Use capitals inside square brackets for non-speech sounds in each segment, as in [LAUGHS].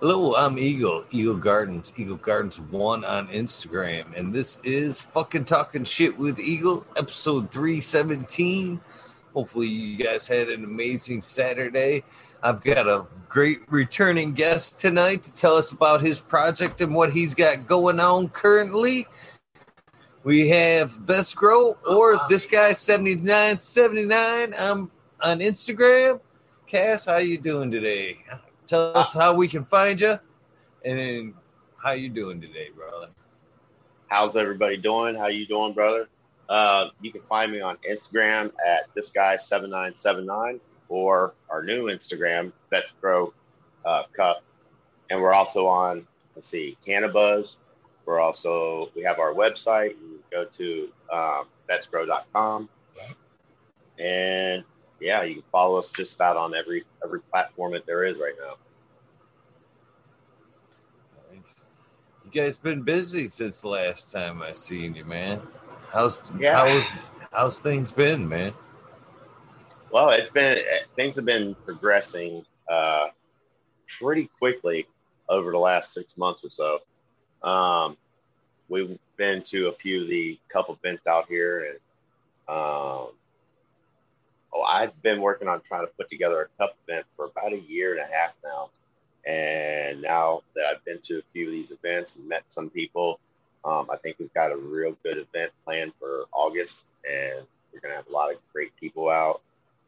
Hello, I'm Eagle, Eagle Gardens, Eagle Gardens One on Instagram, and this is fucking talking shit with Eagle, episode 317. Hopefully, you guys had an amazing Saturday. I've got a great returning guest tonight to tell us about his project and what he's got going on currently. We have Vets Grow or this guy 7979. I'm on Instagram. Cass, how you doing today? Tell us how we can find you and how you doing today, brother. How's everybody doing? How you doing, brother? Uh, you can find me on Instagram at this guy 7979 or our new Instagram, Vets Grow uh, Cup. And we're also on, let's see, Cannabuzz. We're also, we have our website. You go to um, vetsgrow.com. And yeah, you can follow us just about on every every platform that there is right now. You guys been busy since the last time I seen you, man. How's Yeah. how's how's things been, man? Well, it's been things have been progressing uh, pretty quickly over the last six months or so. Um, we've been to a few of the cup events out here, and um, oh, I've been working on trying to put together a cup event for about a year and a half now. And now that I've been to a few of these events and met some people, um, I think we've got a real good event planned for August, and we're going to have a lot of great people out.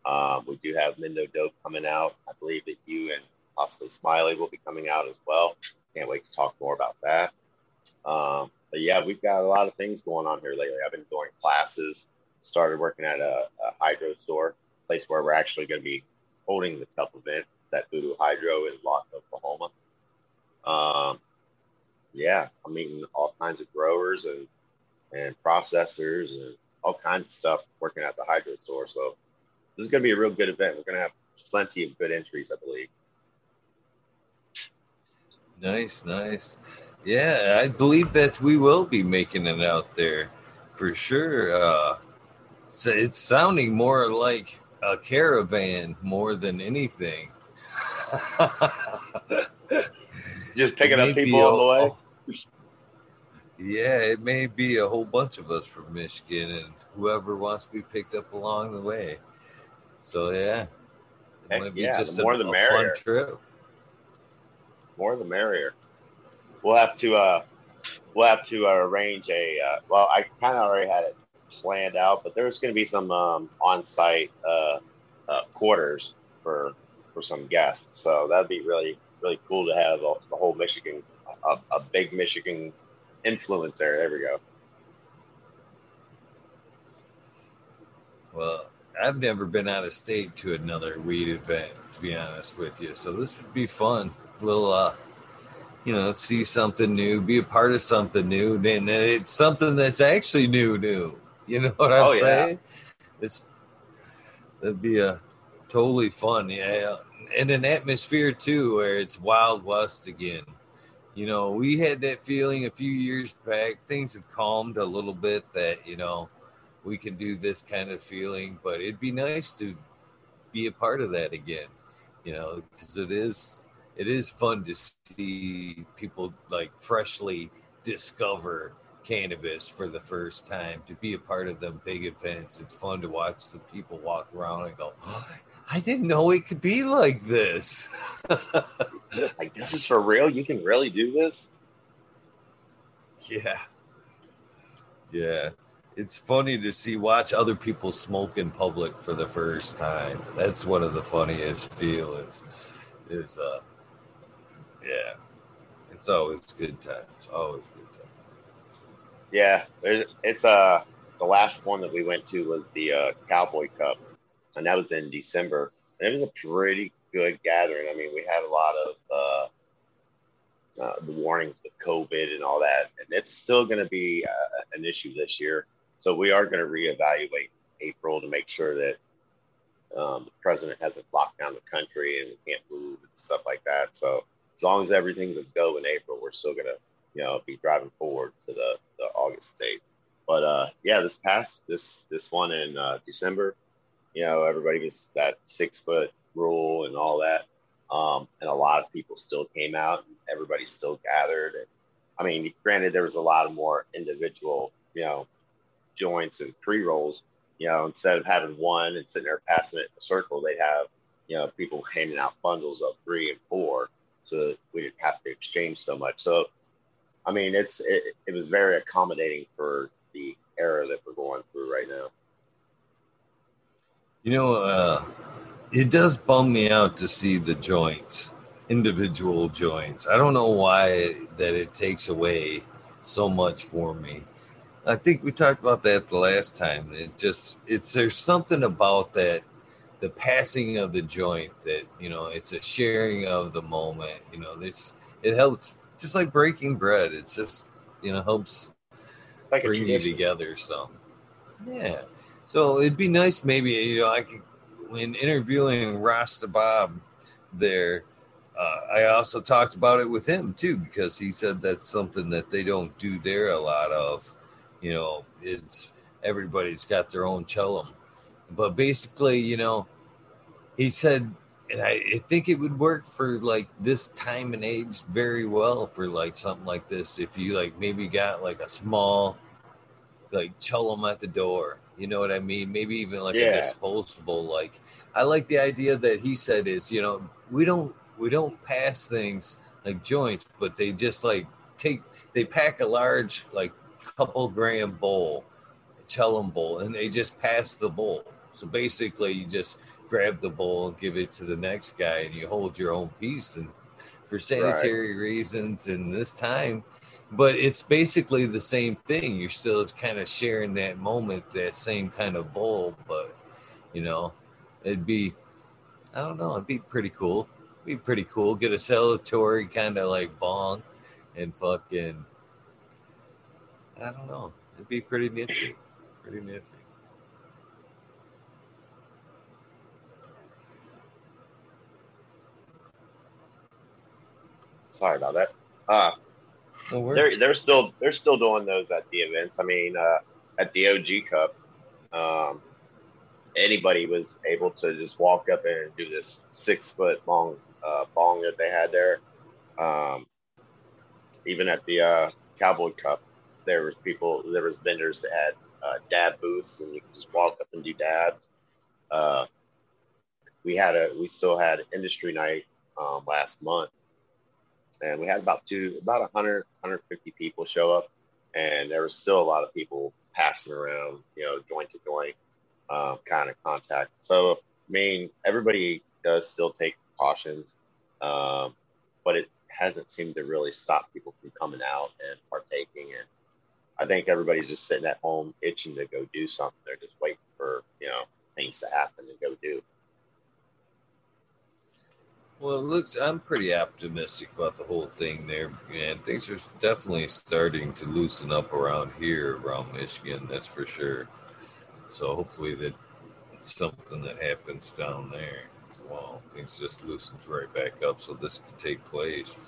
Um, we do have Mendo Dope coming out. I believe that you and possibly Smiley will be coming out as well. Can't wait to talk more about that. Um, but yeah, we've got a lot of things going on here lately. I've been doing classes, started working at a, a hydro store, place where we're actually going to be holding the cup event at Voodoo Hydro in Lawton, Oklahoma. Um, yeah, I'm meeting all kinds of growers and and processors and all kinds of stuff working at the hydro store. So this is going to be a real good event. We're going to have plenty of good entries, I believe. Nice, nice. Yeah, I believe that we will be making it out there for sure. Uh, so it's sounding more like a caravan more than anything. [LAUGHS] Just picking up people on the way. [LAUGHS] Yeah, it may be a whole bunch of us from Michigan and whoever wants to be picked up along the way. So yeah, it might be yeah, just the a, more the a merrier. fun trip. More the merrier. We'll have to uh, we'll have to uh, arrange a. Uh, well, I kind of already had it planned out, but there's going to be some um, on-site uh, uh, quarters for for some guests. So that'd be really really cool to have the, the whole Michigan, a, a big Michigan influence there. There we go. Well, I've never been out of state to another weed event, to be honest with you. So this would be fun. We'll, uh, you know, see something new, be a part of something new. Then it's something that's actually new, new. You know what I'm Oh, yeah. saying? It's that'd be a totally fun, yeah, and an atmosphere too, where it's Wild West again. You know, we had that feeling a few years back. Things have calmed a little bit. That you know, we can do this kind of feeling, but it'd be nice to be a part of that again, you know, because it is it is fun to see people like freshly discover cannabis for the first time to be a part of them big events. It's fun to watch the people walk around and go, "Oh, I didn't know it could be like this. [LAUGHS] Like this is for real. You can really do this. Yeah. Yeah. It's funny to see watch other people smoke in public for the first time. That's one of the funniest feelings. Is uh yeah. It's always good times. Always good. Yeah, it's uh the last one that we went to was the uh, Cowboy Cup, and that was in December. And it was a pretty good gathering. I mean, we had a lot of uh, uh, the warnings with COVID and all that, and it's still going to be uh, an issue this year. So we are going to reevaluate April to make sure that um, the president hasn't locked down the country and can't move and stuff like that. So as long as everything's a go in April, we're still going to you know, be driving forward to the, the August date. But uh, yeah, this past this this one in uh, December, you know, everybody was that six foot rule and all that, um, and a lot of people still came out and everybody still gathered. And I mean, granted, there was a lot of more individual, you know, joints and pre rolls. You know, instead of having one and sitting there passing it in a circle, they have, you know, people handing out bundles of three and four so we didn't have to exchange so much. So, I mean, it's it, it was very accommodating for the era that we're going through right now. You know, uh, it does bum me out to see the joints, individual joints. I don't know why that it takes away so much for me. I think we talked about that the last time. It just it's there's something about that the passing of the joint that you know it's a sharing of the moment you know this it helps just like breaking bread. It's just you know helps like bring you together so yeah. So it'd be nice maybe you know i could when interviewing rasta bob there uh, i also talked about it with him too because he said that's something that they don't do there a lot of. You know it's everybody's got their own chillum but basically, you know, he said, and I, I, think it would work for like this time and age very well for like something like this. If you like maybe got like a small, like chillum at the door, you know what I mean? Maybe even like yeah. a disposable. Like I like the idea that he said is, you know, we don't we don't pass things like joints, but they just like take they pack a large like couple gram bowl, chillum bowl, and they just pass the bowl. So basically, you just grab the bowl and give it to the next guy and you hold your own piece and for sanitary right. reasons and this time. But it's basically the same thing. You're still kind of sharing that moment that same kind of bowl but you know it'd be i don't know it'd be pretty cool. It'd be pretty cool. Get a celebratory kind of like bong and fucking i don't know. It'd be pretty nifty. Pretty nifty Sorry about that. Uh, no they're they're still they're still doing those at the events. I mean, uh, at the OG Cup, um, anybody was able to just walk up and do this six foot long uh, bong that they had there. Um, even at the uh, Cowboy Cup, there was people, there was vendors that had uh, dab booths, and you could just walk up and do dabs. Uh, we had a, we still had industry night um, last month, and we had about two, about 100, 150 people show up, and there was still a lot of people passing around, you know, joint to joint um, kind of contact. So, I mean, everybody does still take precautions, um, but it hasn't seemed to really stop people from coming out and partaking. And I think everybody's just sitting at home itching to go do something. They're just waiting for, you know, things to happen and go do. Well, it looks. I'm pretty optimistic about the whole thing there, and things are definitely starting to loosen up around here, around Michigan. That's for sure. So hopefully that it's something that happens down there as well. Things just loosens right back up, so this can take place.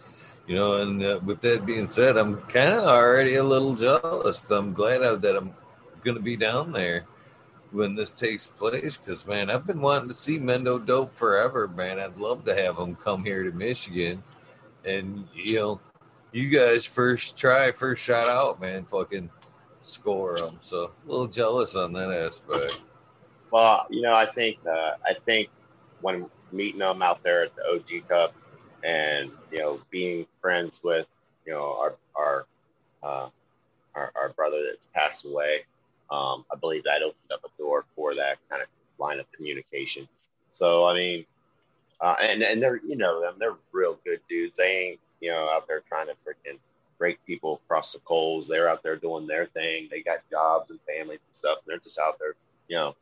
You know, and uh, with that being said, I'm kind of already a little jealous. I'm glad that I'm going to be down there when this takes place because man i've been wanting to see mendo dope forever man. I'd love to have them come here to michigan. And you know you guys first try first shot out man fucking score them so a little jealous on that aspect. Well you know i think uh, i think when meeting them out there at the og cup and you know being friends with you know our our uh, our, our brother that's passed away um, I believe that opened up a door for that kind of line of communication. So I mean, uh, and and they're you know they're real good dudes. They ain't you know out there trying to freaking break people across the coals. They're out there doing their thing. They got jobs and families and stuff. And they're just out there, you know,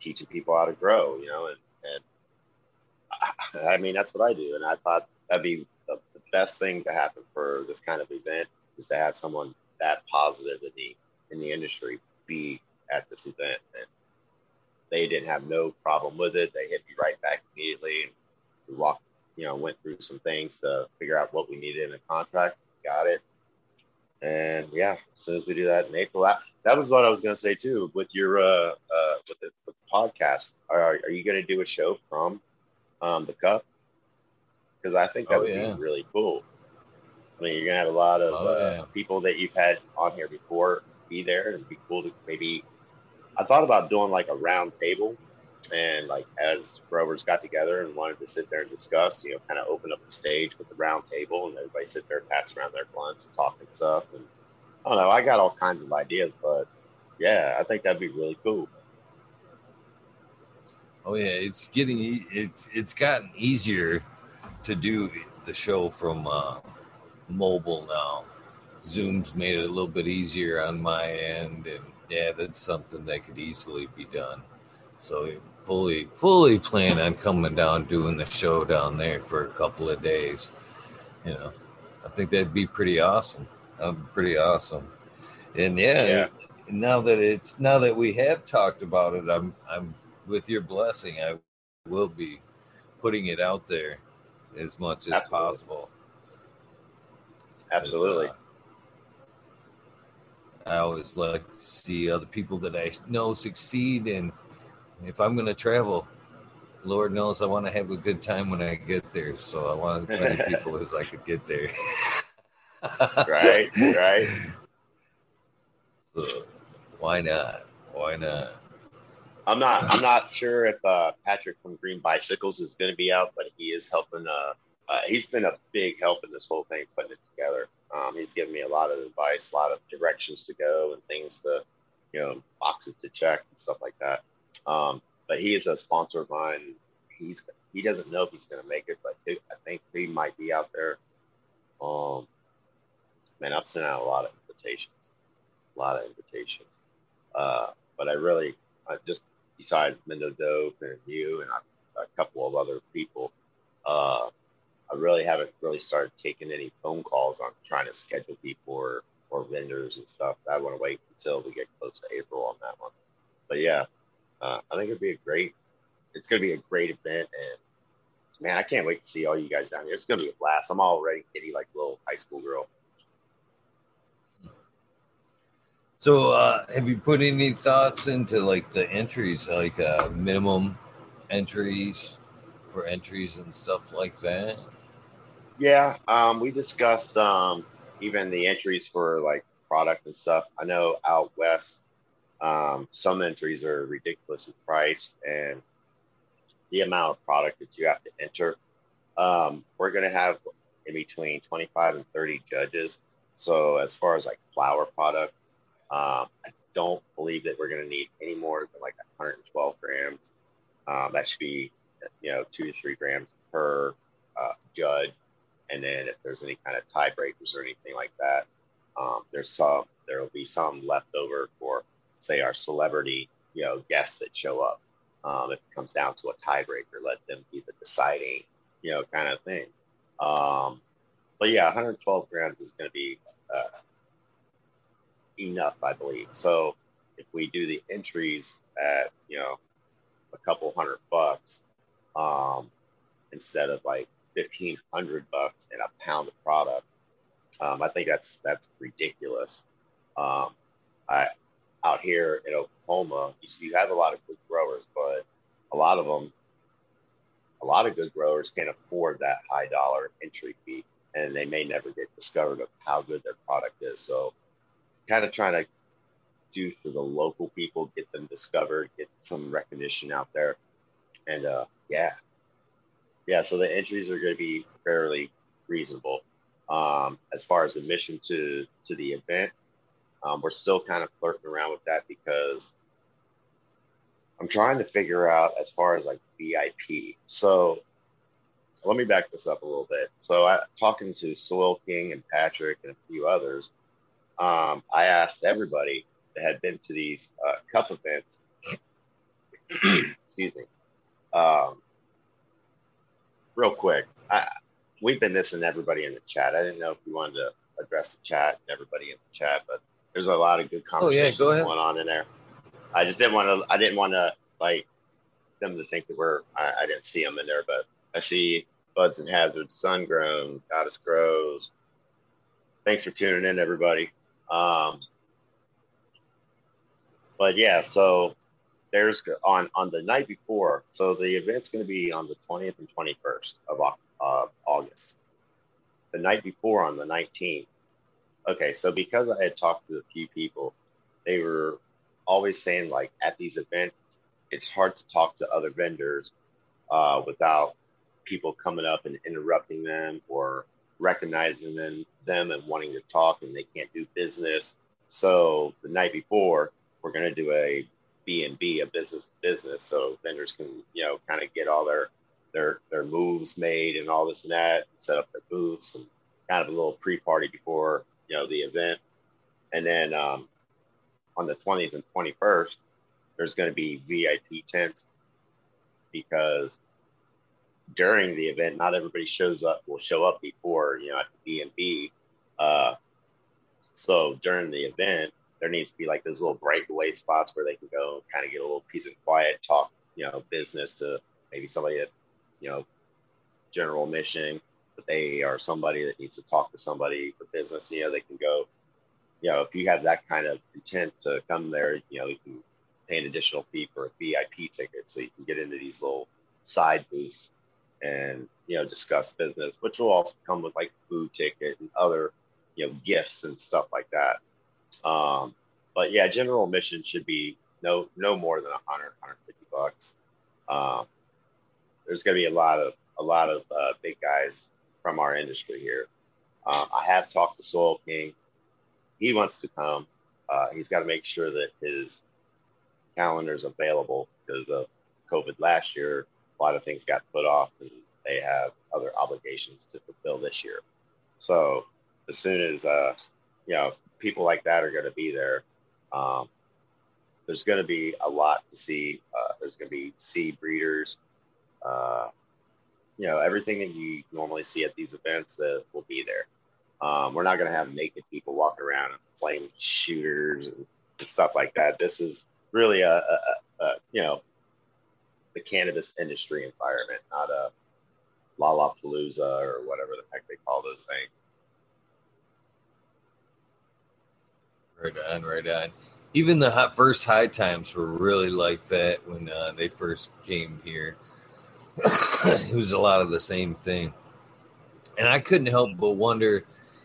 teaching people how to grow. You know, and and I, I mean that's what I do. And I thought that'd be the, the best thing to happen for this kind of event is to have someone that positive in the in the industry be at this event. And they didn't have no problem with it. They hit me right back immediately. And we walked, you know, went through some things to figure out what we needed in a contract. Got it. And yeah, as soon as we do that in April, that, that was what I was going to say too. With your uh, uh, with, the, with the podcast, are, are you going to do a show from um, the Cup? because I think that oh, would yeah. be really cool. I mean, you're gonna have a lot of oh, uh, yeah. people that you've had on here before be there, and it'd be cool to maybe. I thought about doing like a round table, and like as growers got together and wanted to sit there and discuss, you know, kind of open up the stage with the round table, and everybody sit there, and pass around their blunts, and talk and stuff, and I don't know. I got all kinds of ideas, but yeah, I think that'd be really cool. Oh yeah, it's getting it's it's gotten easier to do the show from uh, mobile now. Zoom's made it a little bit easier on my end, and yeah, that's something that could easily be done. So fully fully plan on coming down doing the show down there for a couple of days. You know, I think that'd be pretty awesome. Be pretty awesome. And yeah, yeah. now that it's now that we have talked about it, I'm I'm with your blessing, I will be putting it out there as much as Absolutely. possible. Absolutely. Uh, I always like to see other people that I know succeed. And if I'm going to travel, Lord knows I want to have a good time when I get there. So I want as many [LAUGHS] people as I could get there. right, right. [LAUGHS] So why not? Why not? I'm not. I'm not sure if uh, Patrick from Green Bicycles is going to be out, but he is helping. Uh, uh, he's been a big help in this whole thing, putting it together. Um, he's given me a lot of advice, a lot of directions to go, and things to, you know, boxes to check and stuff like that. Um, but he is a sponsor of mine. He's he doesn't know if he's going to make it, but I think he might be out there. Um, man, I've sent out a lot of invitations, a lot of invitations. Uh, but I really, I just besides Mendo Dope and you and a, a couple of other people, uh, I really haven't really started taking any phone calls on trying to schedule people or, or vendors and stuff. I want to wait until we get close to April on that one. But yeah, uh, I think it'd be a great, it's going to be a great event. And man, I can't wait to see all you guys down here. It's going to be a blast. I'm already giddy like little high school girl. So, uh, have you put any thoughts into like the entries, like uh, minimum entries for entries and stuff like that? Yeah, um, we discussed um, even the entries for like product and stuff. I know out west, um, some entries are ridiculous in price and the amount of product that you have to enter. Um, we're going to have in between 25 and 30 judges. So, as far as like flower product, um, I don't believe that we're going to need any more than like 112 grams. Um, that should be, you know, two to three grams per uh, judge. And then if there's any kind of tiebreakers or anything like that, um, there's some, there will be some left over for, say, our celebrity, you know, guests that show up. Um, if it comes down to a tiebreaker, let them be the deciding, you know, kind of thing. Um, but yeah, 112 grams is going to be uh, enough, I believe. So if we do the entries at you know a couple hundred bucks um, instead of like fifteen hundred bucks and a pound of product, um, I think that's that's ridiculous. Um, I out here in Oklahoma, you see, you have a lot of good growers, but a lot of them, a lot of good growers can't afford that high dollar entry fee, and they may never get discovered of how good their product is. So kind of trying to do for the local people, get them discovered, get some recognition out there. And uh, yeah, yeah. So the entries are going to be fairly reasonable. Um, as far as admission to to the event, um, we're still kind of flirting around with that because I'm trying to figure out as far as like VIP. So let me back this up a little bit. So I talking to Soil King and Patrick and a few others um, I asked everybody that had been to these uh, cup events, [CLEARS THROAT] excuse me, um, real quick. I, we've been missing everybody in the chat. I didn't know if you wanted to address the chat and everybody in the chat, but there's a lot of good conversations oh, yeah, going on in there. I just didn't want to. I didn't want to like them to think that we're. I, I didn't see them in there, but I see Buds and Hazards, Sun Grown, Goddess Grows. Thanks for tuning in, everybody. Um, but yeah, so there's on on the night before. So the event's going to be on the 20th and 21st of uh, August. The night before, on the 19th. Okay, so because I had talked to a few people, they were always saying like at these events, it's hard to talk to other vendors uh, without people coming up and interrupting them or recognizing them, them and wanting to talk and they can't do business. So the night before, we're going to do a B and B, a business to business, so vendors can you know kind of get all their their their moves made and all this and that, and set up their booths and kind of a little pre-party before you know the event, and then um, on the 20th and 21st, there's going to be VIP tents because during the event, not everybody shows up. Will show up before you know at the B and B. Uh, so during the event, there needs to be like those little breakaway spots where they can go kind of get a little peace and quiet, talk you know business to maybe somebody that you know general mission, but they are somebody that needs to talk to somebody for business. You know, they can go. You know, if you have that kind of intent to come there, you know, you can pay an additional fee for a VIP ticket, so you can get into these little side booths and you know discuss business, which will also come with like food ticket and other you know gifts and stuff like that. Um, but yeah, general admission should be no no more than 100 150 bucks. Um, there's going to be a lot of a lot of uh, big guys from our industry here. Um, I have talked to Soil King. He wants to come. Uh, he's got to make sure that his calendar is available because of COVID last year a lot of things got put off and they have other obligations to fulfill this year. So as soon as uh, you know people like that are going to be there, um, there's going to be a lot to see. Uh, there's going to be seed breeders, uh, you know, everything that you normally see at these events that will be there. Um, we're not going to have naked people walking around and flame shooters and, and stuff like that. This is really a, a, a you know the cannabis industry environment, not a Lollapalooza or whatever the heck they call those things. Right on, right on. Even the hot first high times were really like that when uh, they first came here. [COUGHS] it was a lot of the same thing. And I couldn't help but wonder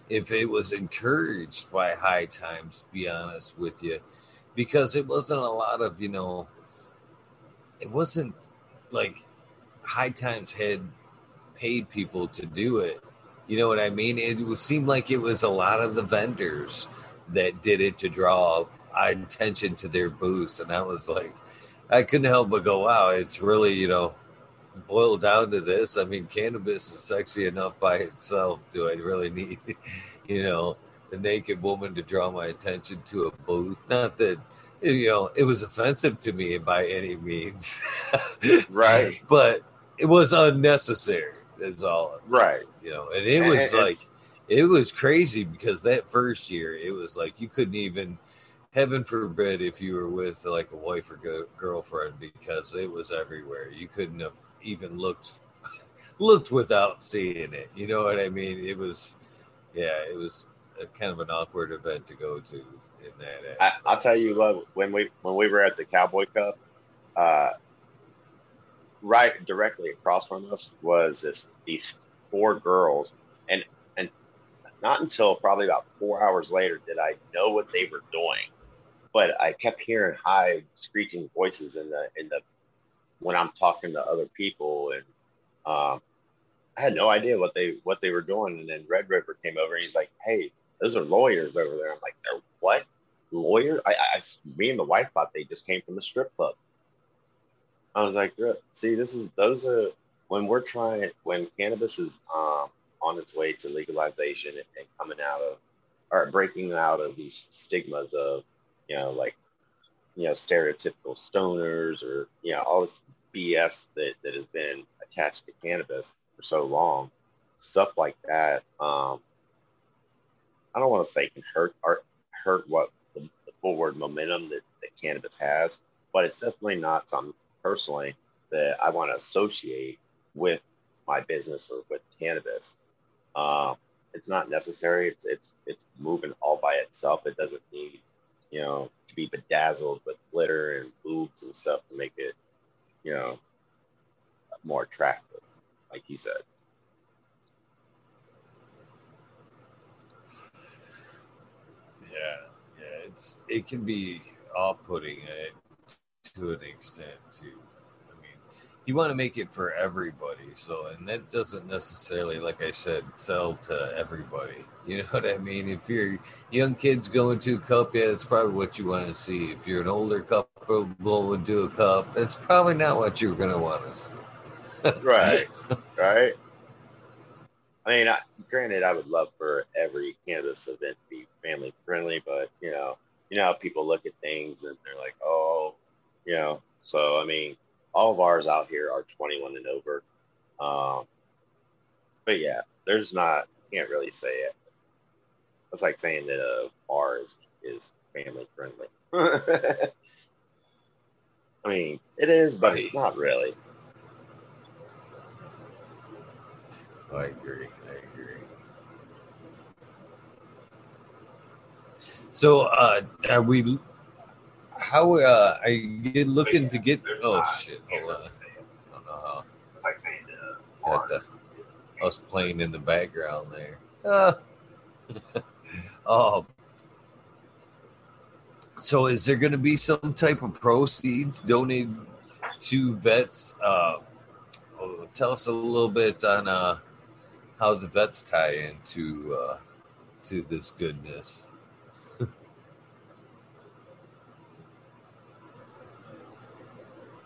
if it was encouraged by high times, to be honest with you, because it wasn't a lot of, you know, it wasn't like high times had paid people to do it. You know what I mean? It would seem like it was a lot of the vendors that did it to draw attention to their booths. And I was like, I couldn't help but go, wow, it's really, you know, boiled down to this. I mean, cannabis is sexy enough by itself. Do I really need, [LAUGHS] you know, the naked woman to draw my attention to a booth? Not that you know, it was offensive to me by any means. [LAUGHS] right. But it was unnecessary, is all. Right. You know, and it was and like, it was crazy because that first year, it was like you couldn't even, heaven forbid, if you were with like a wife or go- girlfriend, because it was everywhere. You couldn't have even looked [LAUGHS] looked without seeing it. You know what I mean? It was, yeah, it was a, kind of an awkward event to go to in that. I, will tell you what, when we when we were at the Cowboy Cup, uh, right directly across from us was this these four girls, not until probably about four hours later did I know what they were doing. But I kept hearing high screeching voices in the in the when I'm talking to other people, and um, I had no idea what they what they were doing. And then Red River came over, and he's like, "Hey, those are lawyers over there." I'm like, "They're what?" lawyer. I, I, me and the wife thought they just came from the strip club. I was like, see, this is those are when we're trying when cannabis is um, on its way to legalization and, coming out of or breaking out of these stigmas of you know like you know stereotypical stoners or you know all this BS that that has been attached to cannabis for so long, stuff like that. Um, I don't want to say can hurt or hurt what the forward momentum that, that cannabis has, but it's definitely not something personally that I want to associate with my business or with cannabis. Um, it's not necessary. It's it's it's moving all by itself. It doesn't need, you know, to be bedazzled with glitter and boobs and stuff to make it, you know, more attractive, like you said. Yeah, yeah, it's it can be off-putting uh, to an extent too. You want to make it for everybody, so and that doesn't necessarily, like I said, sell to everybody. [LAUGHS] You know what I mean? If you're young kids going to a cup, yeah, that's probably what you want to see. If you're an older couple going to a cup, that's probably not what you're going to want to see. [LAUGHS] right, right. I mean, I, granted, I would love for every cannabis event to be family friendly, but you know, you know how people look at things and they're like, oh, you know. So I mean, all of ours out here are 21 and over. Um, but yeah, there's not. Can't really say it. It's like saying that a bar is is family friendly. [LAUGHS] I mean, it is, but it's not really. I agree. I agree. So, uh, are we? How uh, are you looking to get? Oh shit! Hold on. I don't know how. Got the us playing in the background there. Uh, oh. [LAUGHS] So, is there going to be some type of proceeds donated to vets? Uh, tell us a little bit on uh, how the vets tie into uh, to this goodness.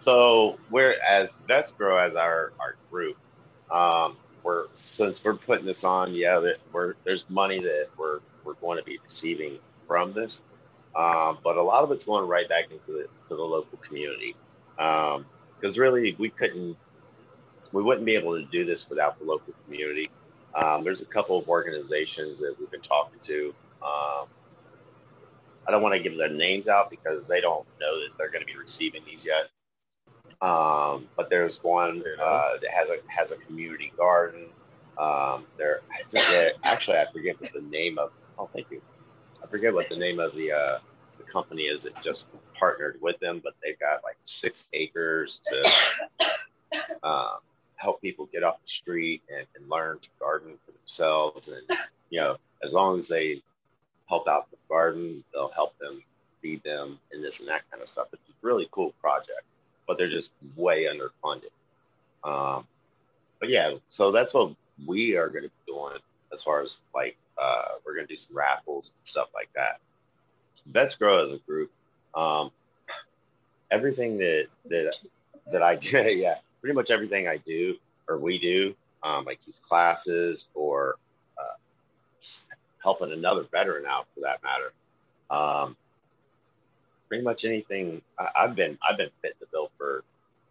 So we're as vets grow as our our group. Um, we're since we're putting this on, yeah, we're there's money that we're we're going to be receiving from this, um, but a lot of it's going right back into the to the local community because um, really we couldn't we wouldn't be able to do this without the local community. Um, there's a couple of organizations that we've been talking to. Um, I don't want to give their names out because they don't know that they're going to be receiving these yet. Um, but there's one uh, that has a has a community garden. Um, there, actually, I forget what the name of. Oh, thank you. I forget what the name of the uh, the company is that just partnered with them, but they've got like six acres to um, help people get off the street and, and learn to garden for themselves. And, you know, as long as they help out the garden, they'll help them feed them and this and that kind of stuff. It's a really cool project, but they're just way underfunded. Um, but yeah, so that's what we are going to be doing as far as like, uh, we're going to do some raffles and stuff like that. Vets Grow as a group. Um, everything that, that, that I do, [LAUGHS] yeah, pretty much everything I do or we do, um, like these classes or uh, helping another veteran out for that matter. Um, pretty much anything I, have been I've been fitting the bill for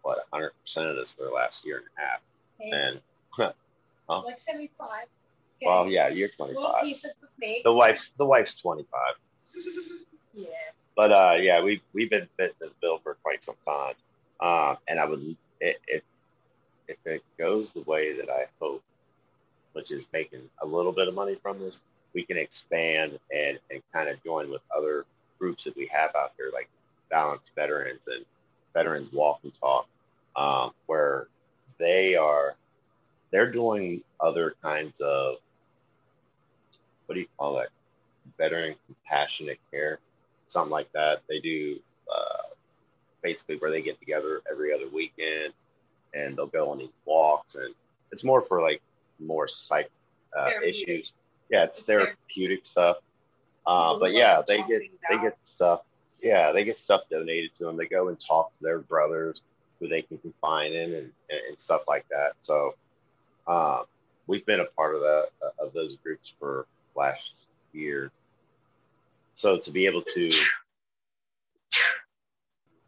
what 100 percent of this for the last year and a half, okay. and [LAUGHS] huh? like 75. Okay. Well, yeah, you're 25. The wife's the wife's 25. [LAUGHS] yeah. But uh, yeah, we we've been fit this bill for quite some time, uh, and I would if if it goes the way that I hope, which is making a little bit of money from this, we can expand and and kind of join with other groups that we have out there, like Balanced Veterans and Veterans Walk and Talk, um, where they are they're doing other kinds of what do you call that veteran compassionate care something like that they do uh, basically where they get together every other weekend and they'll go on these walks and it's more for like more psych uh, issues. Yeah, it's, it's therapeutic stuff. Uh, but yeah, they get they get stuff. Yeah, they get stuff donated to them. They go and talk to their brothers who they can confine in and, and stuff like that. So um, we've been a part of that uh, of those groups for last year. So to be able to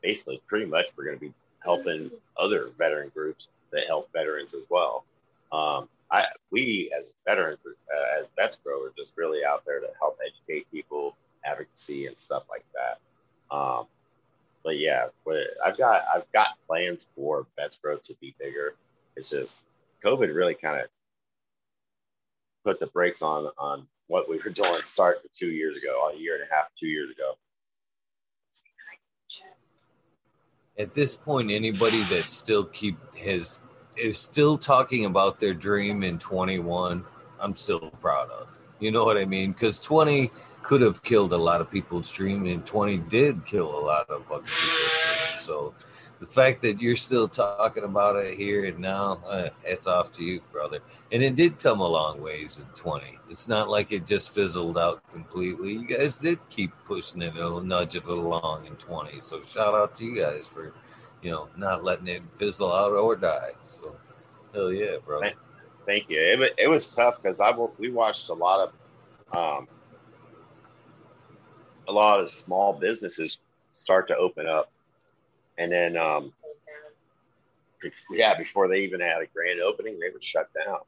basically pretty much we're going to be helping other veteran groups that help veterans as well. Um, I, we as veterans, uh, as Vets Grow, are just really out there to help educate people, advocacy and stuff like that. Um, but yeah, I've got I've got plans for Vets Grow to be bigger. It's just COVID really kind of put the brakes on on what we were doing start two years ago, a year and a half, two years ago. at this point, anybody that still keep his is still talking about their dream in 21, I'm still proud of. You know what I mean? Because 20 could have killed a lot of people streaming, and 20 did kill a lot of fucking people streaming. So the fact that you're still talking about it here and now, uh, it's off to you, brother. And it did come a long ways in 20. It's not like it just fizzled out completely. You guys did keep pushing it, a nudge it along in 20. So shout out to you guys for, you know, not letting it fizzle out or die. So hell yeah, bro. Thank, you. It, it was tough because I we watched a lot of um, a lot of small businesses start to open up and then, um, yeah, before they even had a grand opening, they were shut down.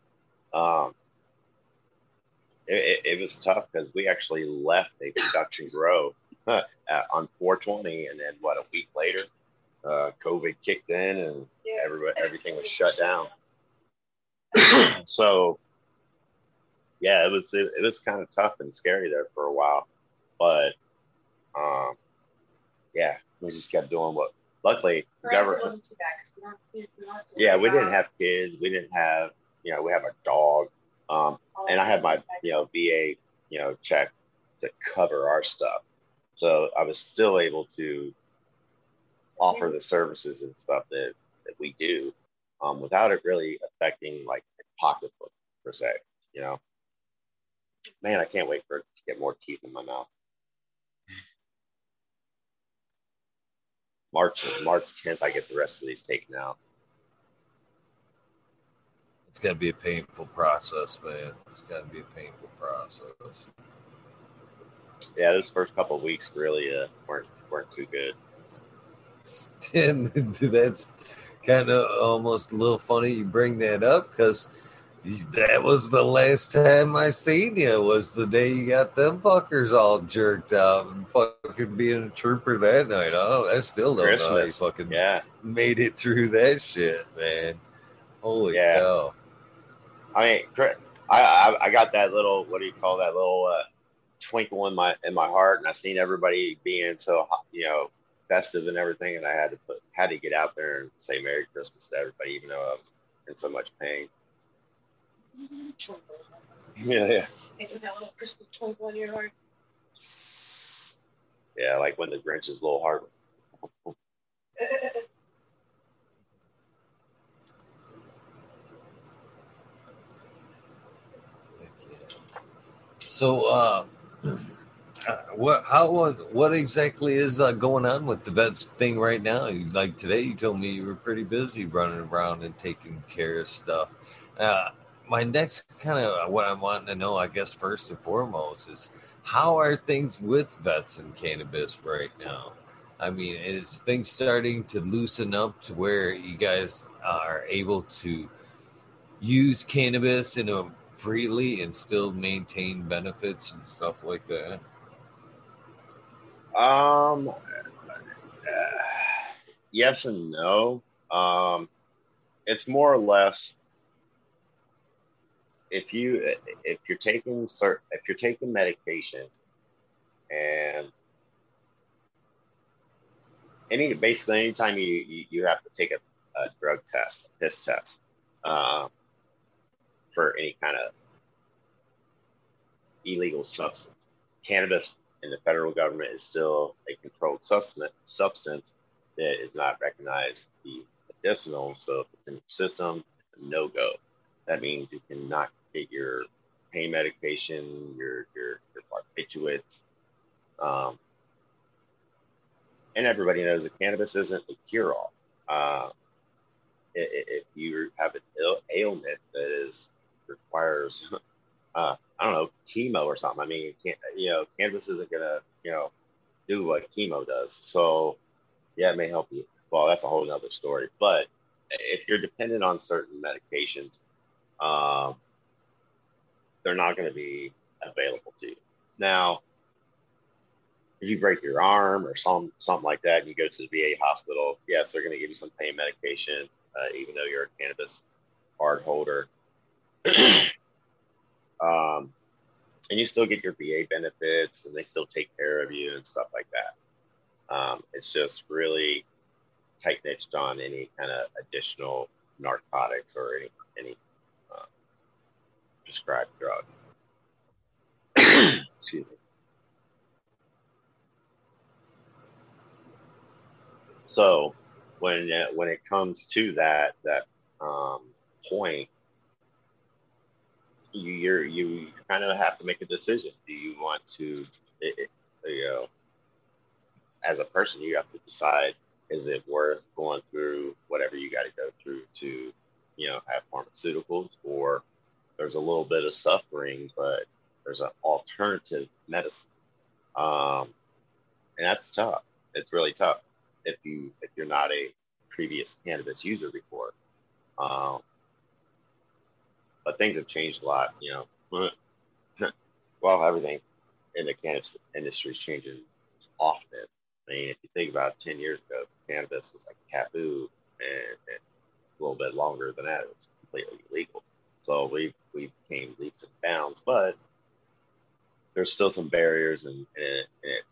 Um, it, it, it, was tough because we actually left a production grow [LAUGHS] on 420, and then what a week later, uh, COVID kicked in, and everybody, [LAUGHS] everything was shut down. [COUGHS] so, yeah, it was it, it was kind of tough and scary there for a while, but um, yeah, we just kept doing what luckily, government. Yeah, we didn't have kids. We didn't have, you know, we have a dog. Um, and I had my, you know, VA, you know, check to cover our stuff. So I was still able to offer the services and stuff that, that we do um, without it really affecting like pocketbook per se, you know. Man, I can't wait for it to get more teeth in my mouth. March March 10th, I get the rest of these taken out. It's gonna be a painful process, man. It's gonna be a painful process. Yeah, those first couple of weeks really uh, weren't weren't too good. [LAUGHS] And that's kind of almost a little funny you bring that up because that was the last time I seen you. Was the day you got them fuckers all jerked out and fucking being a trooper that night. Oh, I still don't Christmas. know how you fucking yeah. made it through that shit, man. Holy yeah. cow! I mean, I, I, I got that little what do you call that little uh, twinkle in my in my heart, and I seen everybody being so you know festive and everything, and I had to put had to get out there and say Merry Christmas to everybody, even though I was in so much pain. Yeah, yeah. that little Christmas twinkle in your heart. Yeah, like when the grinch Grinch's little heart. [LAUGHS] so, uh, [CLEARS THROAT] what how what exactly is uh, going on with the vets thing right now? Like today, you told me you were pretty busy running around and taking care of stuff. Uh, my next kind of what I'm wanting to know, I guess, first and foremost, is how are things with vets and cannabis right now? I mean, is things starting to loosen up to where you guys are able to use cannabis in a freely and still maintain benefits and stuff like that? Um, uh, yes and no. Um, it's more or less if you if you're taking cert, if you're taking medication and any basically anytime you you, have to take a, a drug test piss test uh, for any kind of illegal substance cannabis in the federal government is still a controlled substance substance that is not recognized to be medicinal so if it's in your system it's a no-go that means you cannot get your pain medication, your your your barbiturates. Um, and everybody knows that cannabis isn't a cure-all. Uh, if you have an Ill, ailment that is requires, uh, I don't know, chemo or something. I mean, you know, cannabis isn't gonna, you know, do what chemo does. So, yeah, it may help you. Well, that's a whole nother story. But if you're dependent on certain medications, um, they're not going to be available to you. Now, if you break your arm or some something like that, and you go to the VA hospital, yes, they're going to give you some pain medication, uh, even though you're a cannabis card holder. [CLEARS THROAT] um, and you still get your VA benefits, and they still take care of you and stuff like that. Um, it's just really tight niched on any kind of additional narcotics or any any prescribed drug. [COUGHS] Excuse me. So when uh, when it comes to that that um, point, you you're, you kind of have to make a decision. Do you want to, you know, as a person, you have to decide: is it worth going through whatever you got to go through to, you know, have pharmaceuticals, or there's a little bit of suffering, but there's an alternative medicine, um, and that's tough. It's really tough if you if you're not a previous cannabis user before. Um, but things have changed a lot, you know. [LAUGHS] well, everything in the cannabis industry is changing often. I mean, if you think about it, 10 years ago, cannabis was like taboo, and, and a little bit longer than that, it was completely illegal. So we we came leaps and bounds, but there's still some barriers, and, it, it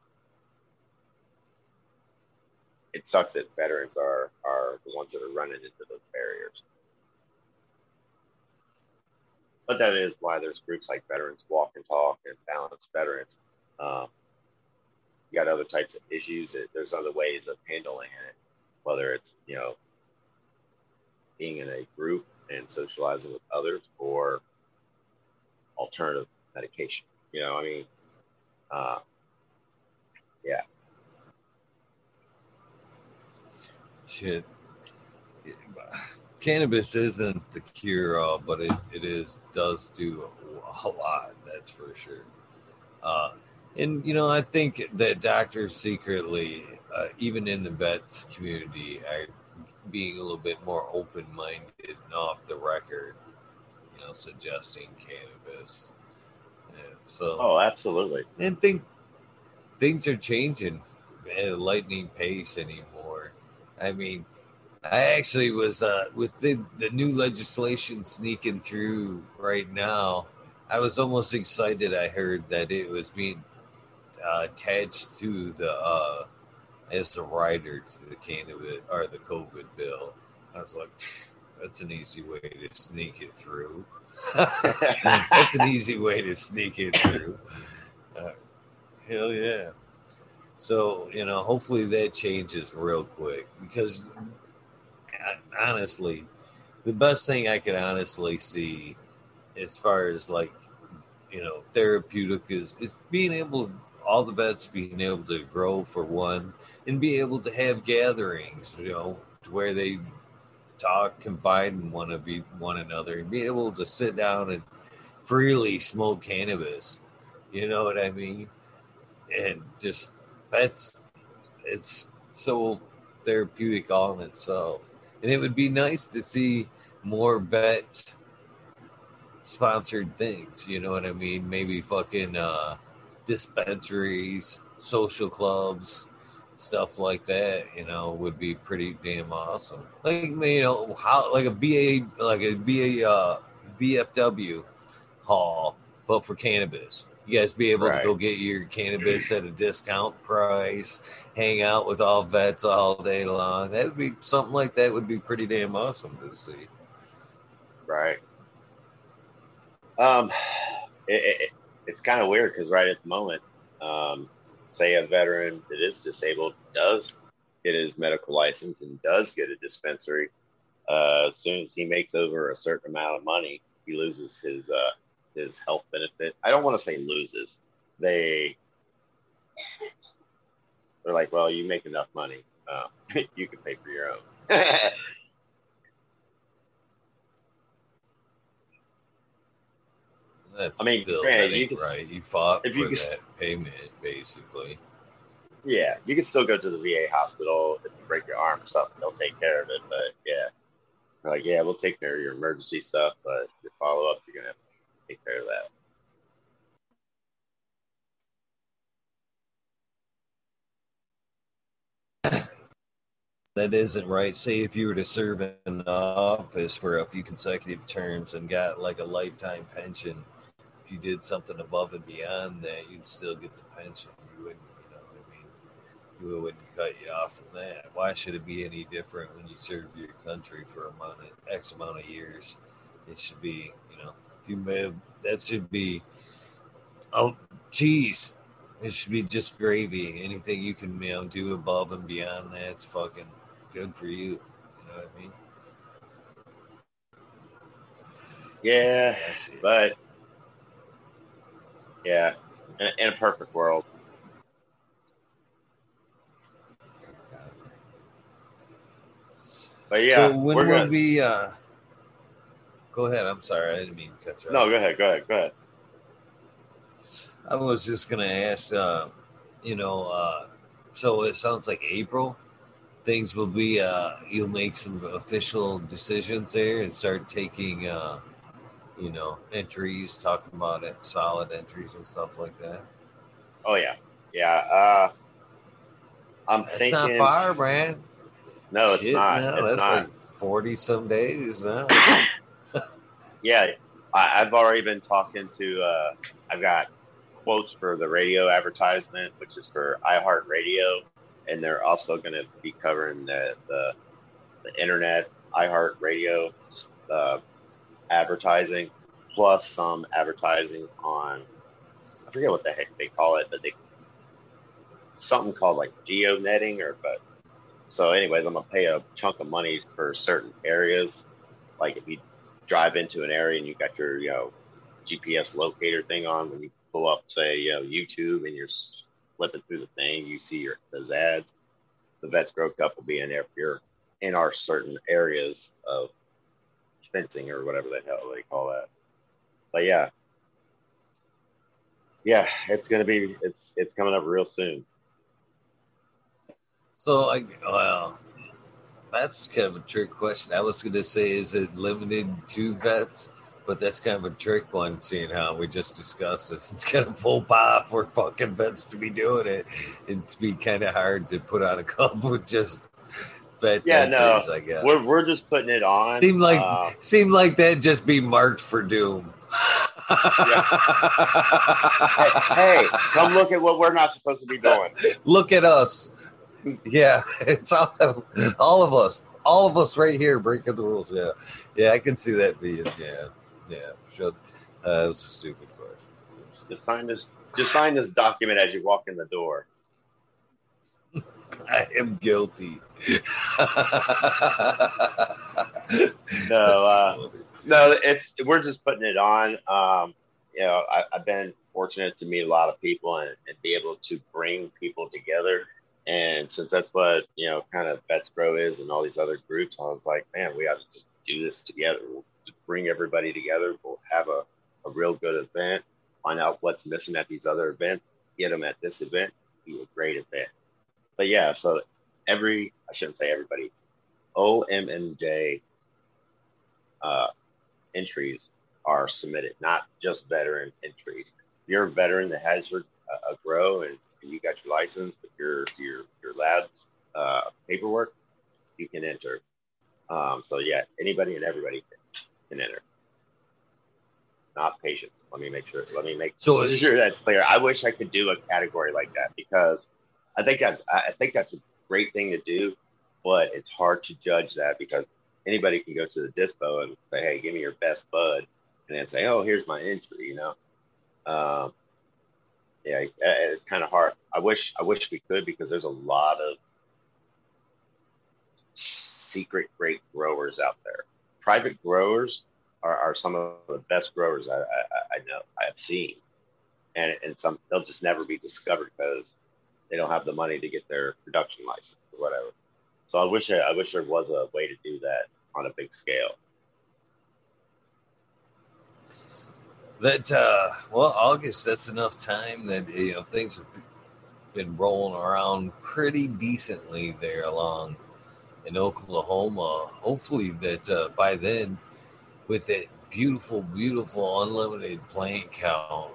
it sucks that veterans are are the ones that are running into those barriers. But that is why there's groups like Veterans Walk and Talk and Balance Veterans. Um, you got other types of issues. There's other ways of handling it, whether it's you know being in a group and socializing with others, or alternative medication. You know, I mean, uh, yeah, shit. Cannabis isn't the cure all, but it, it is does do a, lot. That's for sure. Uh, and you know, I think that doctors secretly, uh, even in the vets community, are being a little bit more open minded and off the record. You know, suggesting cannabis. And so, oh, absolutely. And think things are changing at a lightning pace anymore I mean, I actually was uh, with the, the new legislation sneaking through right now. I was almost excited. I heard that it was being uh, attached to the uh, as a rider to the candidate or the COVID bill. I was like, that's an easy way to sneak it through. [LAUGHS] that's an easy way to sneak it through. Uh, hell yeah. So, you know, hopefully that changes real quick because honestly, the best thing I could honestly see as far as like, you know, therapeutic is, is being able, all the vets being able to grow for one and be able to have gatherings, you know, to where they talk, confide in one of one another and be able to sit down and freely smoke cannabis. You know what I mean? And just that's it's so therapeutic all in itself. And it would be nice to see more vet sponsored things, you know what I mean? Maybe fucking uh dispensaries, social clubs, stuff like that, you know, would be pretty damn awesome. Like you know, how like a VA like a VA uh VFW hall, but for cannabis you guys be able right. to go get your cannabis at a discount price, hang out with all vets all day long. That would be something like that would be pretty damn awesome to see. Right. Um, it, it, it's kind of weird because right at the moment, um, say a veteran that is disabled does get his medical license and does get a dispensary. Uh, as soon as he makes over a certain amount of money, he loses his uh, his health benefit. I don't want to say loses. They they're like, well, you make enough money, uh, [LAUGHS] you can pay for your own. [LAUGHS] That's I mean, still, granted, you can, right. You fought if for you can, that payment, basically. Yeah, you can still go to the VA hospital if you break your arm or something. They'll take care of it. But yeah, like yeah, we'll take care of your emergency stuff, but your follow up, you're gonna have take care of that. That isn't right. Say if you were to serve in office for a few consecutive terms and got like a lifetime pension, if you did something above and beyond that, you'd still get the pension. You wouldn't, you know I mean? You wouldn't cut you off from that. Why should it be any different when you serve your country for a amount of X amount of years? It should be, you may have, that should be oh cheese. It should be just gravy. Anything you can you know do above and beyond that's fucking good for you. You know what I mean? Yeah, but yeah, in, in a perfect world. But yeah, so when would gonna, we? Uh, go ahead. I'm sorry, I didn't mean to cut you. No, off. go ahead. Go ahead. Go ahead. I was just gonna ask. Uh, you know, uh, so it sounds like April. Things will be. Uh, you'll make some official decisions there and start taking. Uh, you know, entries, talking about it, solid entries and stuff like that. Oh yeah, yeah. Uh, I'm That's thinking. not far, man. No, it's Shit, not. no, it's that's not. like forty some days now. [COUGHS] yeah, I, I've already been talking to. Uh, I've got quotes for the radio advertisement, which is for iHeartRadio, and they're also going to be covering the the, the internet iHeartRadio uh, advertising, plus some advertising on. I forget what the heck they call it, but they something called like geo netting or but so anyways i'm gonna pay a chunk of money for certain areas like if you drive into an area and you got your you know gps locator thing on when you pull up say you know youtube and you're flipping through the thing you see your those ads the vets grow cup will be in there if you're in our certain areas of fencing or whatever the hell they call that. But yeah. Yeah it's gonna be it's it's coming up real soon. So I well, that's kind of a trick question. I was going to say, is it limited to vets? But that's kind of a trick one, seeing how we just discussed it. [LAUGHS] It's kind of full pop for fucking vets to be doing it. It'd be kind of hard to put on a couple with just vet Yeah, no, I guess. We're, we're just putting it on. Seemed like uh, seemed like that'd just be marked for doom. hey, hey, come look at what we're not supposed to be doing. [LAUGHS] Look at us. Yeah, [LAUGHS] it's all, all of us. All of us right here breaking the rules. Yeah. Yeah, I can see that being. Yeah. Yeah. Should. Uh, it was a stupid question. Just sign this. Just sign this document as you walk in the door. [LAUGHS] I am guilty. No, uh, no, it's we're just putting it on. Um, you know, I, I've been fortunate to meet a lot of people and, and be able to bring people together. And since that's what you know, kind of Vets Grow is, and all these other groups, I was like, man, we ought to just do this together. We'll bring everybody together. We'll have a, a real good event. Find out what's missing at these other events. Get them at this event. Be a great event. But yeah, so every I shouldn't say everybody. OMMJ uh, entries are submitted, not just veteran entries. If you're a veteran that has your uh, a grow and, and you got your license, but your your your lab's uh, paperwork, you can enter. Um, so yeah, anybody and everybody can, can enter. Not patients. Let me make sure. Let me make So- sure that's clear. I wish I could do a category like that because I think that's I I think that's a great thing to do, but it's hard to judge that because anybody can go to the dispo and say, "Hey, give me your best bud," and then say, "Oh, here's my entry," you know. Um, yeah, it's kind of hard. I wish I wish we could because there's a lot of secret great growers out there. Private growers are, are some of the best growers I, I, I know I have seen, and and some they'll just never be discovered because they don't have the money to get their production license or whatever. So I wish I wish there was a way to do that on a big scale. That uh, well, August. That's enough time that you know things have been rolling around pretty decently there along in Oklahoma. Hopefully that uh, by then, with that beautiful, beautiful unlimited plant count,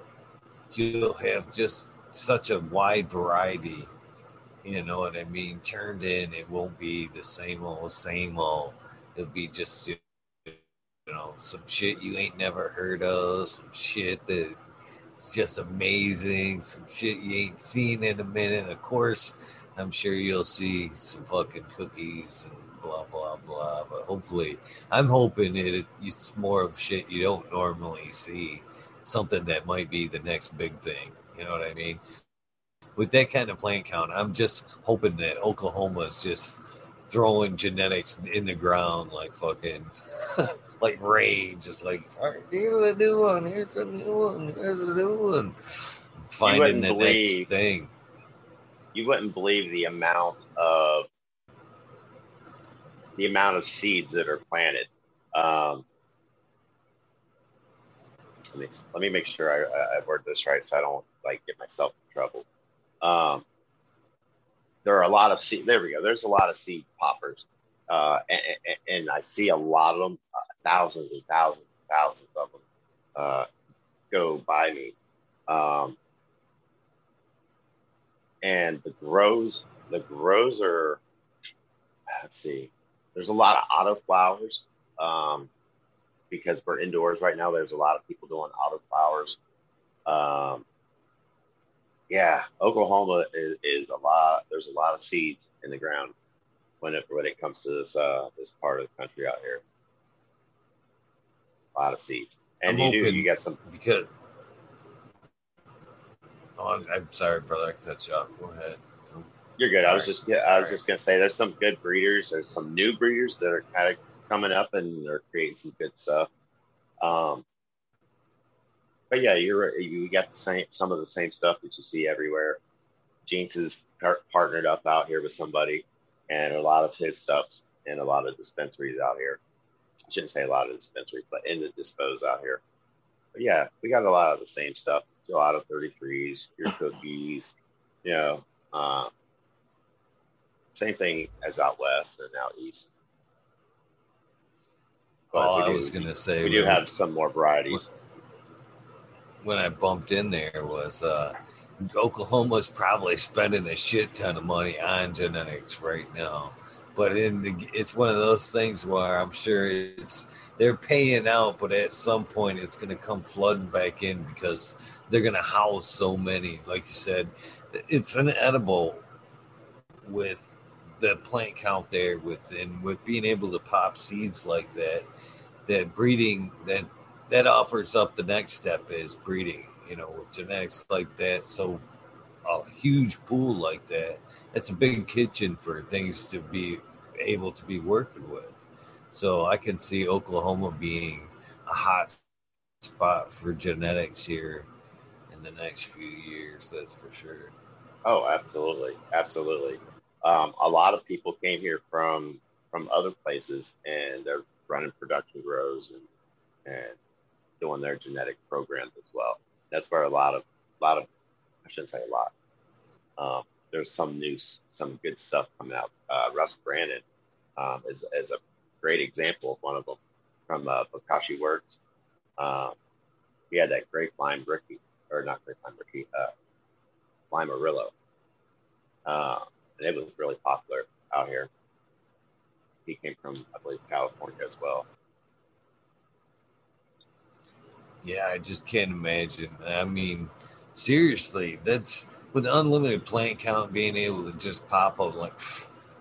you'll have just such a wide variety. You know what I mean? Turned in, it won't be the same old, same old. It'll be just you know some shit you ain't never heard of, some shit that it's just amazing, some shit you ain't seen in a minute. Of course, I'm sure you'll see some fucking cookies and blah blah blah. But hopefully, I'm hoping it it's more of shit you don't normally see. something that might be the next big thing. You know what I mean? With that kind of plant count, I'm just hoping that Oklahoma is just throwing genetics in the ground like fucking [LAUGHS] like rage. just like here's a new one, here's a new one, here's a new one. Finding the believe, next thing. You wouldn't believe the amount of the amount of seeds that are planted. Um, let me let me make sure I, I word this right so I don't like get myself in trouble. Um, there are a lot of seed. There we go. There's a lot of seed poppers, uh, and, and, I see a lot of them, thousands and thousands and thousands of them uh, go by me. Um, and the grows, the grows are. Let's see. There's a lot of auto flowers um, because we're indoors right now. There's a lot of people doing auto flowers. Um, yeah, Oklahoma is, is a lot. There's a lot of seeds in the ground when it when it comes to this uh, this part of the country out here. A lot of seeds, and I'm you do you get some because. Oh, I'm, I'm sorry, brother. I cut you off. Go ahead. You're good. Sorry. I was just yeah, I was just gonna say there's some good breeders. There's some new breeders that are kind of coming up and they're creating some good stuff. Um, but yeah, you're you got the same some of the same stuff that you see everywhere. Jeans is par- partnered up out here with somebody, and a lot of his stuffs and a lot of dispensaries out here. I shouldn't say a lot of dispensaries, but in the dispos out here. But yeah, we got a lot of the same stuff. A lot of 33s, your cookies, you know, uh, same thing as out west and out east. But oh, do, I was going to say we do have some more varieties when I bumped in there was uh, Oklahoma's probably spending a shit ton of money on genetics right now. But in the, it's one of those things where I'm sure it's they're paying out, but at some point it's going to come flooding back in because they're going to house so many. Like you said, it's an edible with the plant count there with and with being able to pop seeds like that that breeding that that offers up the next step is breeding. You know, with genetics like that, so a huge pool like that, it's a big kitchen for things to be able to be working with. So I can see Oklahoma being a hot spot for genetics here in the next few years. That's for sure. Oh, absolutely, absolutely. Um, a lot of people came here from from other places, and they're running production grows and and doing their genetic programs as well. That's where a lot of, a lot of, I shouldn't say a lot. Um, there's some new, some good stuff coming out. Uh, Russ Brandon um, is, is a great example of one of them from uh, Bokashi Works. Um, he had that great lime rookie, or not great lime rookie, uh, lime Arillo. Uh, and it was really popular out here. He came from, I believe, California as well. Yeah, I just can't imagine. I mean, seriously, that's with unlimited plant count, being able to just pop up like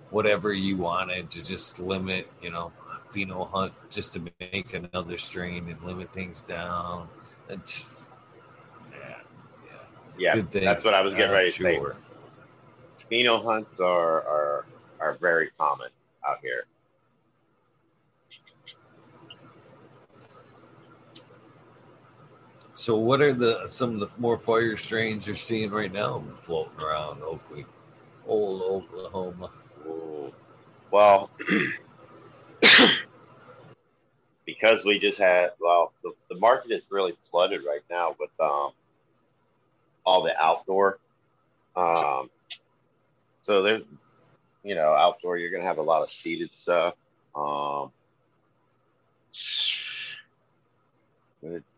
whatever you wanted to just limit, you know, pheno hunt just to make another strain and limit things down. That's, yeah, yeah. yeah that's what I was getting ready to sure. say. Pheno hunts are, are are very common out here. So, what are the some of the more fire strains you're seeing right now floating around Oakley, old Oklahoma? Well, [CLEARS THROAT] because we just had well, the, the market is really flooded right now with um, all the outdoor. Um, so there's, you know, outdoor you're gonna have a lot of seeded stuff. Um, [SIGHS]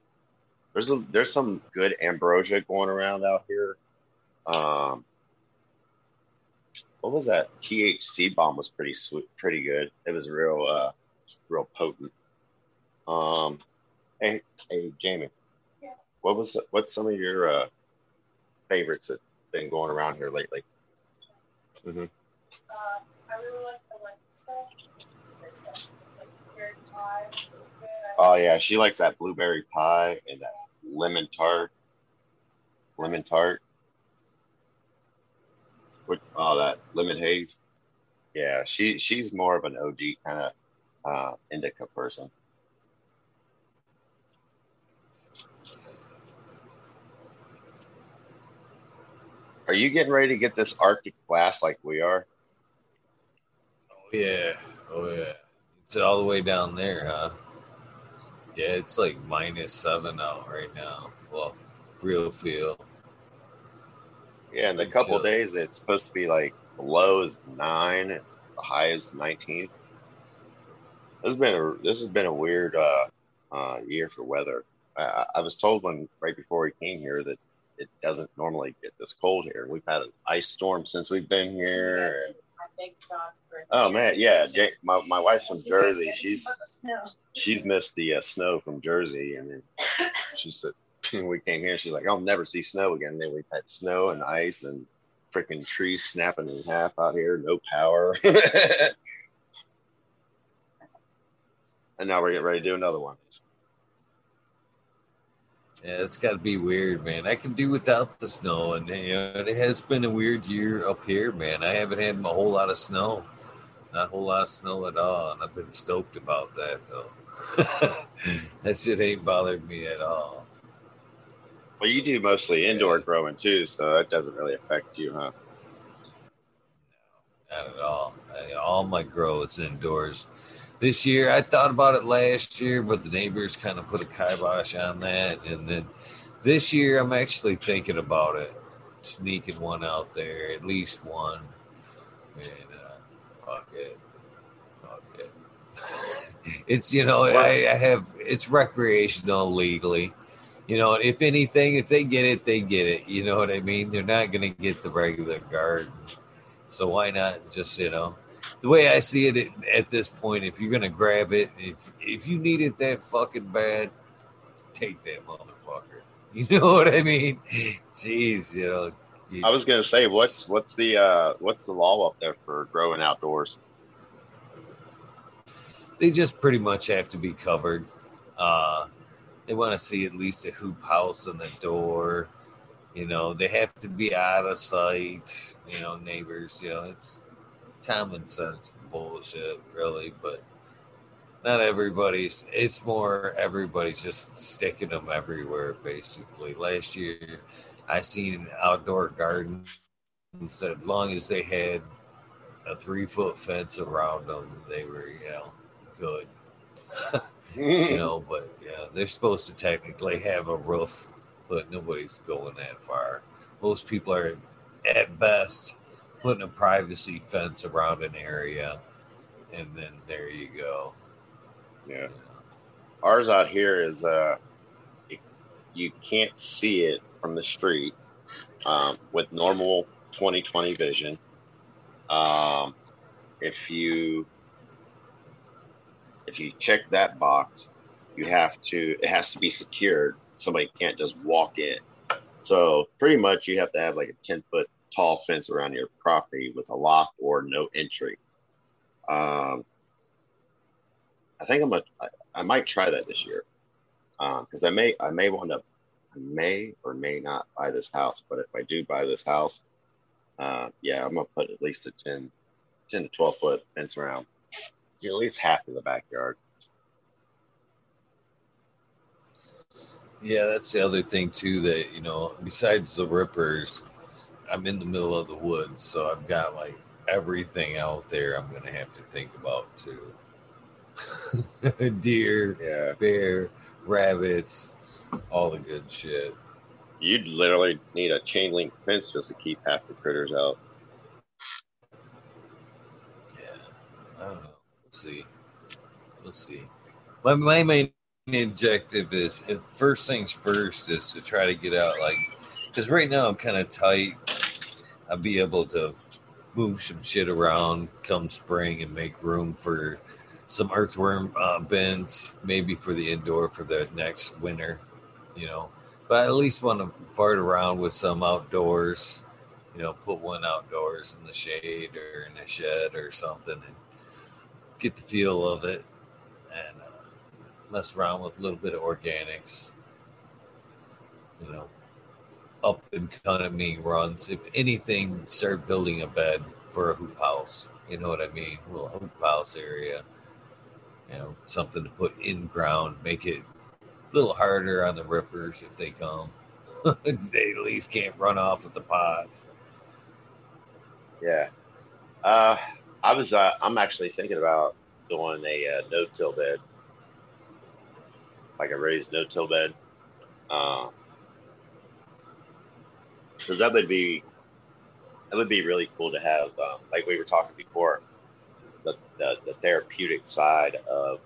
there's a, there's some good ambrosia going around out here. Um, what was that? THC bomb was pretty sweet, pretty good. It was real, uh, real potent. Um, hey, hey, Jamie, yeah. what was what's some of your uh, favorites that's been going around here lately? Mm-hmm. Uh, I really like the stuff. Oh yeah, she likes that blueberry pie and that lemon tart. Lemon tart. What? Oh, that lemon haze. Yeah, she she's more of an OG kind of uh, indica person. Are you getting ready to get this Arctic blast like we are? Oh yeah, oh yeah. It's all the way down there, huh? Yeah, it's like minus seven out right now. Well, real feel. Yeah, in a couple days it's supposed to be like low is nine, the high is nineteen. This has been a this has been a weird uh, uh, year for weather. I, I was told when right before we came here that it doesn't normally get this cold here. We've had an ice storm since we've been here. Oh man, yeah. My my wife's from Jersey. She's she's missed the uh, snow from Jersey, and then she said [LAUGHS] we came here, she's like, "I'll never see snow again." And then we've had snow and ice and freaking trees snapping in half out here, no power. [LAUGHS] and now we're getting ready to do another one. Yeah, it's got to be weird, man. I can do without the snow, and you know, it has been a weird year up here, man. I haven't had a whole lot of snow, not a whole lot of snow at all, and I've been stoked about that though. [LAUGHS] that shit ain't bothered me at all. Well, you do mostly indoor growing too, so that doesn't really affect you, huh? No, not at all. I, all my grow is indoors this year. I thought about it last year, but the neighbors kind of put a kibosh on that. And then this year, I'm actually thinking about it, sneaking one out there, at least one. And uh, fuck it, fuck it. [LAUGHS] it's you know, I, I have it's recreational legally. You know, if anything, if they get it, they get it. You know what I mean? They're not going to get the regular garden. So why not just, you know, the way I see it at this point, if you're gonna grab it, if if you need it that fucking bad, take that motherfucker. [LAUGHS] You know what I mean? Jeez, you know. You, I was gonna say, what's what's the uh, what's the law up there for growing outdoors? They just pretty much have to be covered. Uh, they want to see at least a hoop house on the door. You know, they have to be out of sight. You know, neighbors. You know, it's common sense bullshit, really, but not everybody's it's more everybody's just sticking them everywhere basically. Last year i seen an outdoor garden said as long as they had a three foot fence around them they were you know good. [LAUGHS] You know [LAUGHS] but yeah they're supposed to technically have a roof but nobody's going that far. Most people are at best putting a privacy fence around an area, and then there you go. Yeah. Ours out here is uh, you can't see it from the street um, with normal 2020 vision. Um, if you if you check that box, you have to it has to be secured. Somebody can't just walk in. So pretty much you have to have like a 10 foot tall fence around your property with a lock or no entry. Um, I think I'm a, I, I might try that this year because um, I may I may want to I may or may not buy this house, but if I do buy this house, uh, yeah, I'm gonna put at least a 10, 10 to twelve foot fence around, at least half of the backyard. Yeah, that's the other thing too. That you know, besides the rippers, I'm in the middle of the woods, so I've got like everything out there I'm gonna have to think about too. [LAUGHS] Deer, yeah. bear, rabbits, all the good shit. You'd literally need a chain link fence just to keep half the critters out. Yeah, I don't know. We'll see. We'll see. My my main objective is first things first is to try to get out like because right now I'm kind of tight. I'll be able to move some shit around come spring and make room for some earthworm uh, bins, maybe for the indoor for the next winter, you know. But I at least want to fart around with some outdoors, you know, put one outdoors in the shade or in a shed or something and get the feel of it. And mess around with a little bit of organics. You know, up coming runs. If anything, start building a bed for a hoop house. You know what I mean? A little hoop house area. You know, something to put in ground, make it a little harder on the rippers if they come. [LAUGHS] they at least can't run off with the pots. Yeah. Uh, I was. Uh, I'm actually thinking about doing a uh, no-till bed, like a raised no-till bed. Because that would be that would be really cool to have. Um, like we were talking before, the, the, the therapeutic side of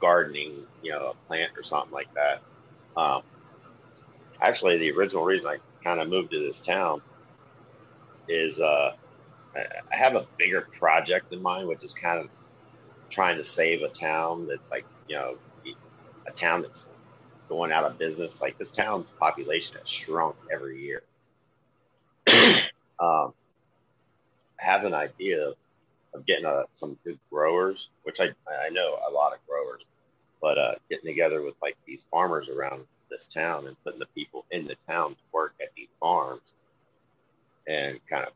gardening, you know, a plant or something like that. Um, actually, the original reason I kind of moved to this town is uh, I have a bigger project in mind, which is kind of trying to save a town that's like, you know, a town that's going out of business. Like this town's population has shrunk every year. [COUGHS] um, have an idea of getting uh, some good growers, which I, I know a lot of growers, but uh, getting together with like these farmers around this town and putting the people in the town to work at these farms and kind of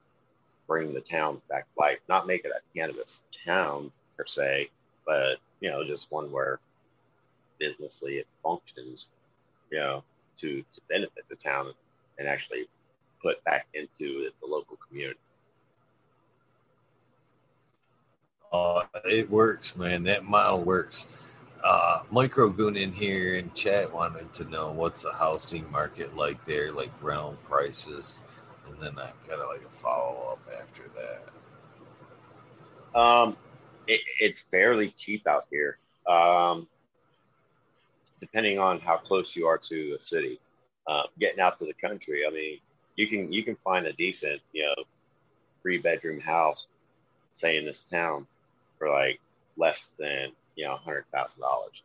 bring the towns back to life. Not make it a cannabis town per se, but you know, just one where businessly it functions, you know, to to benefit the town and actually put back into the local community. Uh, it works, man. That model works. Uh, Micro Goon in here in chat wanted to know what's the housing market like there, like rental prices, and then I kind of like a follow up after that. Um, it, it's fairly cheap out here, um, depending on how close you are to a city. Uh, getting out to the country, I mean, you can you can find a decent you know three bedroom house say in this town for like less than you know hundred thousand dollars.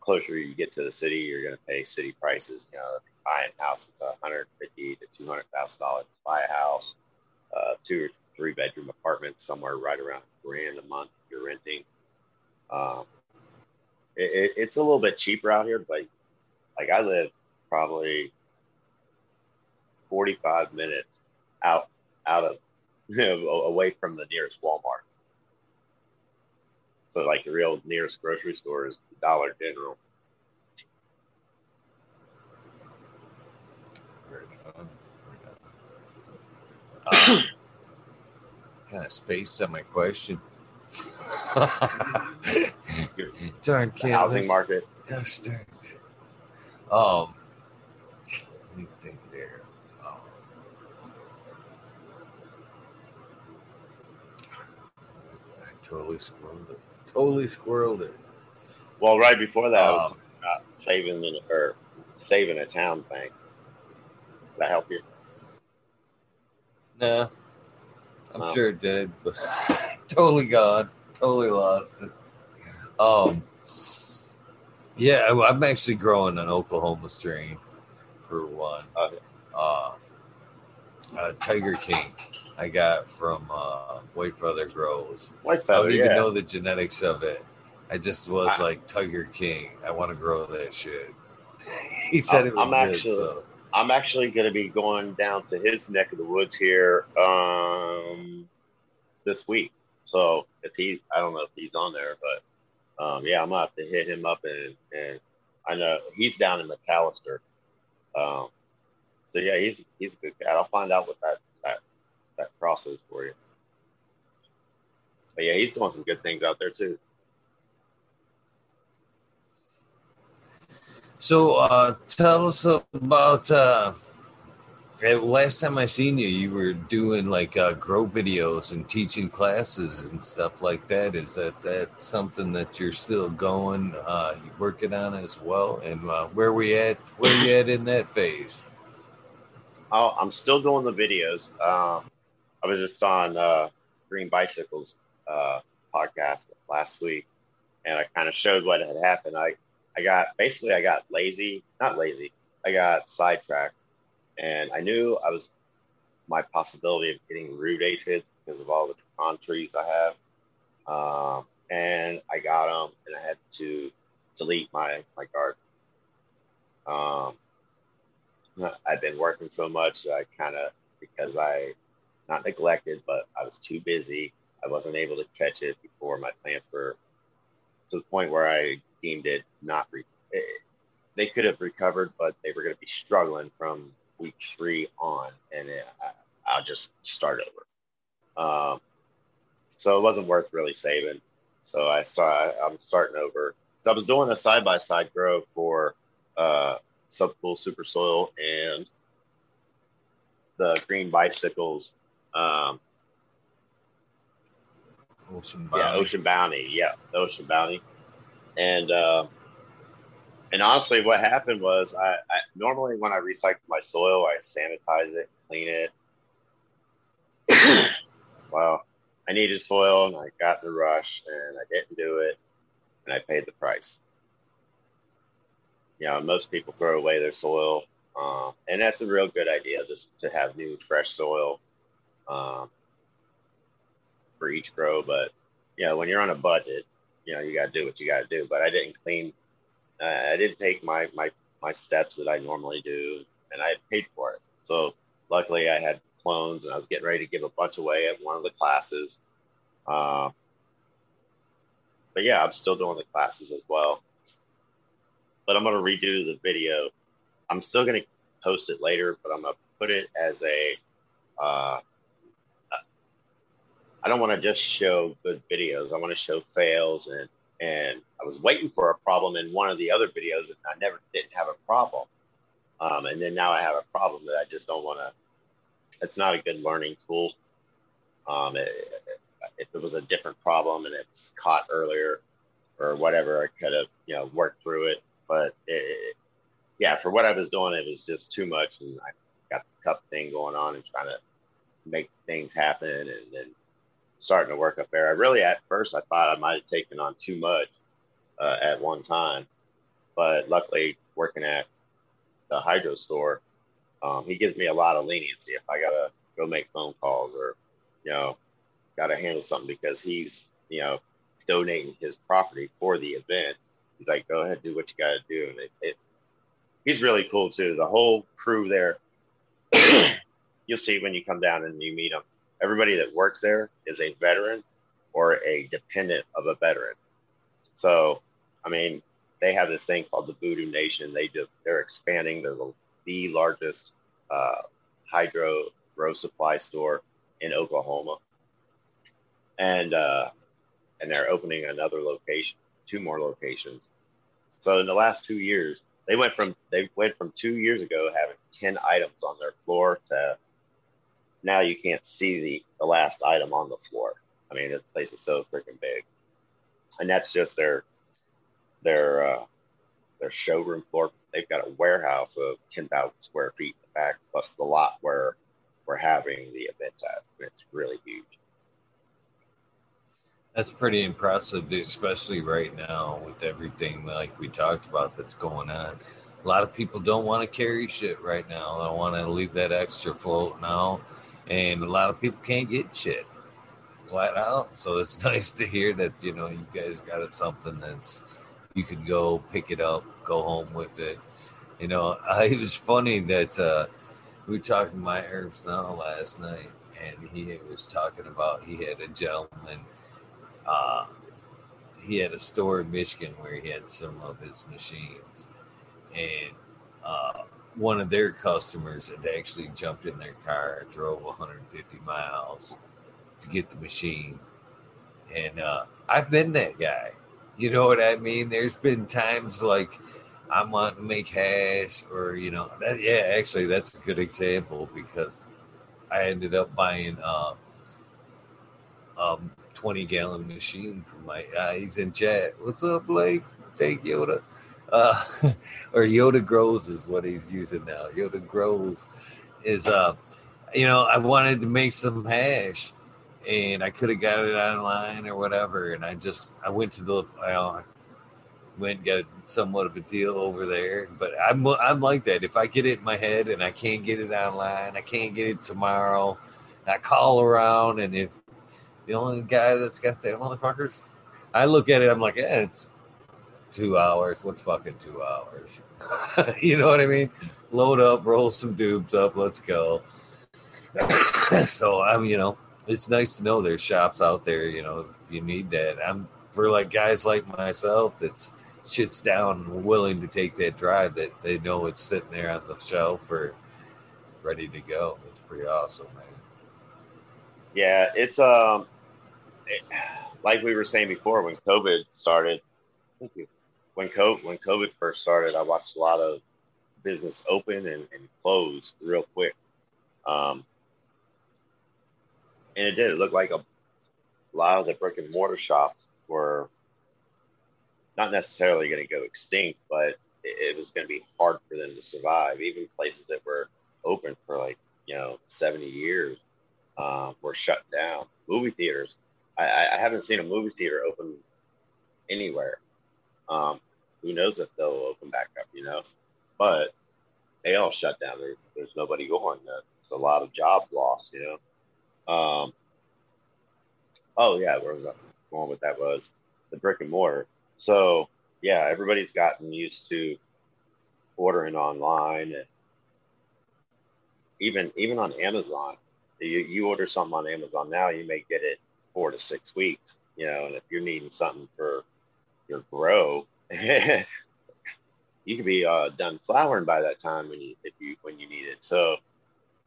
Closer you get to the city you're going to pay city prices you know buying a house it's a 150 to 200 thousand dollars to buy a house uh, two or three bedroom apartments somewhere right around grand a month you're renting. Um, it, it, it's a little bit cheaper out here but like i live probably 45 minutes out out of [LAUGHS] you know, away from the nearest Walmart. So like the real nearest grocery store is Dollar General. [COUGHS] Uh, kind of spaced on my question. [LAUGHS] darn kid. Housing market. Gosh darn. Um, me think totally squirreled it. Totally squirreled it. Well, right before that, um, I was uh, saving the, or saving a town thing. Does that help you? Nah, I'm no. sure it did, but [LAUGHS] totally gone, totally lost it. Um, yeah, I'm actually growing an Oklahoma strain for one. Okay. Uh, uh, Tiger King. I got from uh, White Feather Grows. White Feather, I don't even yeah. know the genetics of it. I just was I, like Tiger King. I want to grow that shit. [LAUGHS] he said I'm, it was I'm good. Actually, so. I'm actually going to be going down to his neck of the woods here um, this week. So if he, I don't know if he's on there, but um, yeah, I'm gonna have to hit him up and and I know he's down in McAlester. Um, so yeah, he's he's a good cat. I'll find out what that that process for you. But yeah, he's doing some good things out there too. So uh, tell us about uh, last time I seen you, you were doing like uh, grow videos and teaching classes and stuff like that. Is that that something that you're still going, uh, working on as well? And uh, where we at? Where you at in that phase? Oh, I'm still doing the videos. Um, I was just on uh, Green Bicycles uh, podcast last week, and I kind of showed what had happened. I I got basically I got lazy, not lazy. I got sidetracked, and I knew I was my possibility of getting root aphids because of all the pecan trees I have. Um, and I got them, and I had to delete my my garden. Um, I've been working so much that I kind of because I not neglected, but I was too busy. I wasn't able to catch it before my plants were to the point where I deemed it not. Re- eh, they could have recovered, but they were going to be struggling from week three on, and it, I, will just start over. Um, so it wasn't worth really saving. So I start. I'm starting over. So I was doing a side by side grow for uh, Subcool Super Soil and the Green Bicycles. Um, Ocean Bounty. Yeah, Ocean Bounty. Yeah, Ocean Bounty. And uh, and honestly, what happened was I, I normally when I recycle my soil, I sanitize it, clean it. [COUGHS] well, I needed soil, and I got in a rush, and I didn't do it, and I paid the price. You know, most people throw away their soil, um, and that's a real good idea, just to have new, fresh soil. Um, for each grow. But know, when you're on a budget, you know, you got to do what you got to do. But I didn't clean. Uh, I didn't take my my my steps that I normally do, and I paid for it. So luckily, I had clones, and I was getting ready to give a bunch away at one of the classes. Uh, but yeah, I'm still doing the classes as well. But I'm going to redo the video. I'm still going to post it later, but I'm going to put it as a uh, I don't want to just show good videos. I want to show fails and and I was waiting for a problem in one of the other videos and I never didn't have a problem. Um, and then now I have a problem that I just don't want to. It's not a good learning tool. Um, it, if it was a different problem and it's caught earlier or whatever, I could have you know worked through it. But it, yeah, for what I was doing, it was just too much, and I got the cup thing going on and trying to make things happen, and then starting to work up there. I really, at first, I thought I might have taken on too much uh, at one time, but luckily, working at the hydro store, um, he gives me a lot of leniency if I gotta go make phone calls or, you know, gotta handle something because he's, you know, donating his property for the event. He's like, go ahead, do what you gotta do, and it, it he's really cool too. The whole crew there, [CLEARS THROAT] you'll see when you come down and you meet him everybody that works there is a veteran or a dependent of a veteran. So, I mean, they have this thing called the Voodoo Nation. They do, they're expanding. They're the, the largest uh, hydro grow supply store in Oklahoma, and uh, and they're opening another location, two more locations. So in the last two years, they went from they went from two years ago having ten items on their floor to now you can't see the, the last item on the floor. I mean, the place is so freaking big, and that's just their their uh, their showroom floor. They've got a warehouse of ten thousand square feet in the back, plus the lot where we're having the event at. It's really huge. That's pretty impressive, especially right now with everything like we talked about that's going on. A lot of people don't want to carry shit right now. They want to leave that extra float now and a lot of people can't get shit flat out. So it's [LAUGHS] nice to hear that you know you guys got it something that's you could go pick it up, go home with it. You know, [LAUGHS] I, it was funny that uh, we were talking to my herbs now last night, and he was talking about he had a gentleman. Uh, he had a store in Michigan where he had some of his machines, and uh, one of their customers had actually jumped in their car, drove 150 miles to get the machine. And uh, I've been that guy. You know what I mean? There's been times like I'm wanting to make hash, or you know, that, yeah, actually, that's a good example because I ended up buying uh, um 20 gallon machine for my. Uh, he's in chat. What's up, Blake? Thank Yoda uh, [LAUGHS] or Yoda Grows is what he's using now. Yoda Grows is, uh, you know, I wanted to make some hash, and I could have got it online or whatever, and I just I went to the, I went and got somewhat of a deal over there. But I'm I'm like that. If I get it in my head and I can't get it online, I can't get it tomorrow. I call around, and if the only guy that's got the motherfuckers, I look at it, I'm like, yeah, it's two hours. What's fucking two hours? [LAUGHS] you know what I mean? Load up, roll some dupes up, let's go. [COUGHS] so I'm, you know, it's nice to know there's shops out there. You know, if you need that, I'm for like guys like myself that's shits down and willing to take that drive that they know it's sitting there on the shelf or ready to go. It's pretty awesome, man. Yeah, it's um, it, like we were saying before when COVID started. Thank you. When COVID when COVID first started, I watched a lot of business open and, and close real quick. Um, and it did. It looked like a, a lot of the brick and mortar shops were not necessarily going to go extinct, but it, it was going to be hard for them to survive. Even places that were open for like you know 70 years uh, were shut down. Movie theaters. I, I, haven't seen a movie theater open anywhere. Um, who knows if they'll open back up? You know, but they all shut down. There, there's nobody going. It's a lot of jobs lost. You know. Um, oh yeah, where was I going with that? Was the brick and mortar. So yeah, everybody's gotten used to ordering online and even even on Amazon. You, you order something on Amazon now, you may get it four to six weeks. You know, and if you're needing something for your grow, [LAUGHS] you could be uh, done flowering by that time when you if you when you need it. So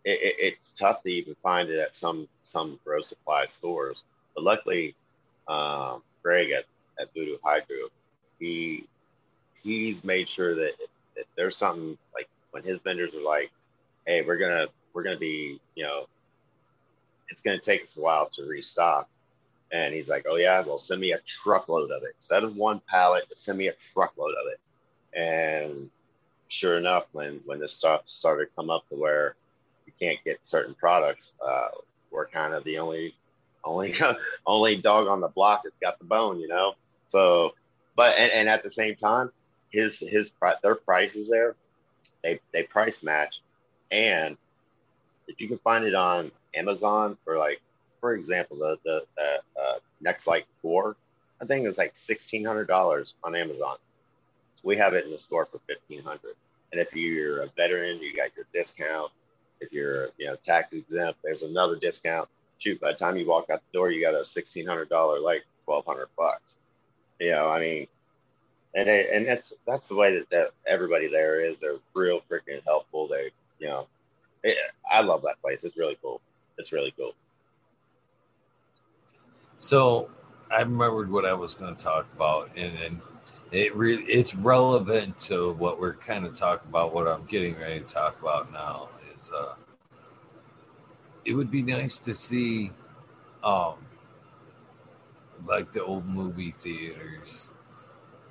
it, it, it's tough to even find it at some some grow supply stores. But luckily, um, Greg at, at Voodoo Hydro, he he's made sure that if, if there's something like when his vendors are like, hey, we're gonna we're gonna be, you know, it's gonna take us a while to restock. And he's like, Oh yeah, well send me a truckload of it. Instead of one pallet, send me a truckload of it. And sure enough, when when this stuff started to come up to where you can't get certain products, uh, we're kind of the only only [LAUGHS] only dog on the block that's got the bone, you know. So, but and, and at the same time, his his their prices there, they they price match and if you can find it on Amazon for like, for example, the the, the uh, Nexlite Four, I think it's like sixteen hundred dollars on Amazon. So we have it in the store for fifteen hundred. And if you're a veteran, you got your discount. If you're you know tax exempt, there's another discount. Shoot, by the time you walk out the door, you got a sixteen hundred dollar like twelve hundred bucks. You know, I mean, and and that's that's the way that, that everybody there is. They're real freaking helpful. They you know, it, I love that place. It's really cool. It's really cool. So I remembered what I was going to talk about, and, and it it's relevant to what we're kind of talking about. What I'm getting ready to talk about now is, uh, it would be nice to see, um, like the old movie theaters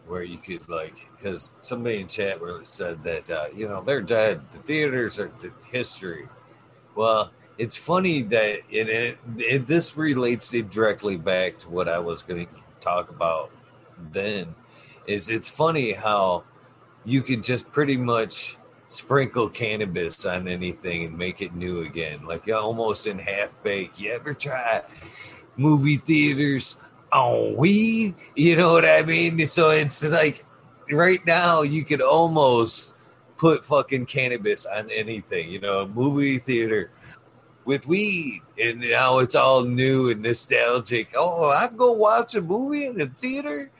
where you could like because somebody in chat really said that uh, you know they're dead the theaters are the history well it's funny that it, it, it this relates it directly back to what i was going to talk about then is it's funny how you can just pretty much sprinkle cannabis on anything and make it new again like almost in half bake you ever try movie theaters on weed. You know what I mean? So it's like right now you could almost put fucking cannabis on anything, you know, movie theater with weed. And now it's all new and nostalgic. Oh, I go watch a movie in the theater,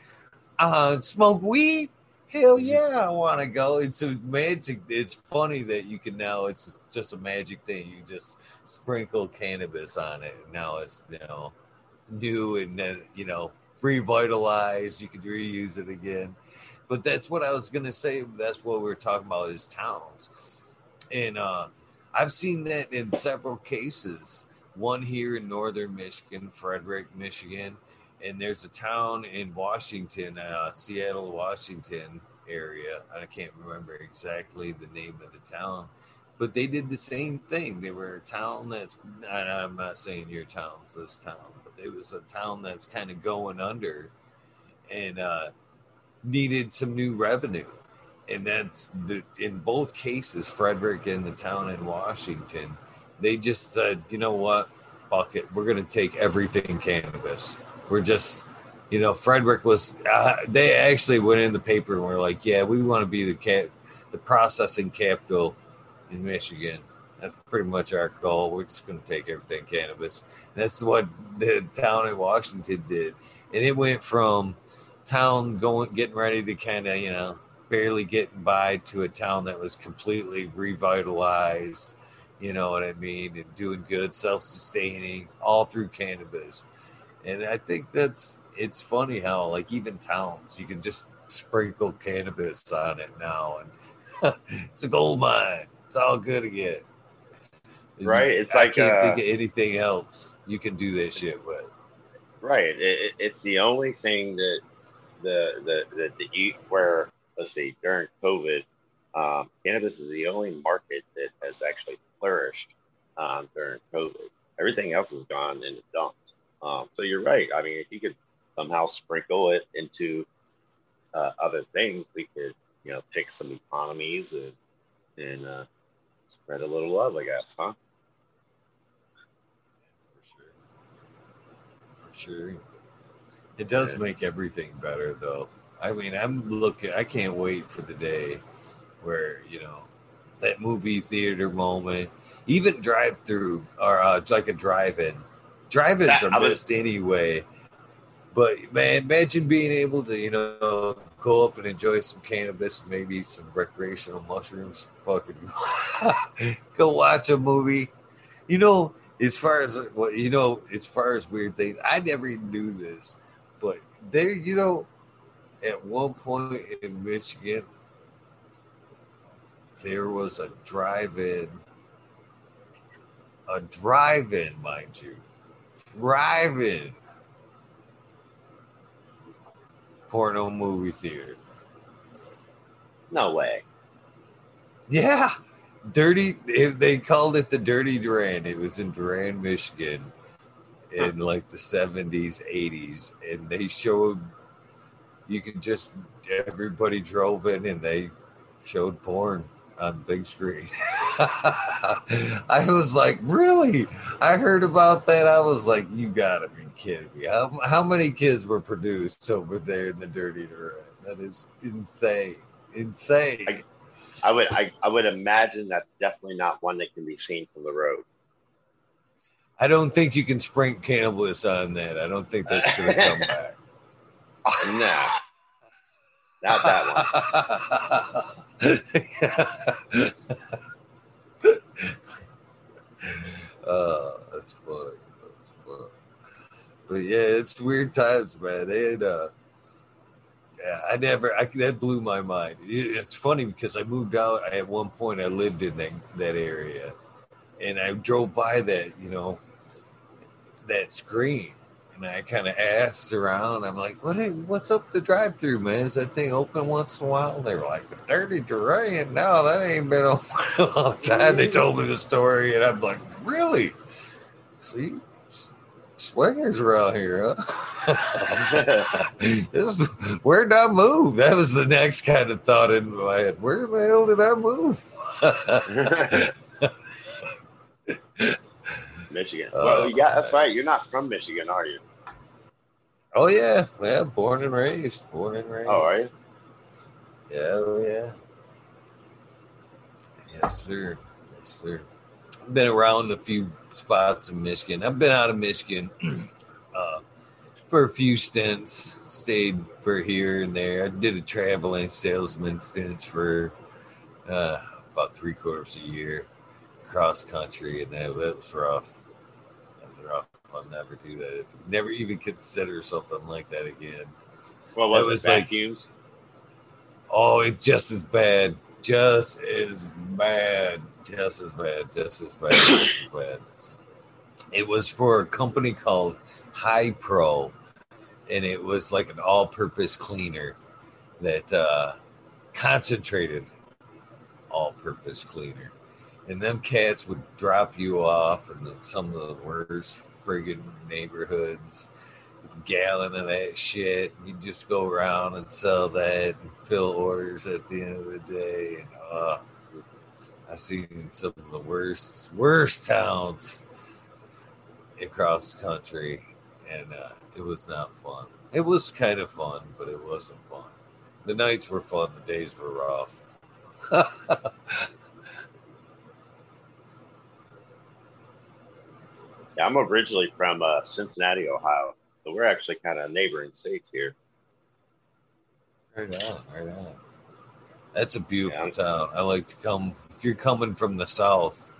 uh, smoke weed. Hell mm-hmm. yeah, I want to go. It's a magic. It's funny that you can now. It's just a magic thing. You just sprinkle cannabis on it. Now it's you know new and uh, you know revitalized. You could reuse it again. But that's what I was gonna say. That's what we are talking about is towns, and uh, I've seen that in several cases. One here in northern Michigan, Frederic, Michigan, and there's a town in Washington, uh, Seattle, Washington area. I can't remember exactly the name of the town, but they did the same thing. They were a town that's. I'm not saying your town's this town, but it was a town that's kind of going under and uh, needed some new revenue. And that's the in both cases, Frederic and the town in Washington, they just said, you know what, fuck it, we're gonna take everything cannabis. We're just you know, Frederic was. Uh, they actually went in the paper and were like, "Yeah, we want to be the cap, the processing capital in Michigan." That's pretty much our goal. We're just going to take everything cannabis. That's what the town in Washington did, and it went from town going getting ready to kind of you know barely getting by to a town that was completely revitalized. You know what I mean? And doing good, self-sustaining, all through cannabis. And I think that's it's funny how like even towns you can just sprinkle cannabis on it now, and [LAUGHS] it's a gold mine. It's all good again. Right? It's I like can't uh, think of anything else you can do that shit with. Right. It, it- it's the only thing that the the the, the eat where let's see during COVID, um, cannabis is the only market that has actually flourished um, during COVID. Everything else has gone in the dumps. Um, so you're right. I mean, if you could somehow sprinkle it into uh, other things, we could you know pick some economies and and uh, spread a little love, I guess, huh? For sure. For sure. It does Yeah. make everything better, though. I mean, I'm looking, I can't wait for the day where, you know, that movie theater moment, even drive through or uh, like a drive in. Drive ins are missed anyway. But man, imagine being able to, you know, go up and enjoy some cannabis, maybe some recreational mushrooms. Fucking [LAUGHS] go watch a movie. You know, as far as well, you know, as far as weird things, I never even knew this, but there, you know, at one point in Michigan, there was a drive-in, a drive-in, mind you, drive-in porno movie theater. No way. Yeah, dirty. They called it the Dirty Durand. It was in Durand, Michigan, in like the seventies, eighties, and they showed. You could just everybody drove in and they showed porn on big screen. [LAUGHS] I was like, really? I heard about that. I was like, you gotta be kidding me. How, how many kids were produced over there in the Dirty Durand? That is insane. Insane. I- I would I, I would imagine that's definitely not one that can be seen from the road. I don't think you can sprinkle cannabis on that. I don't think that's going to come [LAUGHS] back. Nah, not that one. uh, [LAUGHS] that's funny. That's funny. But yeah, it's weird times, man. They had, uh, I never, I, that blew my mind. It- it's funny because I moved out. At one point, I lived in that, that area and I drove by that, you know, that screen. And I kind of asked around. I'm like, "What? Is, what's up the drive-through, man? Is that thing open once in a while?" They were like, "The Dirty Durand." No, that ain't been [LAUGHS] open a long time. They told me the story, and I'm like, "Really? See, swingers around here, huh?" [LAUGHS] this, where did I move? That was the next kind of thought in my head. Where the hell did I move? [LAUGHS] Michigan. Uh, well, got that's right. You're not from Michigan, are you? Oh yeah, yeah, born and raised, born and raised. Oh, are? Yeah, oh, yeah. Yes, sir. Yes, sir. I've been around a few spots in Michigan. I've been out of Michigan [CLEARS THROAT] uh, for a few stints. Stayed for here and there. I did a traveling salesman stint for uh, about three quarters a year, cross country, and that, that was rough. Was. I'll never do that. Never even consider something like that again. Well, was That it was like- vacuums? Oh, it's just as bad. Just as bad. Just as bad. Just as bad. Just as bad. It was for a company called High Pro, and it was like an all-purpose cleaner that uh, concentrated all-purpose cleaner. And them cats would drop you off and some of the worst friggin' neighborhoods with a gallon of that shit. You just go around and sell that and fill orders at the end of the day. And uh, I've seen some of the worst, worst towns across the country, and uh, it was not fun. it was kind of fun, but it wasn't fun. The nights were fun, the days were rough. [LAUGHS] yeah, I'm originally from uh, Cincinnati, Ohio, so we're actually kind of neighboring states here. Right on, right on. That's a beautiful yeah. town. I like to come if you're coming from the south,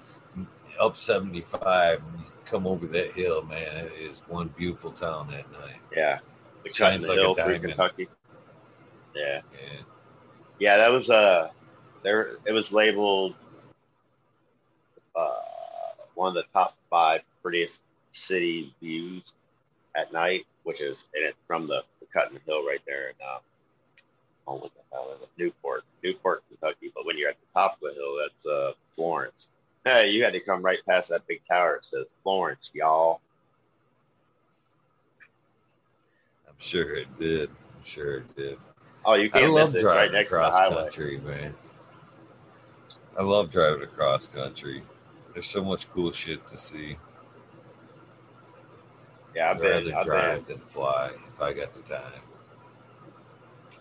up 75, come over that hill, man. It is one beautiful town that night. Yeah, the shines like hill a diamond. Kentucky. Yeah. yeah, yeah. That was uh, there. It was labeled uh, one of the top five prettiest city views at night, which is and it's from the, the Cutting Hill right there in uh, oh, what the hell is it? Newport, Newport, Kentucky. But when you're at the top of the hill, that's uh, Florence. Hey, you had to come right past that big tower. It says Florence, y'all. I'm sure it did. I'm sure it did. Oh, you can't miss it right next to the highway. country, man. I love driving across country. There's so much cool shit to see. Yeah, I've I'd been. rather I've drive than fly if I got the time.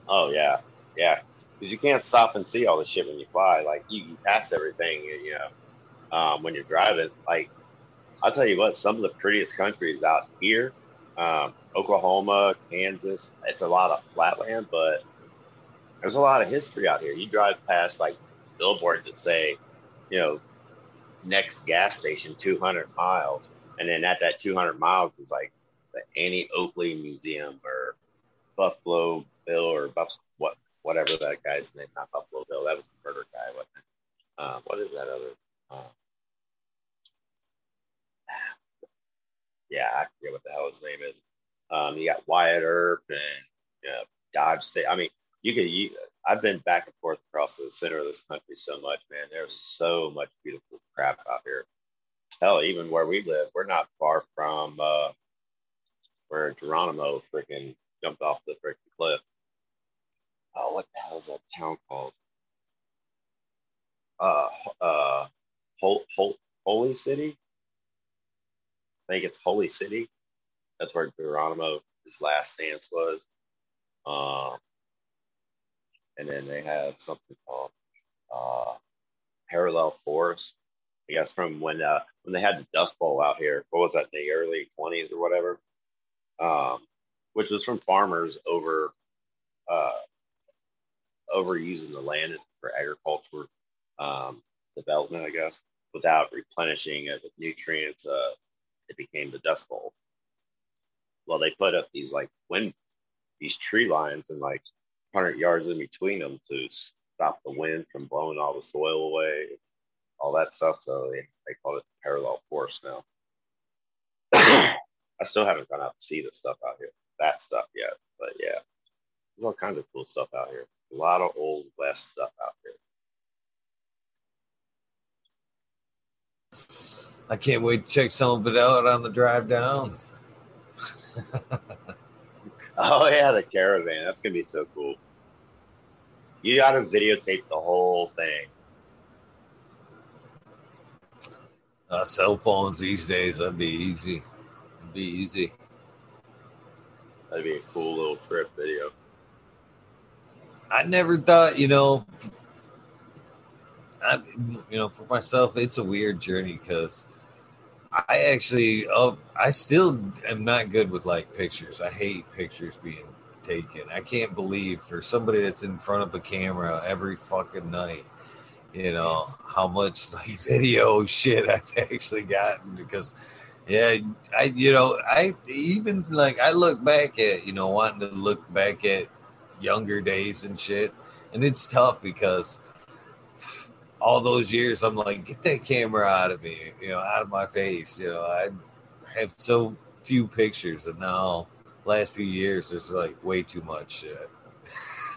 Oh yeah, yeah. Because you can't stop and see all the shit when you fly. Like you, you pass everything, you know, um, when you're driving. Like I'll tell you what, some of the prettiest countries out here, um, Oklahoma, Kansas. It's a lot of flatland, but there's a lot of history out here. You drive past like billboards that say, you know, next gas station 200 miles, and then at that 200 miles is like the Annie Oakley Museum or Buffalo Bill or Buff what whatever that guy's name, not Buffalo Bill. That was the murder guy. What? Uh, what is that other? Uh, yeah, I forget what the hell his name is. Um, you got Wyatt Earp and you know, Dodge State. I mean, you could. You, I've been back and forth across the center of this country so much, man. There's so much beautiful crap out here. Hell, even where we live, we're not far from uh, where Geronimo freaking jumped off the freaking cliff. Oh, what the hell is that town called? Uh, uh, Hol- Hol- Holy City. I think it's Holy City. That's where Geronimo his last stance was. Um, and then they have something called uh, Parallel Forest. I guess from when uh, when they had the Dust Bowl out here. What was that? The early twenties or whatever. Um, which was from farmers over uh, over using the land for agriculture um, development, I guess, without replenishing it with nutrients. Uh, it became the Dust Bowl. Well, they put up these like wind, these tree lines and like 100 yards in between them to stop the wind from blowing all the soil away, all that stuff. So they, they call it parallel forest now. [COUGHS] I still haven't gone out to see the stuff out here, that stuff yet. But yeah, there's all kinds of cool stuff out here. A lot of old west stuff out here. I can't wait to check some of it out on the drive down. [LAUGHS] oh yeah, the caravan. That's gonna be so cool. You gotta videotape the whole thing. Uh, cell phones these days, that'd be easy. It'd be easy. That'd be a cool little trip video. I never thought, you know, I, you know, for myself, it's a weird journey because I actually, uh, I still am not good with like pictures. I hate pictures being taken. I can't believe for somebody that's in front of a camera every fucking night, you know, how much [LAUGHS] like video shit I've actually gotten because, yeah, I, you know, I even like, I look back at, you know, wanting to look back at younger days and shit. And it's tough because all those years, I'm like, get that camera out of me, you know, out of my face. You know, I have so few pictures, and now last few years, there's like way too much shit [LAUGHS]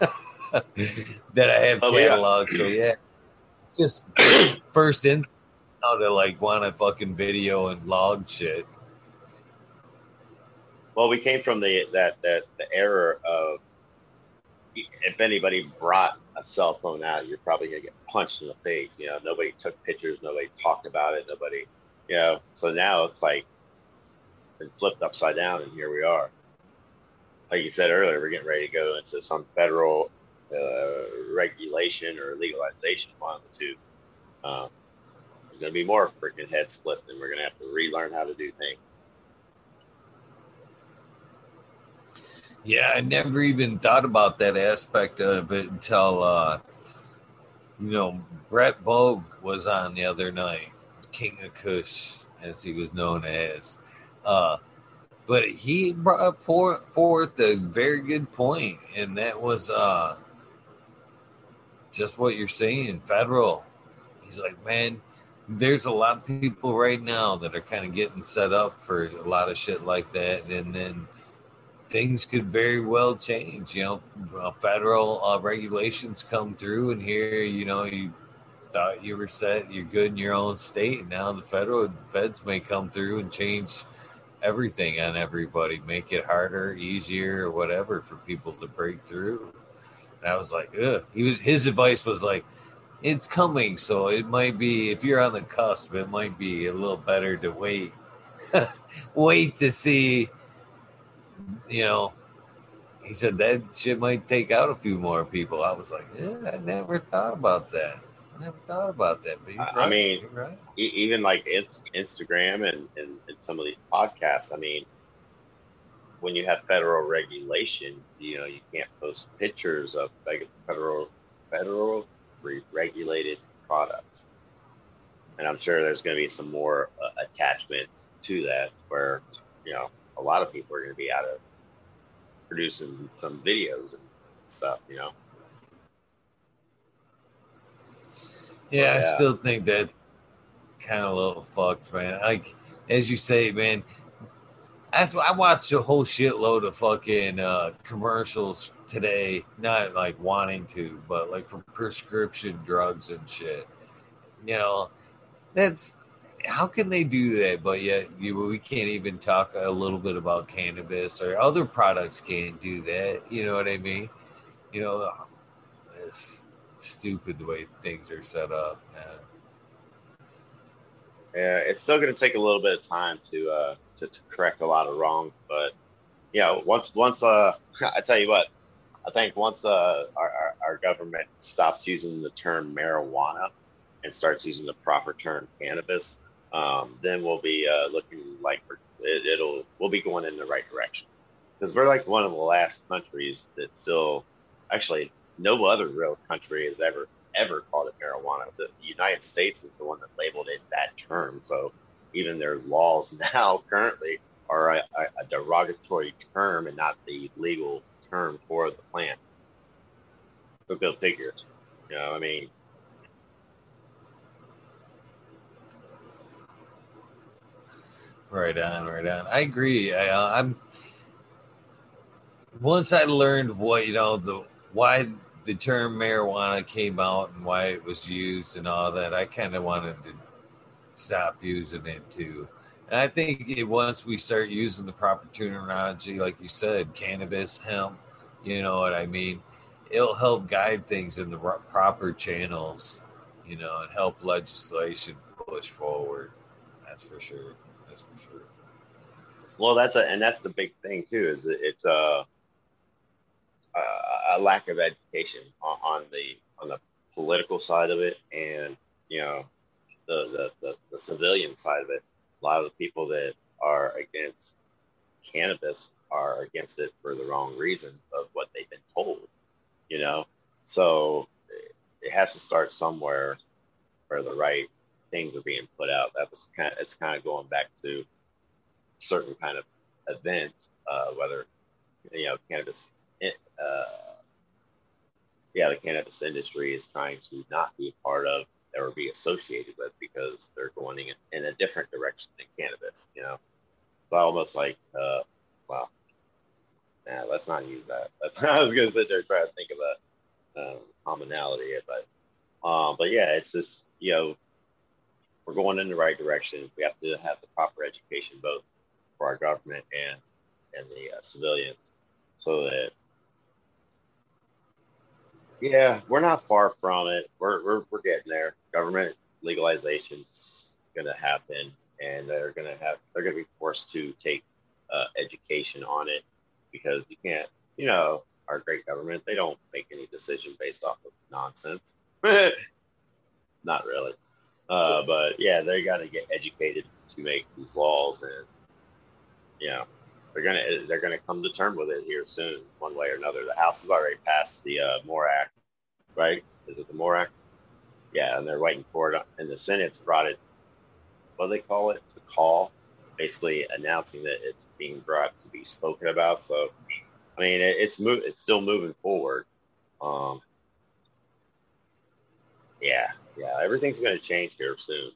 that I have oh, cataloged. Yeah. So yeah, just [CLEARS THROAT] first in how to like want to fucking video and log shit. Well, we came from the that that the era of if anybody brought a cell phone out, you're probably gonna get punched in the face. You know, nobody took pictures, nobody talked about it, nobody, you know. So now it's like been flipped upside down, and here we are. like you said earlier, we're getting ready to go into some federal uh, regulation or legalization, one of the two. Um, there's going to be more freaking head split, and we're going to have to relearn how to do things. Yeah, I never even thought about that aspect of it until, uh, you know, Brett Bogue was on the other night, King of Kush, as he was known as. Uh, but he brought forth a very good point, and that was uh, just what you're saying, federal. He's like, man, there's a lot of people right now that are kind of getting set up for a lot of shit like that, and then things could very well change. You know, uh, federal uh, regulations come through, and here, you know, you thought you were set, you're good in your own state, and now the federal feds may come through and change everything on everybody, make it harder, easier, whatever for people to break through. And I was like, ugh. He was his advice was like, it's coming, so it might be if you're on the cusp, it might be a little better to wait, [LAUGHS] wait to see you know, he said that shit might take out a few more people. I was like, yeah, I never thought about that. I never thought about that. But I, right. mean, right. even like it's Instagram and, and, and some of these podcasts, I mean, when you have federal regulation, you know, you can't post pictures of federal federal regulated products. And I'm sure there's going to be some more uh, attachments to that where, you know, a lot of people are going to be out of producing some videos and stuff, you know. Yeah, I still think that kind of a little fucked, man. Like as you say, man. I watched a whole shitload of fucking uh, commercials today. Not like wanting to, but like for prescription drugs and shit. You know, that's how can they do that? But yet you, we can't even talk a little bit about cannabis or other products can't do that. You know what I mean? You know, stupid the way things are set up. Man. Yeah, it's still going to take a little bit of time to, uh, to to correct a lot of wrongs, but yeah, once once uh, [LAUGHS] I tell you what, I think once uh, our, our, our government stops using the term marijuana and starts using the proper term cannabis, um, then we'll be uh, looking like it, will we'll be going in the right direction because we're like one of the last countries that still actually no other real country has ever ever called it marijuana. The United States is the one that labeled it that term. So even their laws [LAUGHS] now currently are a, a derogatory term and not the legal term for the plant. So go figure. You know, I mean, Right on, right on. I agree. I, uh, I'm once I learned what you know the why the term marijuana came out and why it was used and all that, I kind of wanted to stop using it too. And I think it, once we start using the proper terminology, like you said, cannabis, hemp, you know what I mean, it'll help guide things in the proper channels, you know, and help legislation push forward. That's for sure. That's for sure. Well, that's a and that's the big thing too. Is it's a a, lack of education on, on, the on the political side of it, and you know the, the the the civilian side of it. A lot of the people that are against cannabis are against it for the wrong reasons of what they've been told. You know, so it has to start somewhere where the right things are being put out. That was kind of, it's kind of going back to certain kind of events, uh, whether, you know, cannabis, uh, yeah, the cannabis industry is trying to not be a part of or be associated with because they're going in, in a different direction than cannabis, you know. It's almost like, uh, well, nah, let's not use that. [LAUGHS] I was to sit there and try to think of a um, commonality, but, um, but yeah, it's just, you know, we're going in the right direction. We have to have the proper education, both for our government and and the uh, civilians, so that yeah, we're not far from it. We're we're, we're getting there. Government legalization's to happen, and they're to have they're to be forced to take uh, education on it because you can't, you know, our great government, they don't make any decision based off of nonsense. [LAUGHS] Not really. Uh, but yeah, they got to get educated to make these laws, and know, they're gonna they're gonna come to term with it here soon, one way or another. The House has already passed the uh, MORE Act, right? Is it the MORE Act? Yeah, and they're waiting for it, and the Senate's brought it. What do they call it? It's a call, basically announcing that it's being brought to be spoken about. So, I mean, it, it's move it's still moving forward. Um, yeah, yeah, everything's going to change here soon.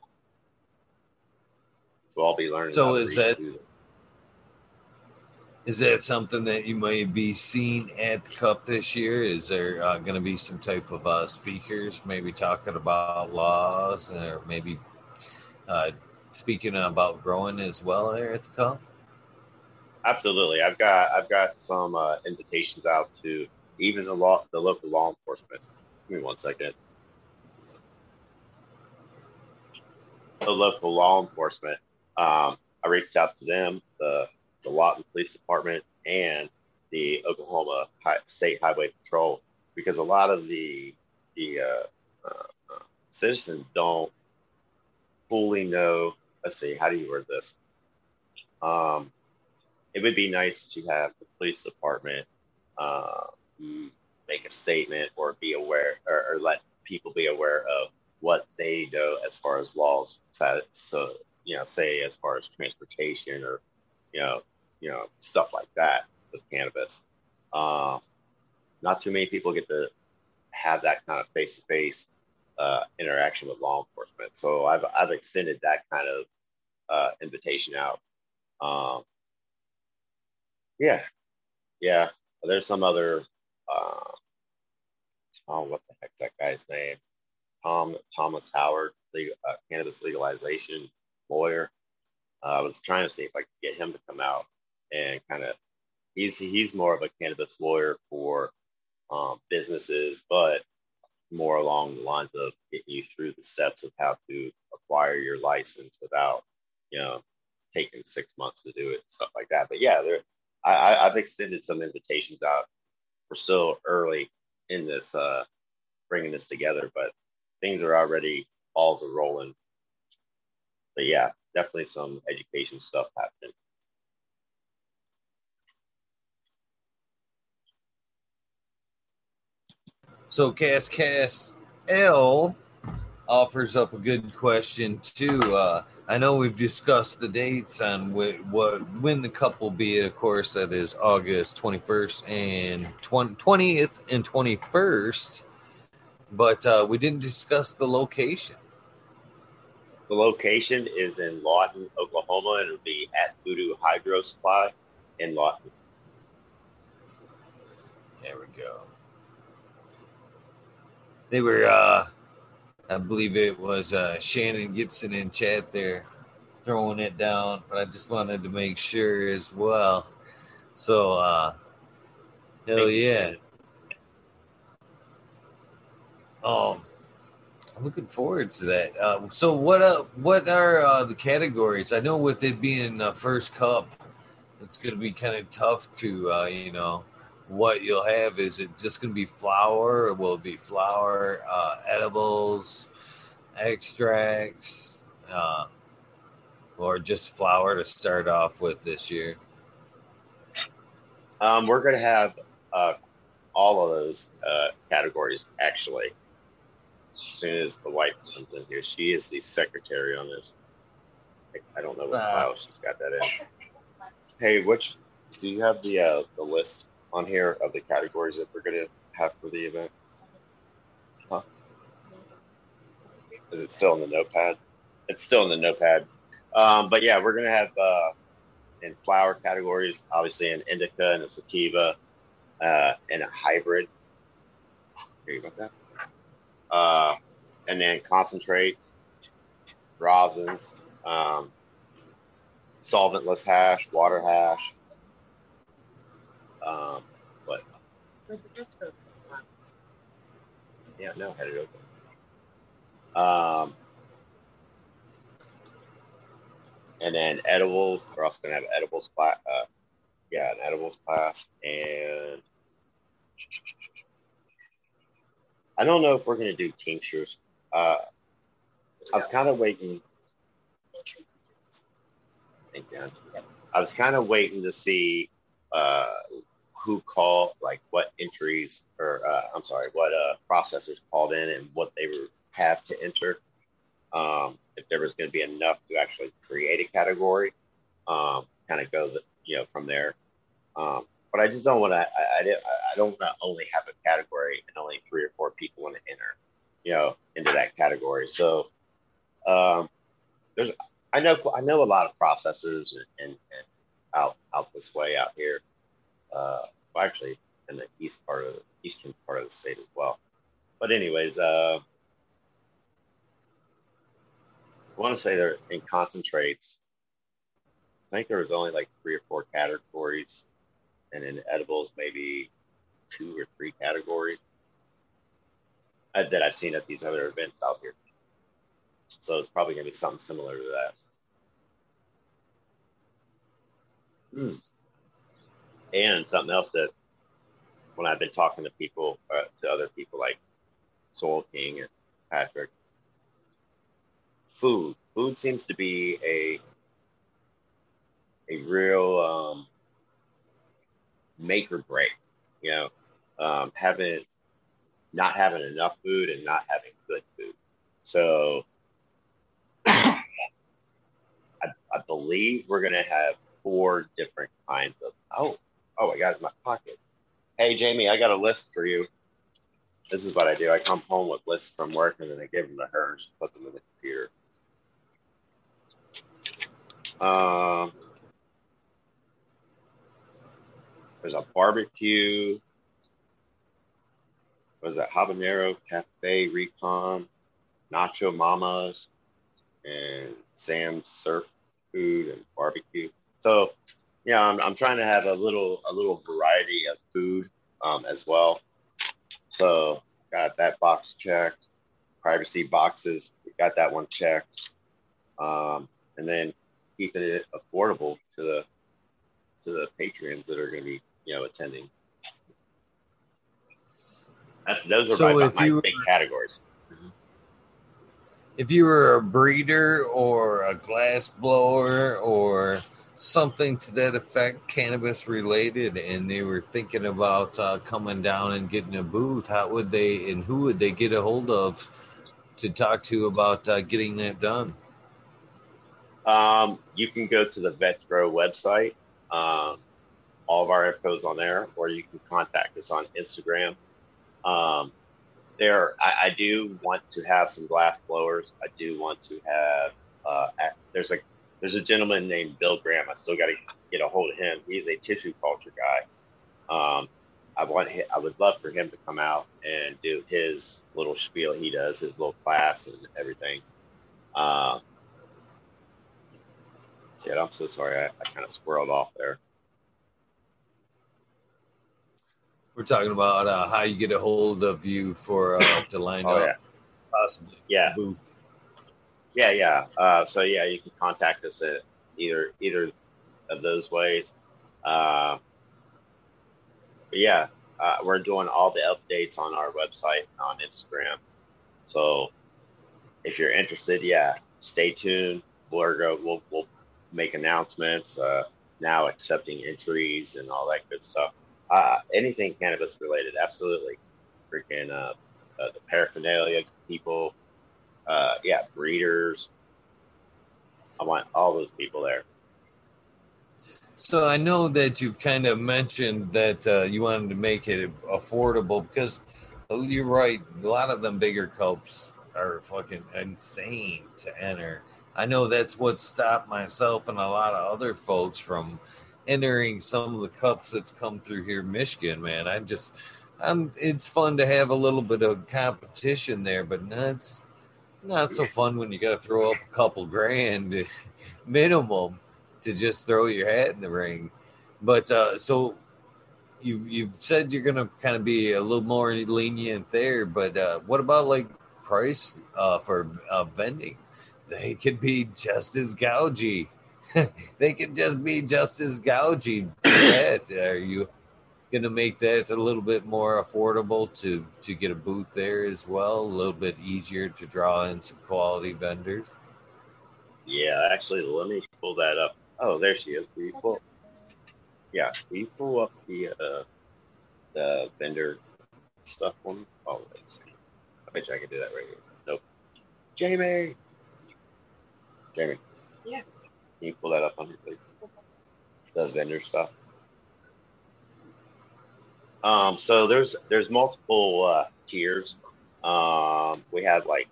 We'll all be learning. So is that is that something that you may be seeing at the Cup this year? Is there uh, going to be some type of uh, speakers, maybe talking about laws, or maybe uh, speaking about growing as well there at the Cup? Absolutely, I've got I've got some uh, invitations out to even the law the local law enforcement. Give me one second. The local law enforcement. Um, I reached out to them. The the Lawton Police Department and the Oklahoma State Highway Patrol because a lot of the the uh, uh, citizens don't fully know. Let's see, how do you word this? Um, it would be nice to have the police department uh, make a statement or be aware or, or, let people be aware of what they know as far as laws. So, you know, say as far as transportation or you know you know, stuff like that with cannabis. Uh, not too many people get to have that kind of face to face interaction with law enforcement. So I've, I've extended that kind of uh, invitation out. Um, yeah, yeah. There's some other, uh, oh, what the heck's that guy's name? Tom Thomas Howard, the uh, cannabis legalization lawyer. Uh, I was trying to see if I could get him to come out and kind of he's he's more of a cannabis lawyer for um, businesses, but more along the lines of getting you through the steps of how to acquire your license without you know taking six months to do it and stuff like that. But yeah, there I, I've extended some invitations out. We're still early in this uh, bringing this together, but things are already balls are rolling. But yeah, definitely some education stuff happening. So Cast Cast L offers up a good question too. Uh, I know we've discussed the dates on what, what when the cup will be. Of course, that is August twenty first and twentieth and twenty first. But uh, we didn't discuss the location. The location is in Lawton, Oklahoma, and it'll be at Voodoo Hydro Supply in Lawton. There we go they were uh I believe it was uh Shannon Gibson in chat there throwing it down, but I just wanted to make sure as well. So uh hell yeah. Um I'm looking forward to that. Uh, so what uh, what are uh, the categories? I know with it being the first cup, it's going to be kind of tough to uh, you know what you'll have is it just going to be flour? Or will it be flour uh, edibles extracts uh, or just flour to start off with this year? Um, we're going to have uh, all of those uh, categories actually. As soon as the wife comes in here she is the secretary on this. I don't know what uh, file she's got that in. Hey which do you have the uh, the list on here of the categories that we're going to have for the event? Huh? Is it still in the notepad? It's still in the notepad. Um, but yeah, we're going to have uh, in flower categories, obviously an indica and a sativa uh, and a hybrid. Hear you about that? Uh, and then concentrates, rosins, um, solventless hash, water hash, um, but yeah, no, had it open. Um, and then edibles. We're also gonna have edibles. Uh, yeah, an edibles class, and I don't know if we're going to do tinctures. Uh, I was kind of waiting. I was kind of waiting to see uh, who called, like what entries or uh, I'm sorry, what uh, processors called in and what they were have to enter. Um, if there was going to be enough to actually create a category, um, kind of go the, you know from there. Um, but I just don't want to. I, I, I don't want to only have a category and only three or four people want to enter, you know, into that category. So um, there's I know I know a lot of processors and, and, and out out this way out here. Uh, well, actually, in the east part of eastern part of the state as well. But anyways, uh, I want to say they're in concentrates. I think there was only like three or four categories, and in edibles maybe two or three categories uh, that I've seen at these other events out here. So it's probably going to be something similar to that. Mm. And something else that when I've been talking to people, uh, to other people like Soul King and Patrick, food. Food seems to be a a real um, make or break. You know, um, having not having enough food and not having good food. So [COUGHS] I, I believe we're to have four different kinds of. Oh, oh, I got it in my pocket. Hey, Jamie, I got a list for you. This is what I do. I come home with lists from work and then I give them to her. And she puts them in the computer. Um, there's a barbecue. What is that? Habanero Cafe Recon, Nacho Mamas, and Sam's Surf Food and Barbecue. So, yeah, I'm, I'm trying to have a little a little variety of food um, as well. So, got that box checked. Privacy boxes, got that one checked. Um, and then keeping it affordable to the to the patrons that are going to be you know attending. That's those are so my, my you, big categories. If you were a breeder or a glass blower or something to that effect, cannabis related, and they were thinking about uh, coming down and getting a booth, how would they and who would they get a hold of to talk to about uh, getting that done? Um, you can go to the Vets Grow website. Um, all of our info is on there, or you can contact us on Instagram. Um, there, I, I, do want to have some glass blowers. I do want to have. Uh, there's a there's a gentleman named Bill Graham. I still got to get a hold of him. He's a tissue culture guy. Um, I want him, I would love for him to come out and do his little spiel he does, his little class and everything. Uh, yeah, I'm so sorry. I, I kind of squirreled off there. We're talking about uh, how you get a hold of you for uh, to line oh, up yeah. possibly yeah booth. Yeah, yeah. Uh, so yeah, you can contact us at either either of those ways. Uh, yeah, uh, we're doing all the updates on our website on Instagram. So if you're interested, yeah, stay tuned. We'll go. We'll, we'll make announcements, uh, now accepting entries and all that good stuff. Uh, anything cannabis related, absolutely. Freaking uh, uh, the paraphernalia people, uh, yeah, breeders. I want all those people there. So I know that you've kind of mentioned that uh, you wanted to make it affordable because you're right. A lot of them bigger cups are fucking insane to enter. I know that's what stopped myself and a lot of other folks from entering some of the cups that's come through here Michigan, man. I'm just I'm it's fun to have a little bit of competition there, but that's not so fun when you gotta throw up a couple grand [LAUGHS] minimum to just throw your hat in the ring. But uh so you you've said you're gonna kind of be a little more lenient there, but uh what about like price uh for uh vending? they could be just as gougy. [LAUGHS] they can just be just as gougy. Are you going to make that a little bit more affordable to to get a booth there as well? A little bit easier to draw in some quality vendors. Yeah, actually, let me pull that up. Oh, there she is. Will you pull? Yeah, we pull up the uh, the vendor stuff one? Oh, wait I bet you I can do that right here. Nope. Jamie. Jamie. Yeah. Can you pull that up on your please? The vendor stuff. Um, so there's there's multiple uh, tiers. Um, we have like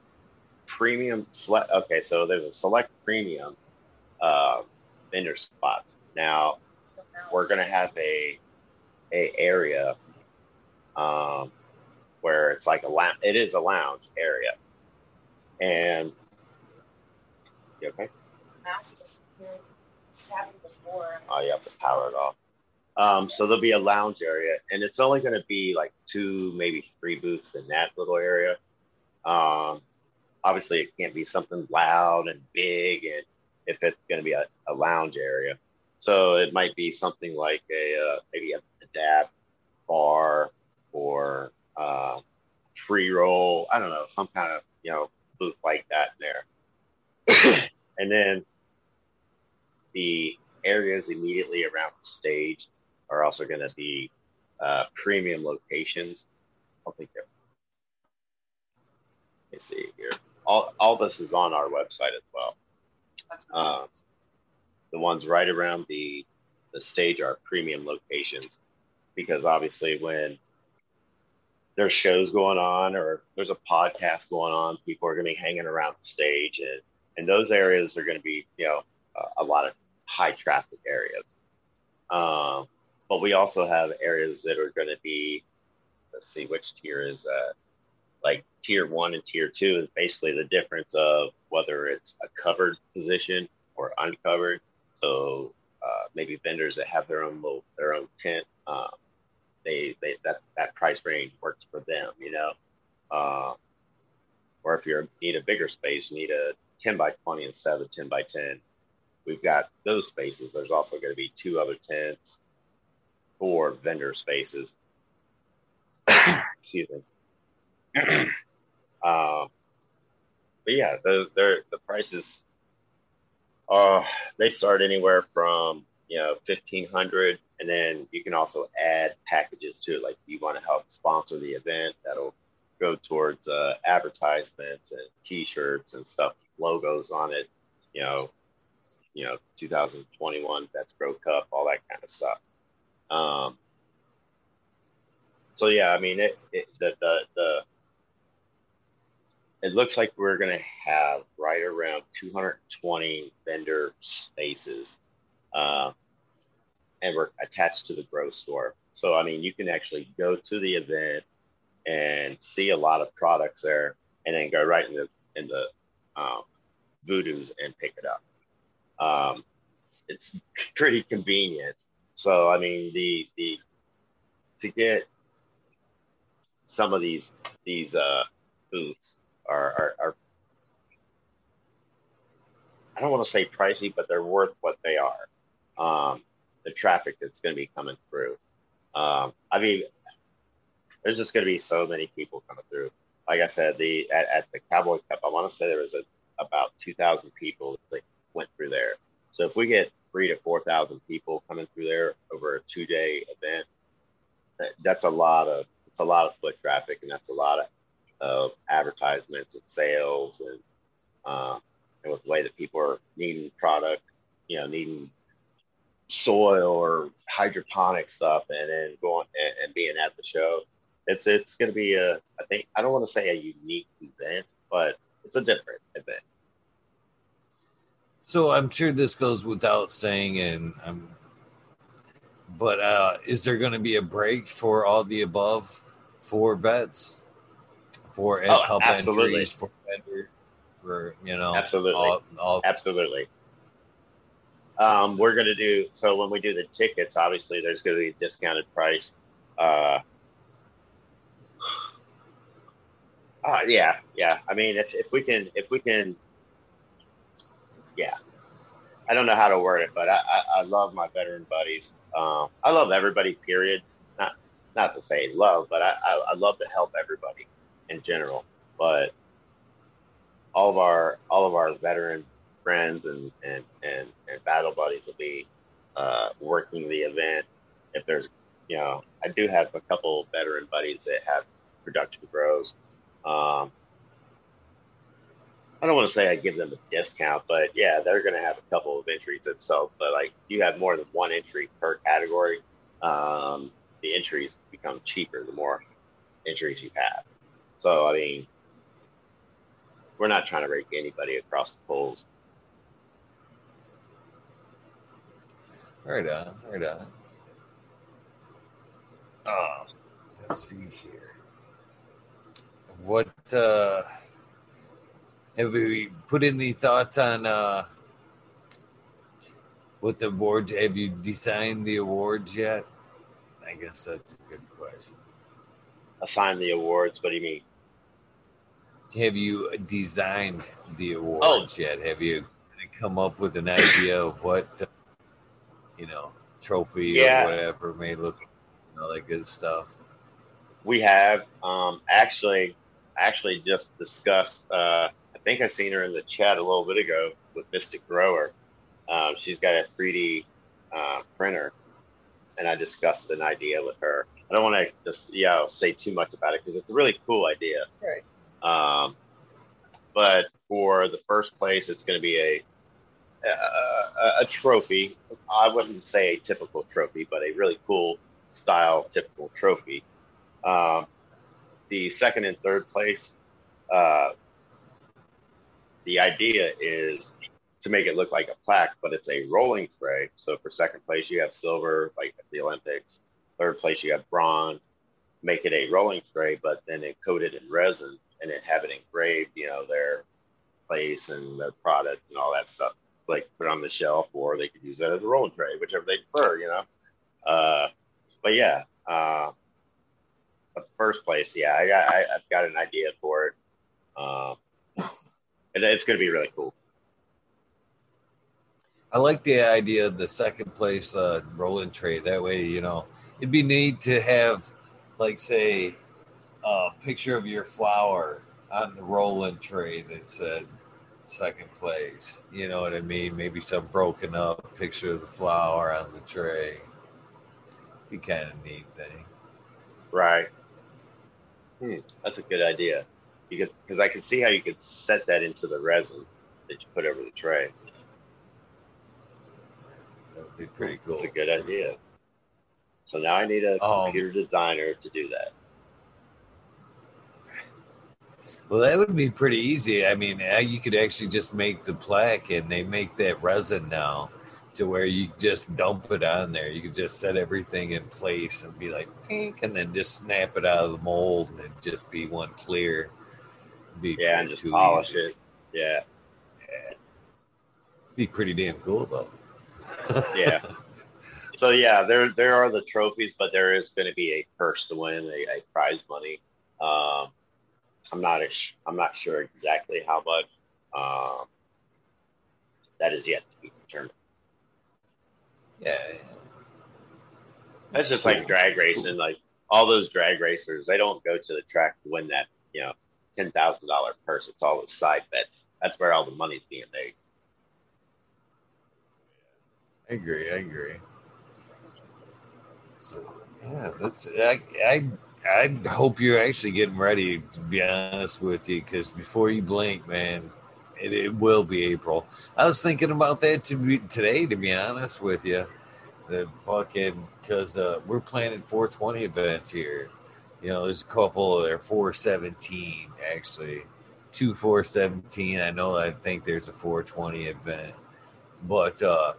premium select. Okay, so there's a select premium uh, vendor spots. Now we're gonna have a a area um, where it's like a lounge. It is a lounge area, and you okay? Oh, you have to power it off. Um, so there'll be a lounge area, and it's only going to be like two, maybe three booths in that little area. Um, obviously, it can't be something loud and big, and if it's going to be a, a, lounge area, so it might be something like a uh, maybe a, a dab bar or uh, pre roll. I don't know, some kind of you know booth like that there, [COUGHS] and then the areas immediately around the stage are also going to be uh, premium locations. I think they're. Let me see here. All, all this is on our website as well. Uh, the ones right around the the stage are premium locations because obviously when there's shows going on or there's a podcast going on, people are going to be hanging around the stage, and and those areas are going to be you know a, a lot of high traffic areas. Um, but we also have areas that are going to be, let's see, which tier is that? Like tier one and tier two is basically the difference of whether it's a covered position or uncovered. So uh, maybe vendors that have their own little, their own tent, um, they, they that that price range works for them, you know. Uh, or if you need a bigger space, you need a 10 by 20 instead of 10 by 10 we've got those spaces. There's also going to be two other tents, four vendor spaces. [COUGHS] Excuse me. um, [COUGHS] but yeah, the the prices uh they start anywhere from you know fifteen hundred, and then you can also add packages to it. Like you want to help sponsor the event, that'll go towards uh, advertisements and T-shirts and stuff, logos on it. You know, you know 2021 Vets Grow Cup, all that kind of stuff. Um, so yeah, I mean it, it the, the the it looks like we're to have right around 220 vendor spaces, uh, and we're attached to the grow store. So I mean, you can actually go to the event and see a lot of products there, and then go right in the in the um, voodoos and pick it up. Um, it's [LAUGHS] pretty convenient. So I mean, the the to get some of these these uh, booths are, are, are I don't want to say pricey, but they're worth what they are. Um, the traffic that's going to be coming through. Um, I mean, there's just going to be so many people coming through. Like I said, the at, at the Cowboy Cup, I want to say there was a, about 2,000 people that went through there. So if we get three to 4,000 people coming through there over a two day event, that, that's a lot of, it's a lot of foot traffic and that's a lot of, of advertisements and sales and, uh, and with the way that people are needing product, you know, needing soil or hydroponic stuff and then going and, and being at the show. It's it's going to be a I think I don't want to say a unique event, but it's a different event. So I'm sure this goes without saying, and I'm, but uh, is there going to be a break for all the above for vets, for ed oh, entries, for vendor, for you know, absolutely, all, all- absolutely. Um, we're going to do so when we do the tickets. Obviously, there's going to be a discounted price. Uh, [SIGHS] uh, yeah, yeah. I mean, if, if we can, if we can, yeah, I don't know how to word it, but I, I, I love my veteran buddies. Um, I love everybody. Period. Not not to say love, but I, I, I love to help everybody in general. But all of our all of our veteran friends and and and, and battle buddies will be uh, working the event. If there's, you know, I do have a couple veteran buddies that have production grows. Um, I don't want to say I give them a discount, but yeah, they're going to have a couple of entries themselves. But like, you have more than one entry per category. Um, the entries become cheaper the more entries you have. So I mean, we're not trying to rake anybody across the polls. Right on, right on. Oh, let's see here. What uh have we put any thoughts on uh what the award have you designed the awards yet? I guess that's a good question. Assign the awards. What do you mean? Have you designed the awards oh. yet? Have you come up with an idea of what uh, you know trophy yeah. or whatever may look, you know, all that good stuff? We have um, actually actually just discussed. Uh, think I seen her in the chat a little bit ago with Mystic Grower. Um, she's got a 3D uh, printer, and I discussed an idea with her. I don't want to just you know say too much about it because it's a really cool idea. Right. Um, but for the first place, it's going to be a, a, a trophy. I wouldn't say a typical trophy, but a really cool style typical trophy. Um, the second and third place, uh, the idea is to make it look like a plaque, but it's a rolling tray. So for second place, you have silver, like at the Olympics. Third place, you have bronze. Make it a rolling tray, but then it coated in resin and then have it engraved, you know, their place and their product and all that stuff. Like put on the shelf, or they could use that as a rolling tray, whichever they prefer, you know. Uh, but yeah, uh, first place, yeah, I got, I, have got an idea for it, uh, it's going to be really cool. I like the idea of the second place uh, rolling tray. That way, you know, it'd be neat to have, like, say, a picture of your flower on the rolling tray that said second place. You know what I mean? Maybe some broken up picture of the flower on the tray. Be kind of neat thing. Right. Hmm, that's a good idea. Could because I can see how you could set that into the resin that you put over the tray. That would be pretty cool. That's a good idea. So now I need a um, computer designer to do that. Well, that would be pretty easy. I mean, you could actually just make the plaque, and they make that resin now to where you just dump it on there. You could just set everything in place and be like pink, and then just snap it out of the mold, and it'd just be one clear. Be yeah, and just polish easy. it. Yeah. yeah. Be pretty damn cool though. [LAUGHS] yeah. So yeah, there there are the trophies, but there is going to be a purse to win, a, a prize money. Um, I'm not I'm not sure exactly how much. Um, that is yet to be determined. Yeah, that's just like drag racing. Like all those drag racers, they don't go to the track to win that you know ten thousand dollar purse. It's all those side bets. That's where all the money's being made. I agree. I agree. So yeah, that's I I I hope you're actually getting ready. To be honest with you, because before you blink, man, it, it, will be April. I was thinking about that to be, today. To be honest with you, the fucking because uh, we're planning 420 events here. You know, there's a couple. They're 417 actually, two 417. I know. I think there's a 420 event, but uh,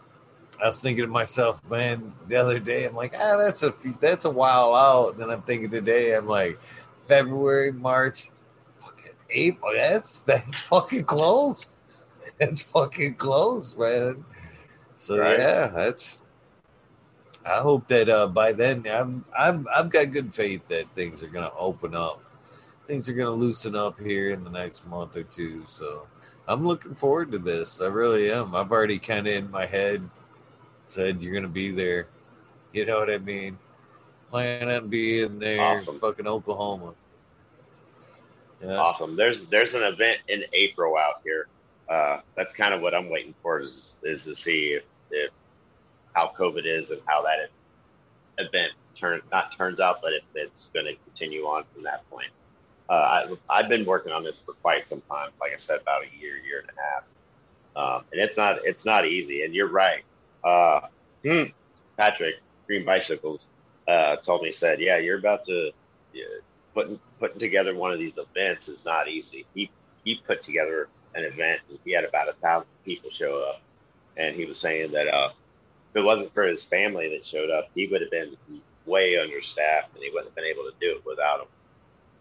I was thinking to myself, man, the other day, I'm like, ah, that's a that's a while out. And then I'm thinking today, I'm like, February, March, fucking April. That's that's fucking close. [LAUGHS] That's fucking close, man. So right. yeah, that's. I hope that uh, by then, I'm I'm I've got good faith that things are gonna open up. Things are gonna loosen up here in the next month or two. So I'm looking forward to this. I really am. I've already kind of in my head said you're gonna be there. You know what I mean? Plan on being there, Awesome. fucking Oklahoma. Yeah. Awesome. There's there's an event in April out here. Uh, that's kind of what I'm waiting for is is to see if, if how COVID is and how that event turn not turns out, but if it's going to continue on from that point. Uh, I, I've been working on this for quite some time. Like I said, about a year, year and a half, um, and it's not it's not easy. And you're right. Uh, hmm, Patrick Green Bicycles uh, told me said, "Yeah, you're about to yeah, putting putting together one of these events is not easy. He he put together an event. And he had about a thousand people show up, and he was saying that uh, if it wasn't for his family that showed up, he would have been way understaffed, and he wouldn't have been able to do it without him.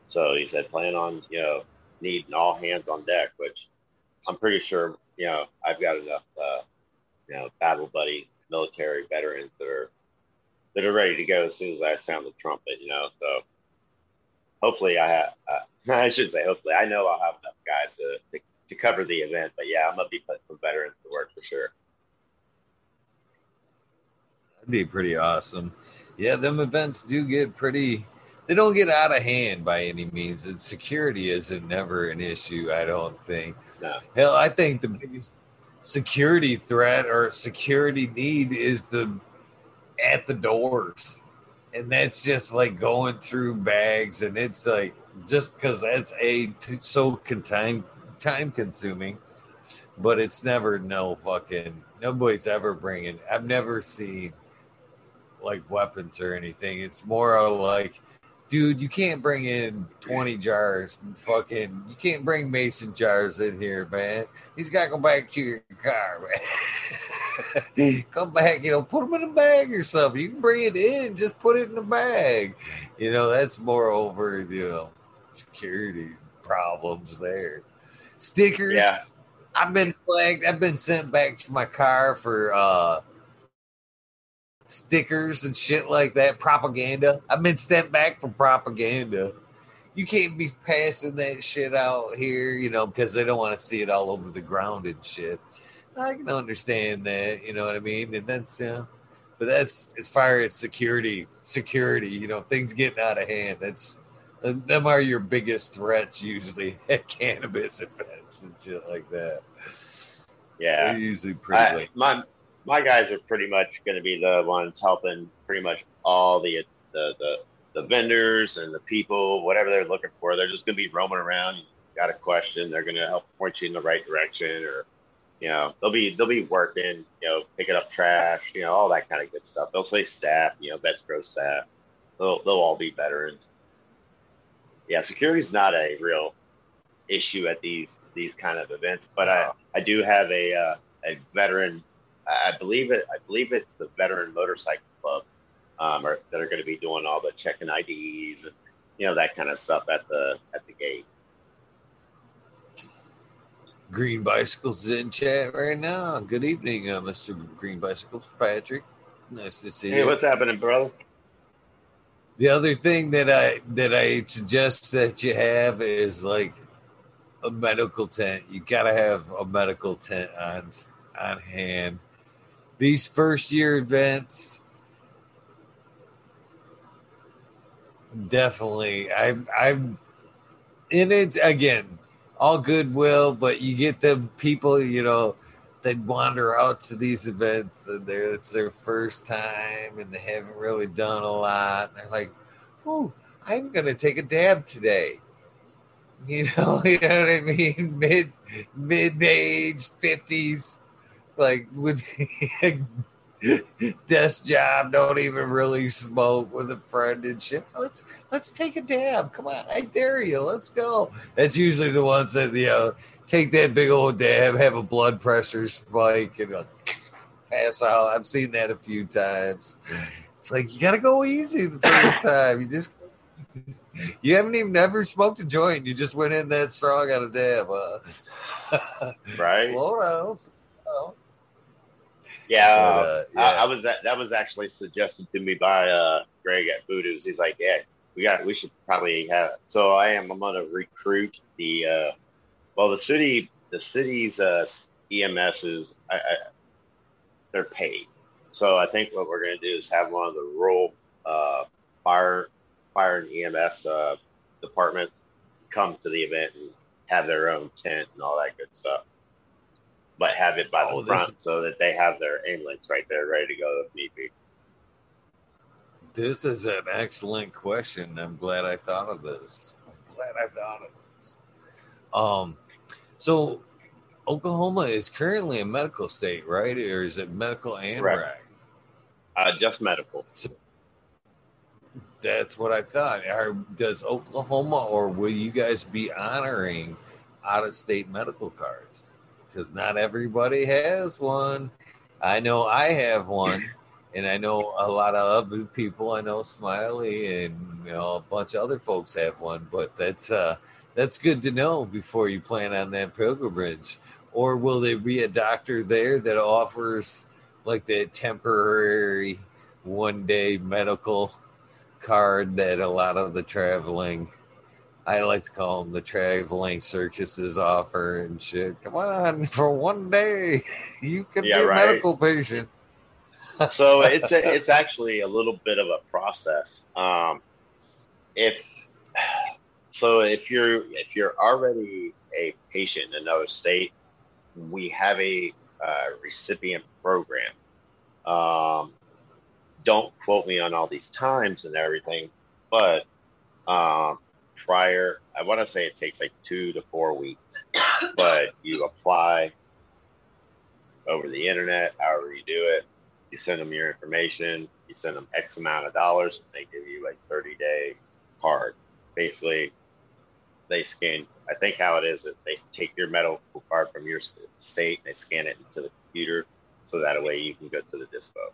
So he said, plan on you know needing all hands on deck, which I'm pretty sure you know I've got enough uh, you know battle buddy military veterans that are that are ready to go as soon as I sound the trumpet. You know, so hopefully I have. Uh, [LAUGHS] I should say hopefully. I know I'll have enough guys to, to to cover the event. But yeah, I'm gonna be putting some veterans to work for sure. That'd be pretty awesome. Yeah, them events do get pretty. They don't get out of hand by any means. And security isn't never an issue. I don't think. No. Hell, I think the biggest security threat or security need is the at the doors, and that's just like going through bags, and it's like just because that's a t- so con- time time consuming, but it's never no fucking nobody's ever bringing. I've never seen like weapons or anything. It's more of like, dude, you can't bring in 20 jars. Fucking, you can't bring mason jars in here, man. He's got to go back to your car, [LAUGHS] man. Come back, you know, put them in a bag or something. You can bring it in, just put it in a bag. You know, that's more over, you know, security problems there. Stickers. Yeah. I've been flagged. I've been sent back to my car for uh stickers and shit like that, propaganda. I've been sent back for propaganda. You can't be passing that shit out here, you know, because they don't want to see it all over the ground and shit. I can understand that, you know what I mean? And that's, yeah. But that's as far as security, security, you know, things getting out of hand. That's them are your biggest threats usually [LAUGHS] at cannabis events and shit like that. Yeah. They're usually pretty I, my my guys are pretty much going to be the ones helping pretty much all the, the the the vendors and the people, whatever they're looking for. They're just going to be roaming around. You got a question, they're going to help point you in the right direction, or you know, they'll be they'll be working, you know, picking up trash, you know, all that kind of good stuff. They'll say staff, you know, Vets Grow staff. They'll they'll all be veterans. Yeah, security is not a real issue at these these kind of events, but I I do have a uh, a veteran I believe it. I believe it's the Veteran Motorcycle Club, um, or, that are going to be doing all the checking IDs and you know that kind of stuff at the at the gate. Green Bicycles is in chat right now. Good evening, uh, Mr. Green Bicycles, Patrick. Nice to see Hey, you. what's happening, brother? The other thing that I that I suggest that you have is like a medical tent. You got to have a medical tent on on hand. These first year events, definitely. I'm I'm in it again. All goodwill, but you get the people, you know, that wander out to these events and they're it's their first time and they haven't really done a lot. And they're like, "Oh, I'm gonna take a dab today." You [LAUGHS] know, you know what I mean? Mid mid age, fifties, like with [LAUGHS] desk job, don't even really smoke with a friend and shit. Let's let's take a dab. Come on, I dare you. Let's go. That's usually the ones that you know take that big old dab, have a blood pressure spike, and uh, [LAUGHS] pass out. I've seen that a few times. It's like you gotta go easy the first [LAUGHS] time. You just you haven't even never smoked a joint. You just went in that strong on a dab. Right? Slow down. slow down. Yeah, But, uh, uh, I. I was that, that was actually suggested to me by uh, Greg at Voodoo's. He's like, yeah, we got we should probably have. It. So I am I'm gonna recruit the uh, well the city the city's uh, EMS is I, I, they're paid. So I think what we're going to do is have one of the rural uh, fire fire and EMS uh, departments come to the event and have their own tent and all that good stuff. But have it by oh, the front so that they have their ambulance right there ready to go if need be. This is an excellent question. I'm glad I thought of this. I'm glad I thought of this. Um, so Oklahoma is currently a medical state, right? Or is it medical and rec? Uh, just medical. So that's what I thought. Are, does Oklahoma or will you guys be honoring out of state medical cards? Because not everybody has one. I know I have one, and I know a lot of other people. I know Smiley and you know a bunch of other folks have one, but that's uh that's good to know before you plan on that pilgrimage. Or will there be a doctor there that offers like the temporary one day medical card that a lot of the traveling I like to call them the traveling circuses offer and shit. Come on, [LAUGHS] for one day, [LAUGHS] you can yeah, be a right. medical patient. [LAUGHS] so it's a, it's actually a little bit of a process. Um, if [SIGHS] so, if you're if you're already a patient in another state, we have a uh, recipient program. Um, don't quote me on all these times and everything, but um, prior, I want to say it takes like two to four weeks, but you apply over the internet, however you do it. You send them your information, you send them X amount of dollars, and they give you like 30 day card. Basically, they scan. I think how it is that they take your medical card from your state, and they scan it into the computer, so that way you can go to the dispo.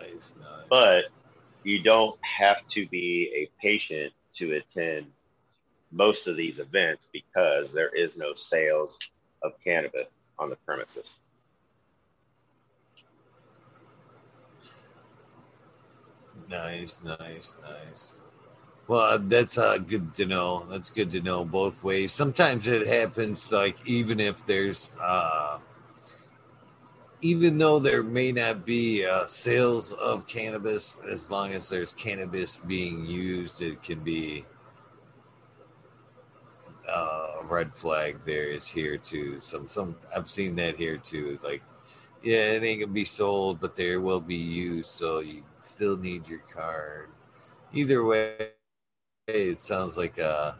Nice, nice. But you don't have to be a patient to attend most of these events because there is no sales of cannabis on the premises. Nice, nice, nice. Well, that's uh, good to know. That's good to know both ways. Sometimes it happens, like even if there's uh, even though there may not be uh, sales of cannabis, as long as there's cannabis being used, it can be uh, a red flag. There is here too. Some some I've seen that here too. Like, yeah, it ain't gonna be sold, but there will be used, so you still need your card. Either way, it sounds like uh,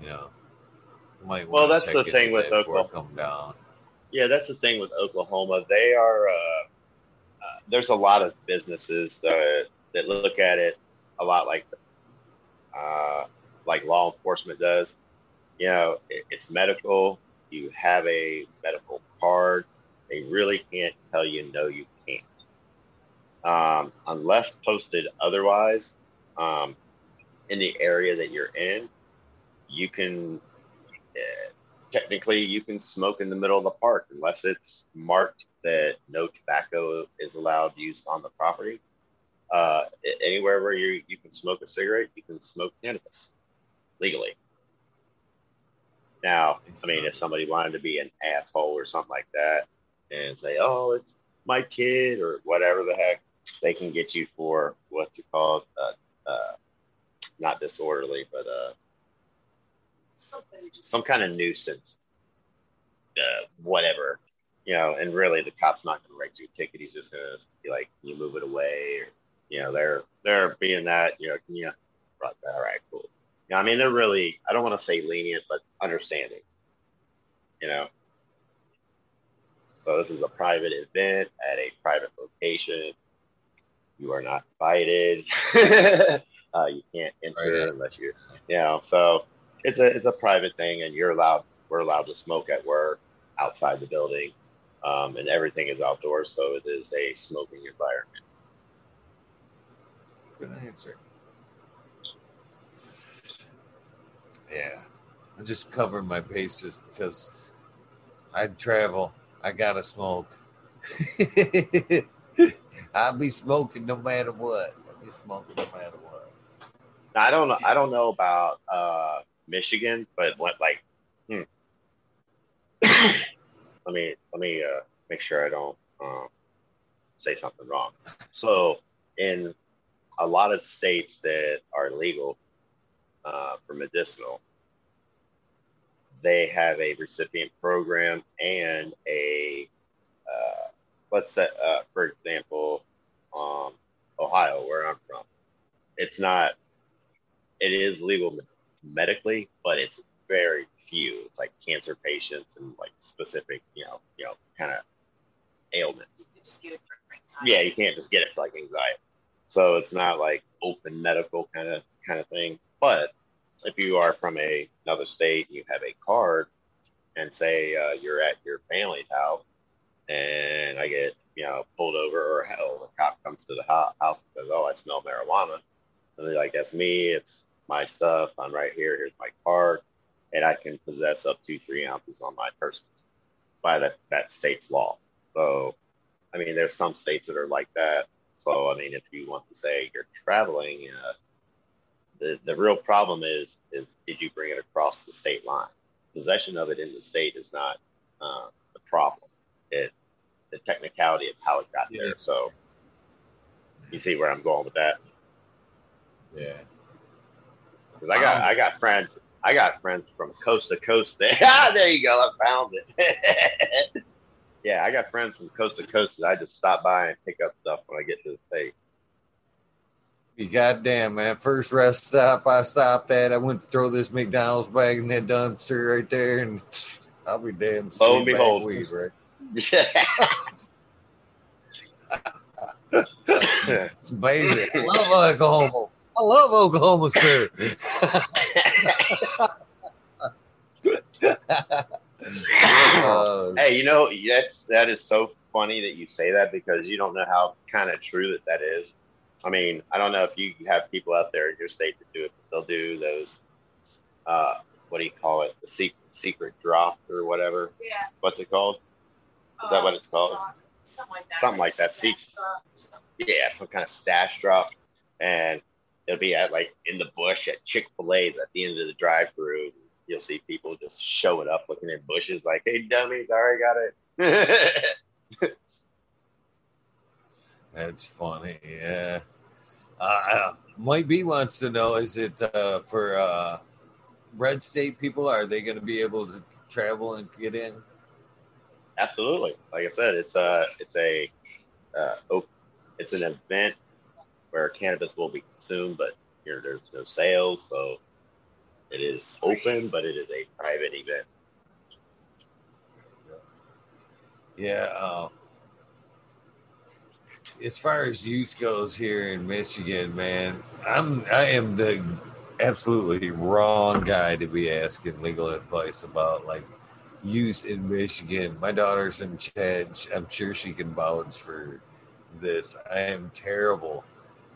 you know, might. Well, that's the thing with Oklahoma. Come down yeah, that's the thing with Oklahoma. They are uh, uh, there's a lot of businesses that that look at it a lot like uh, like law enforcement does. You know, it, it's medical. You have a medical card. They really can't tell you no, you can't, um, unless posted otherwise. Um, in the area that you're in, you can. Uh, technically you can smoke in the middle of the park unless it's marked that no tobacco is allowed used on the property. Uh, anywhere where you, you can smoke a cigarette, you can smoke cannabis legally. Now, I mean, if somebody wanted to be an asshole or something like that and say, oh, it's my kid or whatever the heck, they can get you for what's it called? Uh, uh, not disorderly, but uh, some kind of nuisance, uh, whatever, you know. And really, the cop's not going to write you a ticket. He's just going to be like, "You move it away," or you know, they're they're being that, you know, can you? All right, cool. You know, I mean, they're really, I don't want to say lenient, but understanding, you know. So this is a private event at a private location. You are not invited. [LAUGHS] uh, you can't enter right. unless you, you know. So it's a it's a private thing, and you're allowed. We're allowed to smoke at work, outside the building, um, and everything is outdoors, so it is a smoking environment. Good answer. Yeah, I just cover my bases because I travel. I gotta smoke. [LAUGHS] I'll be smoking no matter what. I'll be smoking no matter what. I don't know. I don't know about uh, Michigan, but what like, hmm. [COUGHS] let me let me uh, make sure I don't um, say something wrong. So in a lot of states that are legal uh, for medicinal, they have a recipient program and a uh, let's say, uh, for example, um, Ohio, where I'm from, it's not. It is legal medically, but it's very few. It's like cancer patients and like specific, you know, you know, kind of ailments. You just get it for Yeah, you can't just get it for like anxiety. So it's not like open medical kind of kind of thing. But if you are from a, another state, you have a card, and say uh, you're at your family's house, and I get you know pulled over, or hell, the cop comes to the house and says, "Oh, I smell marijuana," and they're like, "That's me. It's my stuff. I'm right here. Here's my card, and I can possess up to three ounces on my person by that that state's law." So, I mean, there's some states that are like that. So, I mean, if you want to say you're traveling, uh, the the real problem is is did you bring it across the state line? Possession of it in the state is not uh, the problem. It the technicality of how it got yeah. there. So, you see where I'm going with that? Yeah. Because I got um, I got friends I got friends from coast to coast. There, [LAUGHS] ah, there you go. I found it. [LAUGHS] yeah, I got friends from coast to coast that I just stop by and pick up stuff when I get to the state. You goddamn man! First rest stop I stopped at, I went to throw this McDonald's bag in that dumpster right there, and [LAUGHS] I'll be damn. Lo and behold, weed, right? Yeah. it's amazing. I love Oklahoma. I love Oklahoma, sir. uh, hey, you know that's that is so funny that you say that because you don't know how kind of true that that is. I mean, I don't know if you have people out there in your state that do it. But they'll do those. Uh, what do you call it? The secret secret drop or whatever. Yeah. What's it called? Is that what it's called? Something like that. Something like that. Secret. Yeah, some kind of stash drop, and it'll be at like in the bush at Chick Fil A's at the end of the drive-through you'll see people just showing up looking in bushes like, hey, dummies, I already got it. [LAUGHS] [LAUGHS] That's funny. Yeah. Uh, uh, Mike B wants to know is it uh, for uh, red state people? Are they going to be able to travel and get in? Absolutely. Like I said, it's a it's a uh, it's an event where cannabis will be consumed, but know, there's no sales, so it is open, but it is a private event. Yeah. Uh, as far as use goes here in Michigan, man, I'm I am the absolutely wrong guy to be asking legal advice about like use in Michigan. My daughter's in chat. I'm sure she can vouch for this. I am terrible,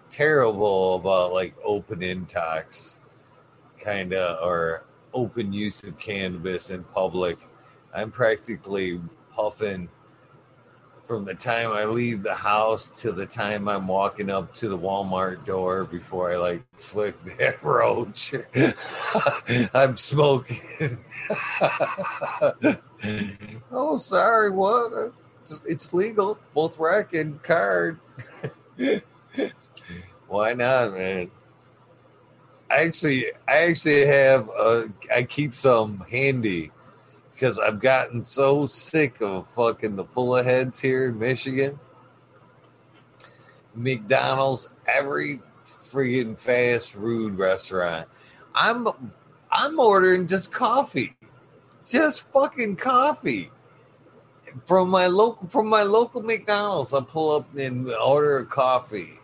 terrible about like open intox kind of or open use of cannabis in public. I'm practically puffing from the time I leave the house to the time I'm walking up to the Walmart door before I like [LAUGHS] flick that roach. [LAUGHS] I'm smoking. [LAUGHS] oh, sorry, what? It's legal, both rec and card. Why not, man? I actually, I actually have. A, I keep some handy because I've gotten so sick of fucking the pull aheads here in Michigan. McDonald's, every freaking fast food restaurant. I'm, I'm ordering just coffee, just fucking coffee from my local from my local McDonald's. I pull up and order a coffee,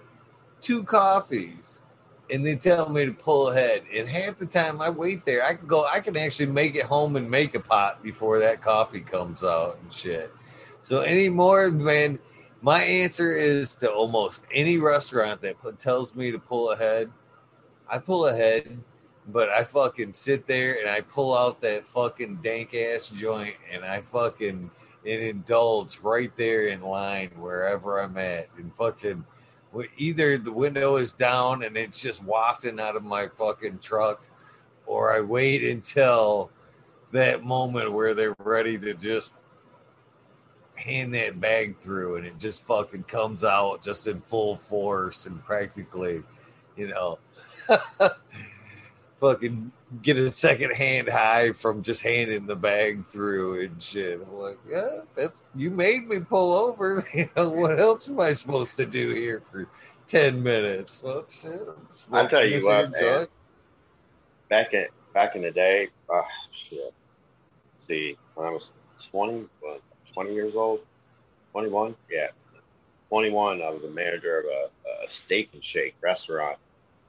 two coffees and they tell me to pull ahead. And half the time I wait there, I can go, I can actually make it home and make a pot before that coffee comes out and shit. So anymore, man, my answer is to almost any restaurant that tells me to pull ahead. I pull ahead, but I fucking sit there and I pull out that fucking dank ass joint and I fucking indulge right there in line wherever I'm at and fucking either the window is down and it's just wafting out of my fucking truck or I wait until that moment where they're ready to just hand that bag through and it just fucking comes out just in full force and practically, you know, [LAUGHS] fucking get a second hand high from just handing the bag through and shit. I'm like, yeah, that you made me pull over. [LAUGHS] You know, what else am I supposed to do here for 10 minutes? Well, shit. I'll tell you what, man. Back in back in the day, oh, shit. Let's see, when I was 20, was 20 years old, 21, yeah, 21. I was a manager of a, a steak and shake restaurant,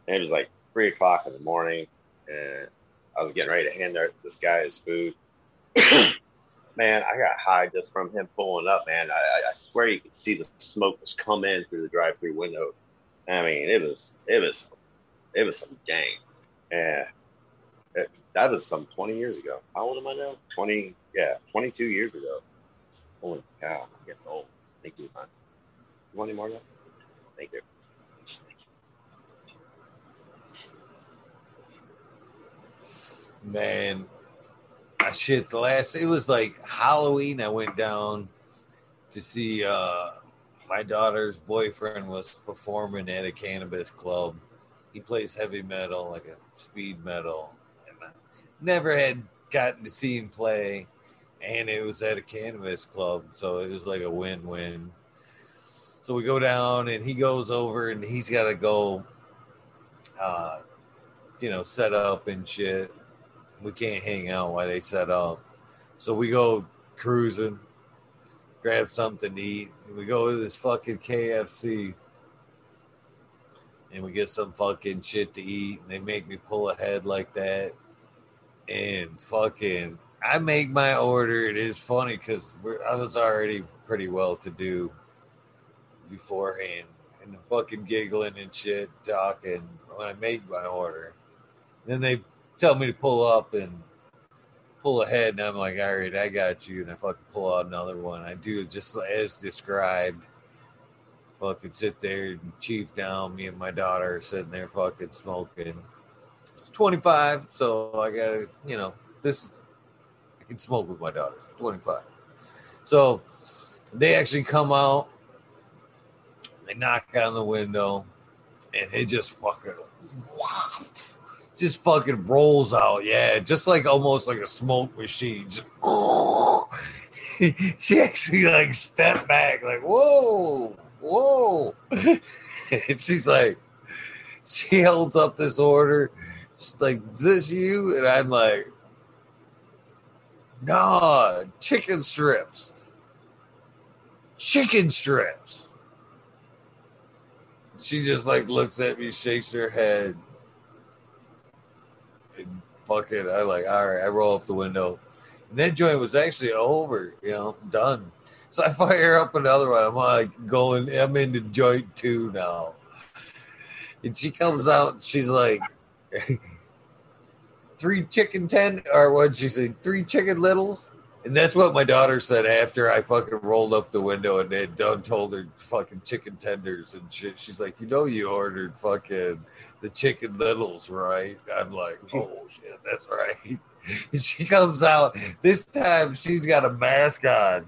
and it was like three o'clock in the morning, and I was getting ready to hand this guy his food. [CLEARS THROAT] man, I got high just from him pulling up. Man, I, I swear you could see the smoke was come in through the drive-through window. I mean, it was it was it was some gang. Yeah, it, that was some twenty years ago. How old am I now? Twenty, yeah, twenty-two years ago. Holy cow, I'm getting old. Thank you, man. You want any more? Thank you. Man, I shit the last it was like Halloween. I went down to see uh my daughter's boyfriend was performing at a cannabis club. He plays heavy metal, like a speed metal. And I never had gotten to see him play, and it was at a cannabis club, so it was like a win-win. So we go down, and he goes over, and he's got to go, uh, you know, set up and shit we can't hang out while they set up. So we go cruising, grab something to eat. we go to this fucking KFC and we get some fucking shit to eat. And they make me pull ahead like that. And fucking, I make my order. It is funny because I was already pretty well to do beforehand and fucking giggling and shit, talking when I made my order. Then they tell me to pull up and pull ahead, and I'm like, all right, I got you. And I fucking pull out another one. I do just as described. Fucking sit there and chief down. Me and my daughter sitting there fucking smoking. 25, so I gotta, you know, this I can smoke with my daughter. 25. So they actually come out, they knock on the window, and they just fucking just fucking rolls out. Yeah, just like almost like a smoke machine. Just, [LAUGHS] she actually like stepped back, like, whoa, whoa. [LAUGHS] and she's like, she holds up this order. She's like, is this you? And I'm like, nah, chicken strips. Chicken strips. She just like looks at me, shakes her head fuck it. I like, all right, I roll up the window. And that joint was actually over, you know, done. So I [LAUGHS] fire up another one. I'm like going, I'm into joint two now. And she comes out and she's like, [LAUGHS] three chicken ten or what she said, three chicken littles. And that's what my daughter said after I fucking rolled up the window and they done told her fucking chicken tenders and shit. She's like, you know, you ordered fucking the chicken littles, right? I'm like, [LAUGHS] oh shit, that's right. And [LAUGHS] she comes out. This time she's got a mask on.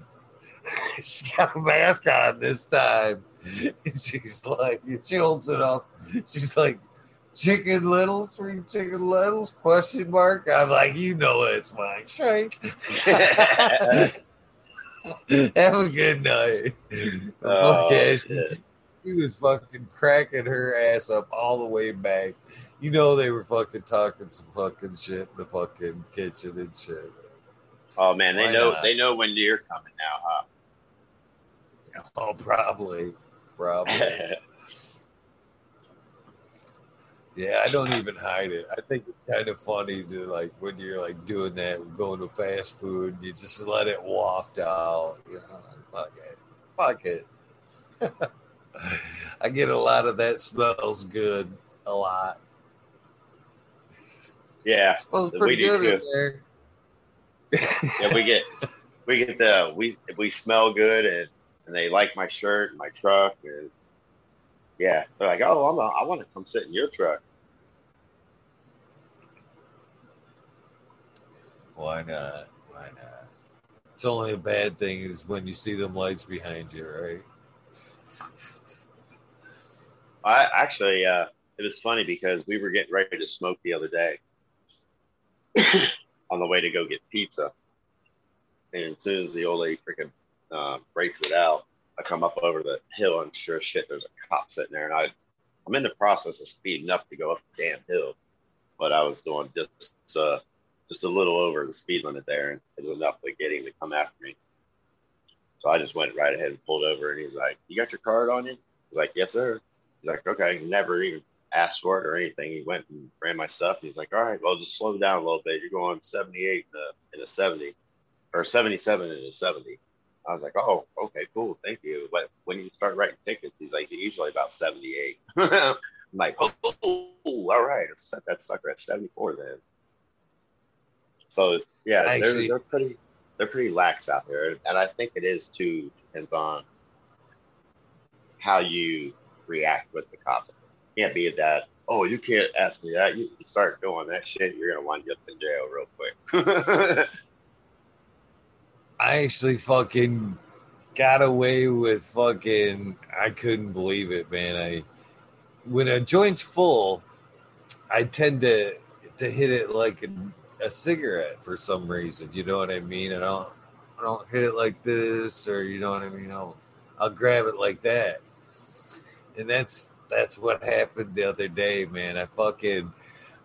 [LAUGHS] She's got a mask on this time. And she's like, she holds it up. She's like, chicken littles, three chicken littles? Question mark. I'm like, you know it's mine. Shank. [LAUGHS] Have a good night. Oh, Fuck He was fucking cracking her ass up all the way back. You know they were fucking talking some fucking shit in the fucking kitchen and shit. Oh man, they Why know not? they know when you're coming now, huh? [LAUGHS] Oh, probably, probably. [LAUGHS] Yeah, I don't even hide it. I think it's kind of funny to like when you're like doing that, going to fast food, you just let it waft out. You know, fuck it, fuck it. [LAUGHS] I get a lot of that. Smells good a lot. Yeah, we do too. yeah, we get we get the we we smell good and and they like my shirt, my truck, and yeah, they're like, oh, I'm a, I want to come sit in your truck. Why not? Why not? It's only a bad thing is when you see them lights behind you, right? I actually, uh, it was funny because we were getting ready to smoke the other day [COUGHS] on the way to go get pizza. And as soon as the old lady freaking uh, breaks it out, I come up over the hill and sure as shit, there's a cop sitting there. And I, I'm in the process of speeding up to go up the damn hill, but I was doing just uh, just a little over the speed limit there, and it was enough to get him to come after me. So I just went right ahead and pulled over, and he's like, "You got your card on you?" He's like, "Yes, sir." He's like, "Okay." Never even asked for it or anything. He went and ran my stuff. He's like, "All right, well, just slow down a little bit. You're going 78 in a, in a 70, or 77 in a 70." I was like, "Oh, okay, cool, thank you." But when you start writing tickets, he's like, "Usually about 78." [LAUGHS] I'm like, "Oh, all right, set that sucker at 74 then." So yeah, Actually, they're, they're pretty they're pretty lax out there, and I think it is too depends on how you react with the cops. It can't be that oh you can't ask me that. You start doing that shit, you're gonna wind up in jail real quick. [LAUGHS] I actually fucking got away with fucking. I couldn't believe it, man. I when a joint's full, I tend to to hit it like a cigarette for some reason. You know what I mean? I don't, I don't hit it like this, or you know what I mean. I'll, I'll grab it like that, and that's that's what happened the other day, man. I fucking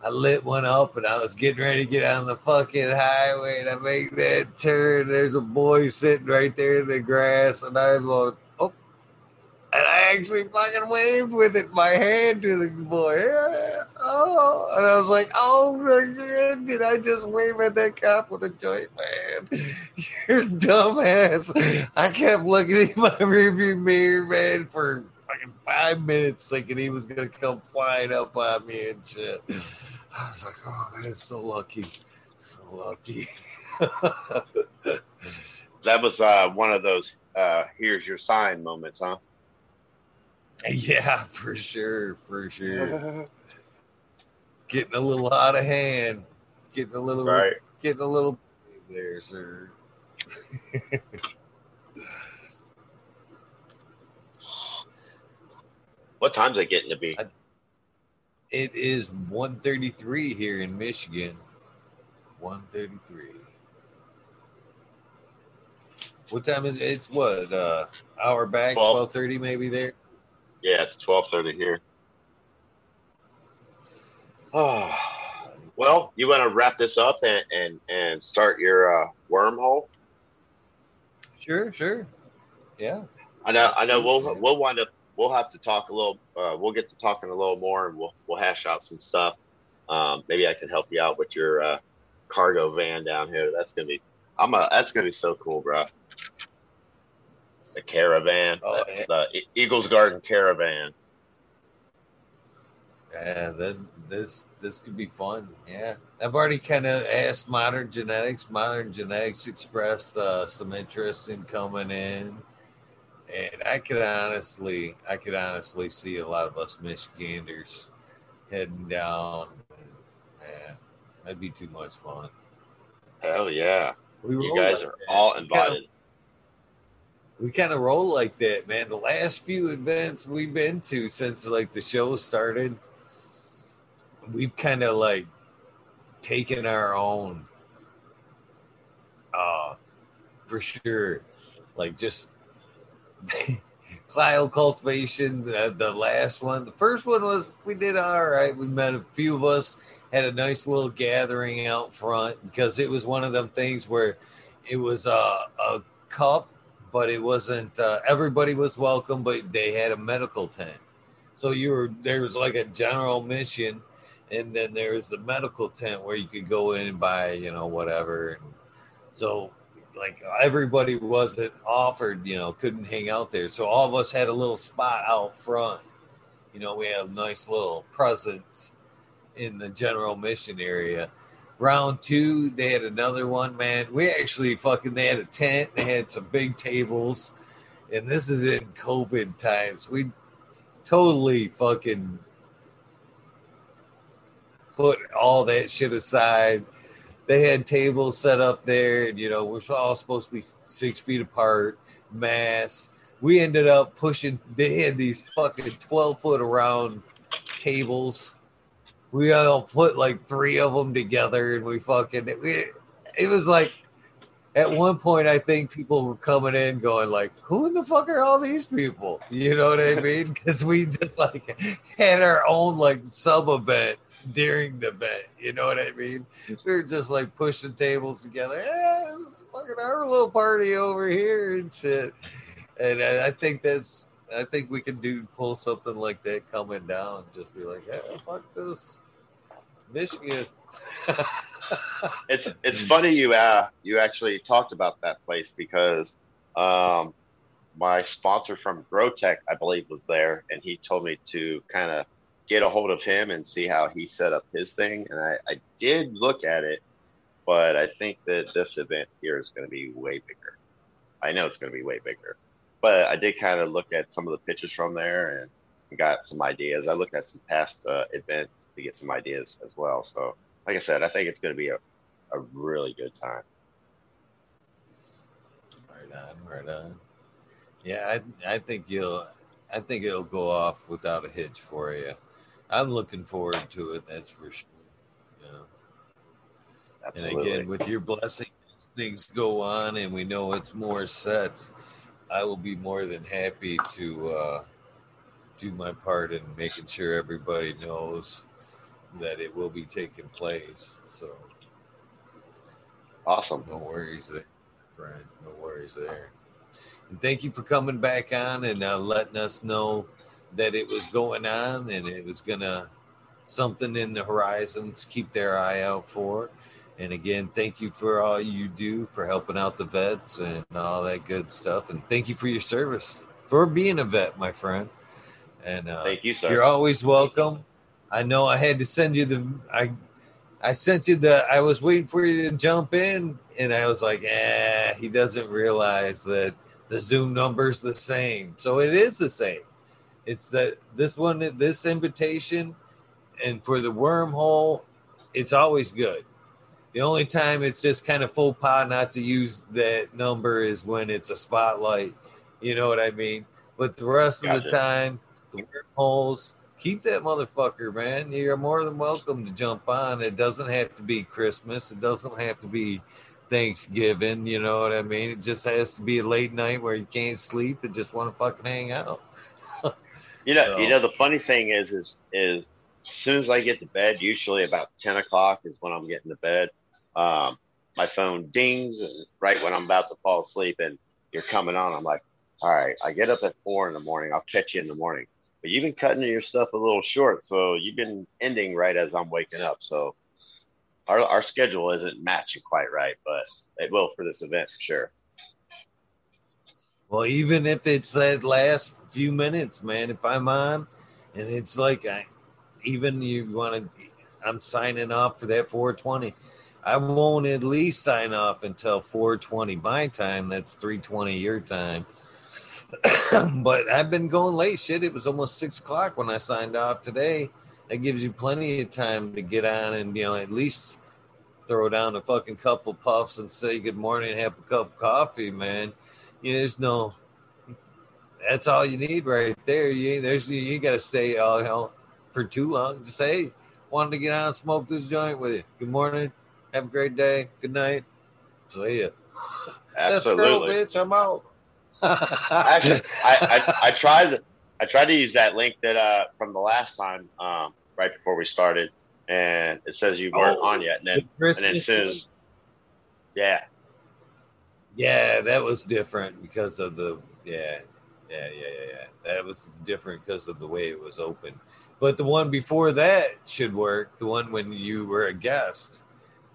I lit one up and I was getting ready to get on the fucking highway and I make that turn. There's a boy sitting right there in the grass and I'm like, oh. and I actually fucking waved with it, my hand to the boy. Oh, and I was like, oh my god, did I just wave at that cop with a joint, man? [LAUGHS] You're dumbass. I kept looking in my rearview mirror, man, for five minutes thinking he was gonna come flying up on me and shit. [SIGHS] I was like, oh, that is so lucky. So lucky. [LAUGHS] that was uh, one of those uh, here's your sign moments, huh? [LAUGHS] Yeah, for sure, for sure. getting a little out of hand, getting a little, right. getting a little there, sir. [LAUGHS] what time's it getting to be? It is 1.33 here in Michigan. 1.33. What time is it? It's what, uh, hour back, 12.30 maybe there? Yeah, it's twelve thirty here. Oh, [SIGHS] well, you want to wrap this up and and, and start your uh, wormhole? Sure, sure. Yeah. I know. I know. We'll we'll wind up. We'll have to talk a little. Uh, we'll get to talking a little more, and we'll we'll hash out some stuff. Um, maybe I can help you out with your uh, cargo van down here. That's gonna be. I'm a. That's gonna be so cool, bro the caravan, oh, the, the, Eagles Garden caravan. Yeah, then this this could be fun. Yeah, I've already kind of asked Modern Genetics. Modern Genetics expressed uh, some interest in coming in, and I could honestly, I could honestly see a lot of us Michiganders heading down. Yeah, that'd be too much fun. Hell yeah! We you guys are all invited. We kind of roll like that, man. The last few events we've been to since like the show started, we've kind of like taken our own uh for sure. Like just Clio cultivation, the, the last one. The first one was we did all right. We met a few of us, had a nice little gathering out front because it was one of them things where it was a, a cup but it wasn't uh, everybody was welcome but they had a medical tent so you were there was like a general mission and then there's the medical tent where you could go in and buy you know whatever and so like everybody wasn't offered you know couldn't hang out there so all of us had a little spot out front you know we had a nice little presence in the general mission area round two, they had another one, man. We actually fucking they had a tent, they had some big tables, and this is in COVID times. We totally fucking put all that shit aside. They had tables set up there, and you know we're all supposed to be six feet apart, mass. We ended up pushing. They had these fucking twelve foot around tables. We all put like three of them together, and we fucking. It was like at one point I think people were coming in going like, "Who in the fuck are all these people?" You know what I mean? [LAUGHS] Because we just like had our own like sub event [LAUGHS] during the event. You know what I mean? We were just like pushing tables together. Yeah, fucking our little party over here and shit. And I, I think that's. I think we can do pull something like that coming down. Just be like, "Yeah, fuck this, Michigan." [LAUGHS] it's it's funny you uh you actually talked about that place because um my sponsor from GrowTech, I believe, was there, and he told me to kind of get a hold of him and see how he set up his thing. And I, I did look at it, but I think that this event here is going to be way bigger. I know it's going to be way bigger, but I did kind of look at some of the pictures from there and got some ideas. I looked at some past uh, events to get some ideas as well. So like I said, I think it's going to be a, a really good time. Right on, right on. Yeah, I I think you'll I think it'll go off without a hitch for you. I'm looking forward to it. That's for sure. Yeah. Absolutely. And again, with your blessing, things go on, and we know it's more set. I will be more than happy to uh, do my part in making sure everybody knows that it will be taking place. So awesome. No worries there, friend. No worries there. And thank you for coming back on and uh, letting us know that it was going on and it was gonna something in the horizons. Keep their eye out for. And again, thank you for all you do for helping out the vets and all that good stuff. And thank you for your service for being a vet, my friend. And uh, thank you, sir. You're always welcome. I know I had to send you the I I sent you the I was waiting for you to jump in and I was like, eh, he doesn't realize that the Zoom number's the same. So it is the same. It's that this one this invitation and for the wormhole, it's always good. The only time it's just kind of full pot not to use that number is when it's a spotlight. You know what I mean? But the rest gotcha. of the time, the wormholes, keep that motherfucker, man. You're more than welcome to jump on. It doesn't have to be Christmas. It doesn't have to be Thanksgiving. You know what I mean? It just has to be a late night where you can't sleep and just want to fucking hang out. You know, so. you know, the funny thing is, is, is as soon as I get to bed, usually about 10 o'clock is when I'm getting to bed. Um, my phone dings right when I'm about to fall asleep and you're coming on. I'm like, all right, I get up at four in the morning. I'll catch you in the morning but you've been cutting your stuff a little short. So you've been ending right as I'm waking up. So our, our schedule isn't matching quite right, but it will for this event for sure. Well, even if it's that last few minutes, man, if I'm on and it's like, I, even you want to, I'm signing off for that 420. I won't at least sign off until 420 my time. That's 320 your time [COUGHS] but I've been going late. Shit, it was almost six o'clock when I signed off today. That gives you plenty of time to get on and you know at least throw down a fucking couple puffs and say good morning, have a cup of coffee, man. You know, there's no. That's all you need right there. You there's you, you got to stay all you know, for too long. Just say, wanted to get out and smoke this joint with you. Good morning. Have a great day. Good night. See ya. Absolutely. That's bitch. I'm out. [LAUGHS] Actually, I, I, I, tried I tried to use that link that uh from the last time um right before we started, and it says you weren't oh, on yet, and then the and then soon yeah, yeah, that was different because of the yeah. Yeah, yeah, yeah, yeah. That was different because of the way it was open. But the one before that should work. The one when you were a guest,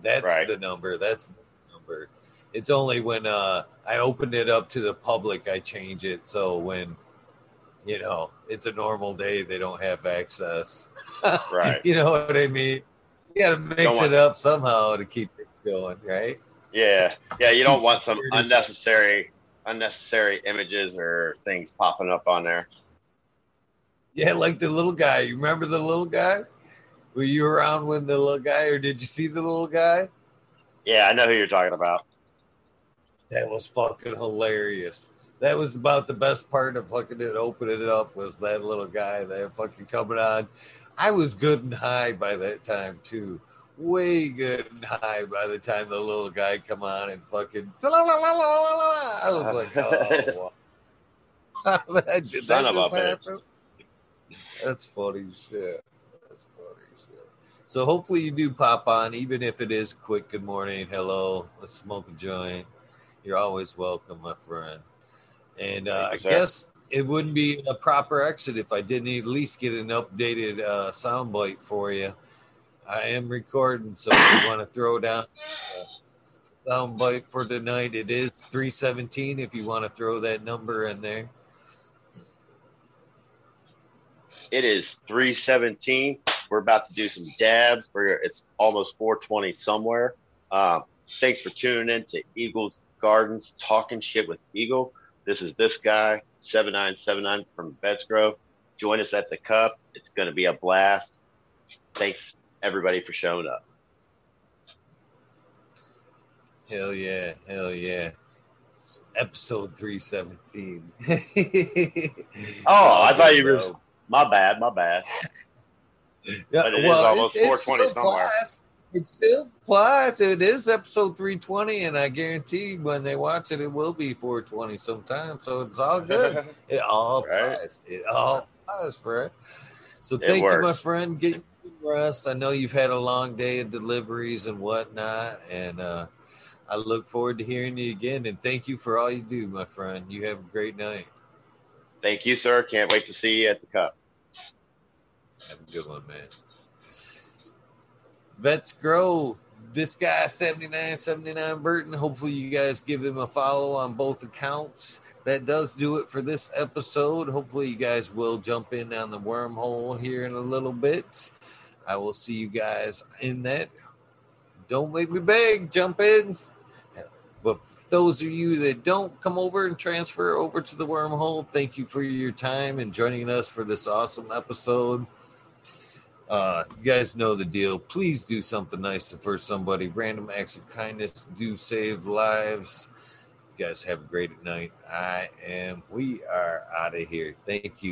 that's right. the number. That's the number. It's only when uh, I open it up to the public I change it. So when you know it's a normal day, they don't have access. right. [LAUGHS] you know what I mean? You got to mix it up somehow to keep things going, right? Yeah, yeah. You don't want some unnecessary unnecessary images or things popping up on there. Yeah, like the little guy. You remember the little guy? Were you around when the little guy, or did you see the little guy? Yeah, I know who you're talking about. That was fucking hilarious. That was about the best part of fucking it opening it up was that little guy there fucking coming on. I was good and high by that time too. Way good and [LAUGHS] high by the time the little guy come on and fucking I was like, [LAUGHS] oh wow. [LAUGHS] Did Son that of a just bitch. That's funny shit. That's funny shit. So hopefully you do pop on, even if it is quick. Good morning, hello. Let's smoke a joint. You're always welcome, my friend. And uh, I guess it wouldn't be a proper exit if I didn't at least get an updated uh, soundbite for you. I am recording, so if you want to throw down a soundbite for tonight, it is 317. If you want to throw that number in there. It is 317. We're about to do some dabs. We're, it's almost 420 somewhere. Um, thanks for tuning in to Eagles Gardens Talking Shit with Eagle. This is this guy, 7979 from Vets Grow. Join us at the Cup. It's going to be a blast. Thanks, everybody, for showing up. Hell yeah, hell yeah. It's episode 317. [LAUGHS] Oh, I thought you were- My bad, my bad. [LAUGHS] Yeah, But it is almost it 420 still somewhere. applies. It still applies. It is episode 320, and I guarantee when they watch it, it will be 420 sometime. So it's all good. [LAUGHS] It all Right. applies. It all applies, Fred. So It thank you, my friend. Get rest. I know you've had a long day of deliveries and whatnot, and uh, I look forward to hearing you again. And thank you for all you do, my friend. You have a great night. Thank you, sir. Can't wait to see you at the Cup. Have a good one, man. Vets Grow. This guy, 7979 Burton. Hopefully, you guys give him a follow on both accounts. That does do it for this episode. Hopefully, you guys will jump in on the wormhole here in a little bit. I will see you guys in that. Don't make me beg, jump in. But those of you that don't come over and transfer over to the wormhole, thank you for your time and joining us for this awesome episode. Uh, you guys know the deal. Please do something nice for somebody. Random acts of kindness do save lives. You guys have a great night. I am. We are out of here. Thank you.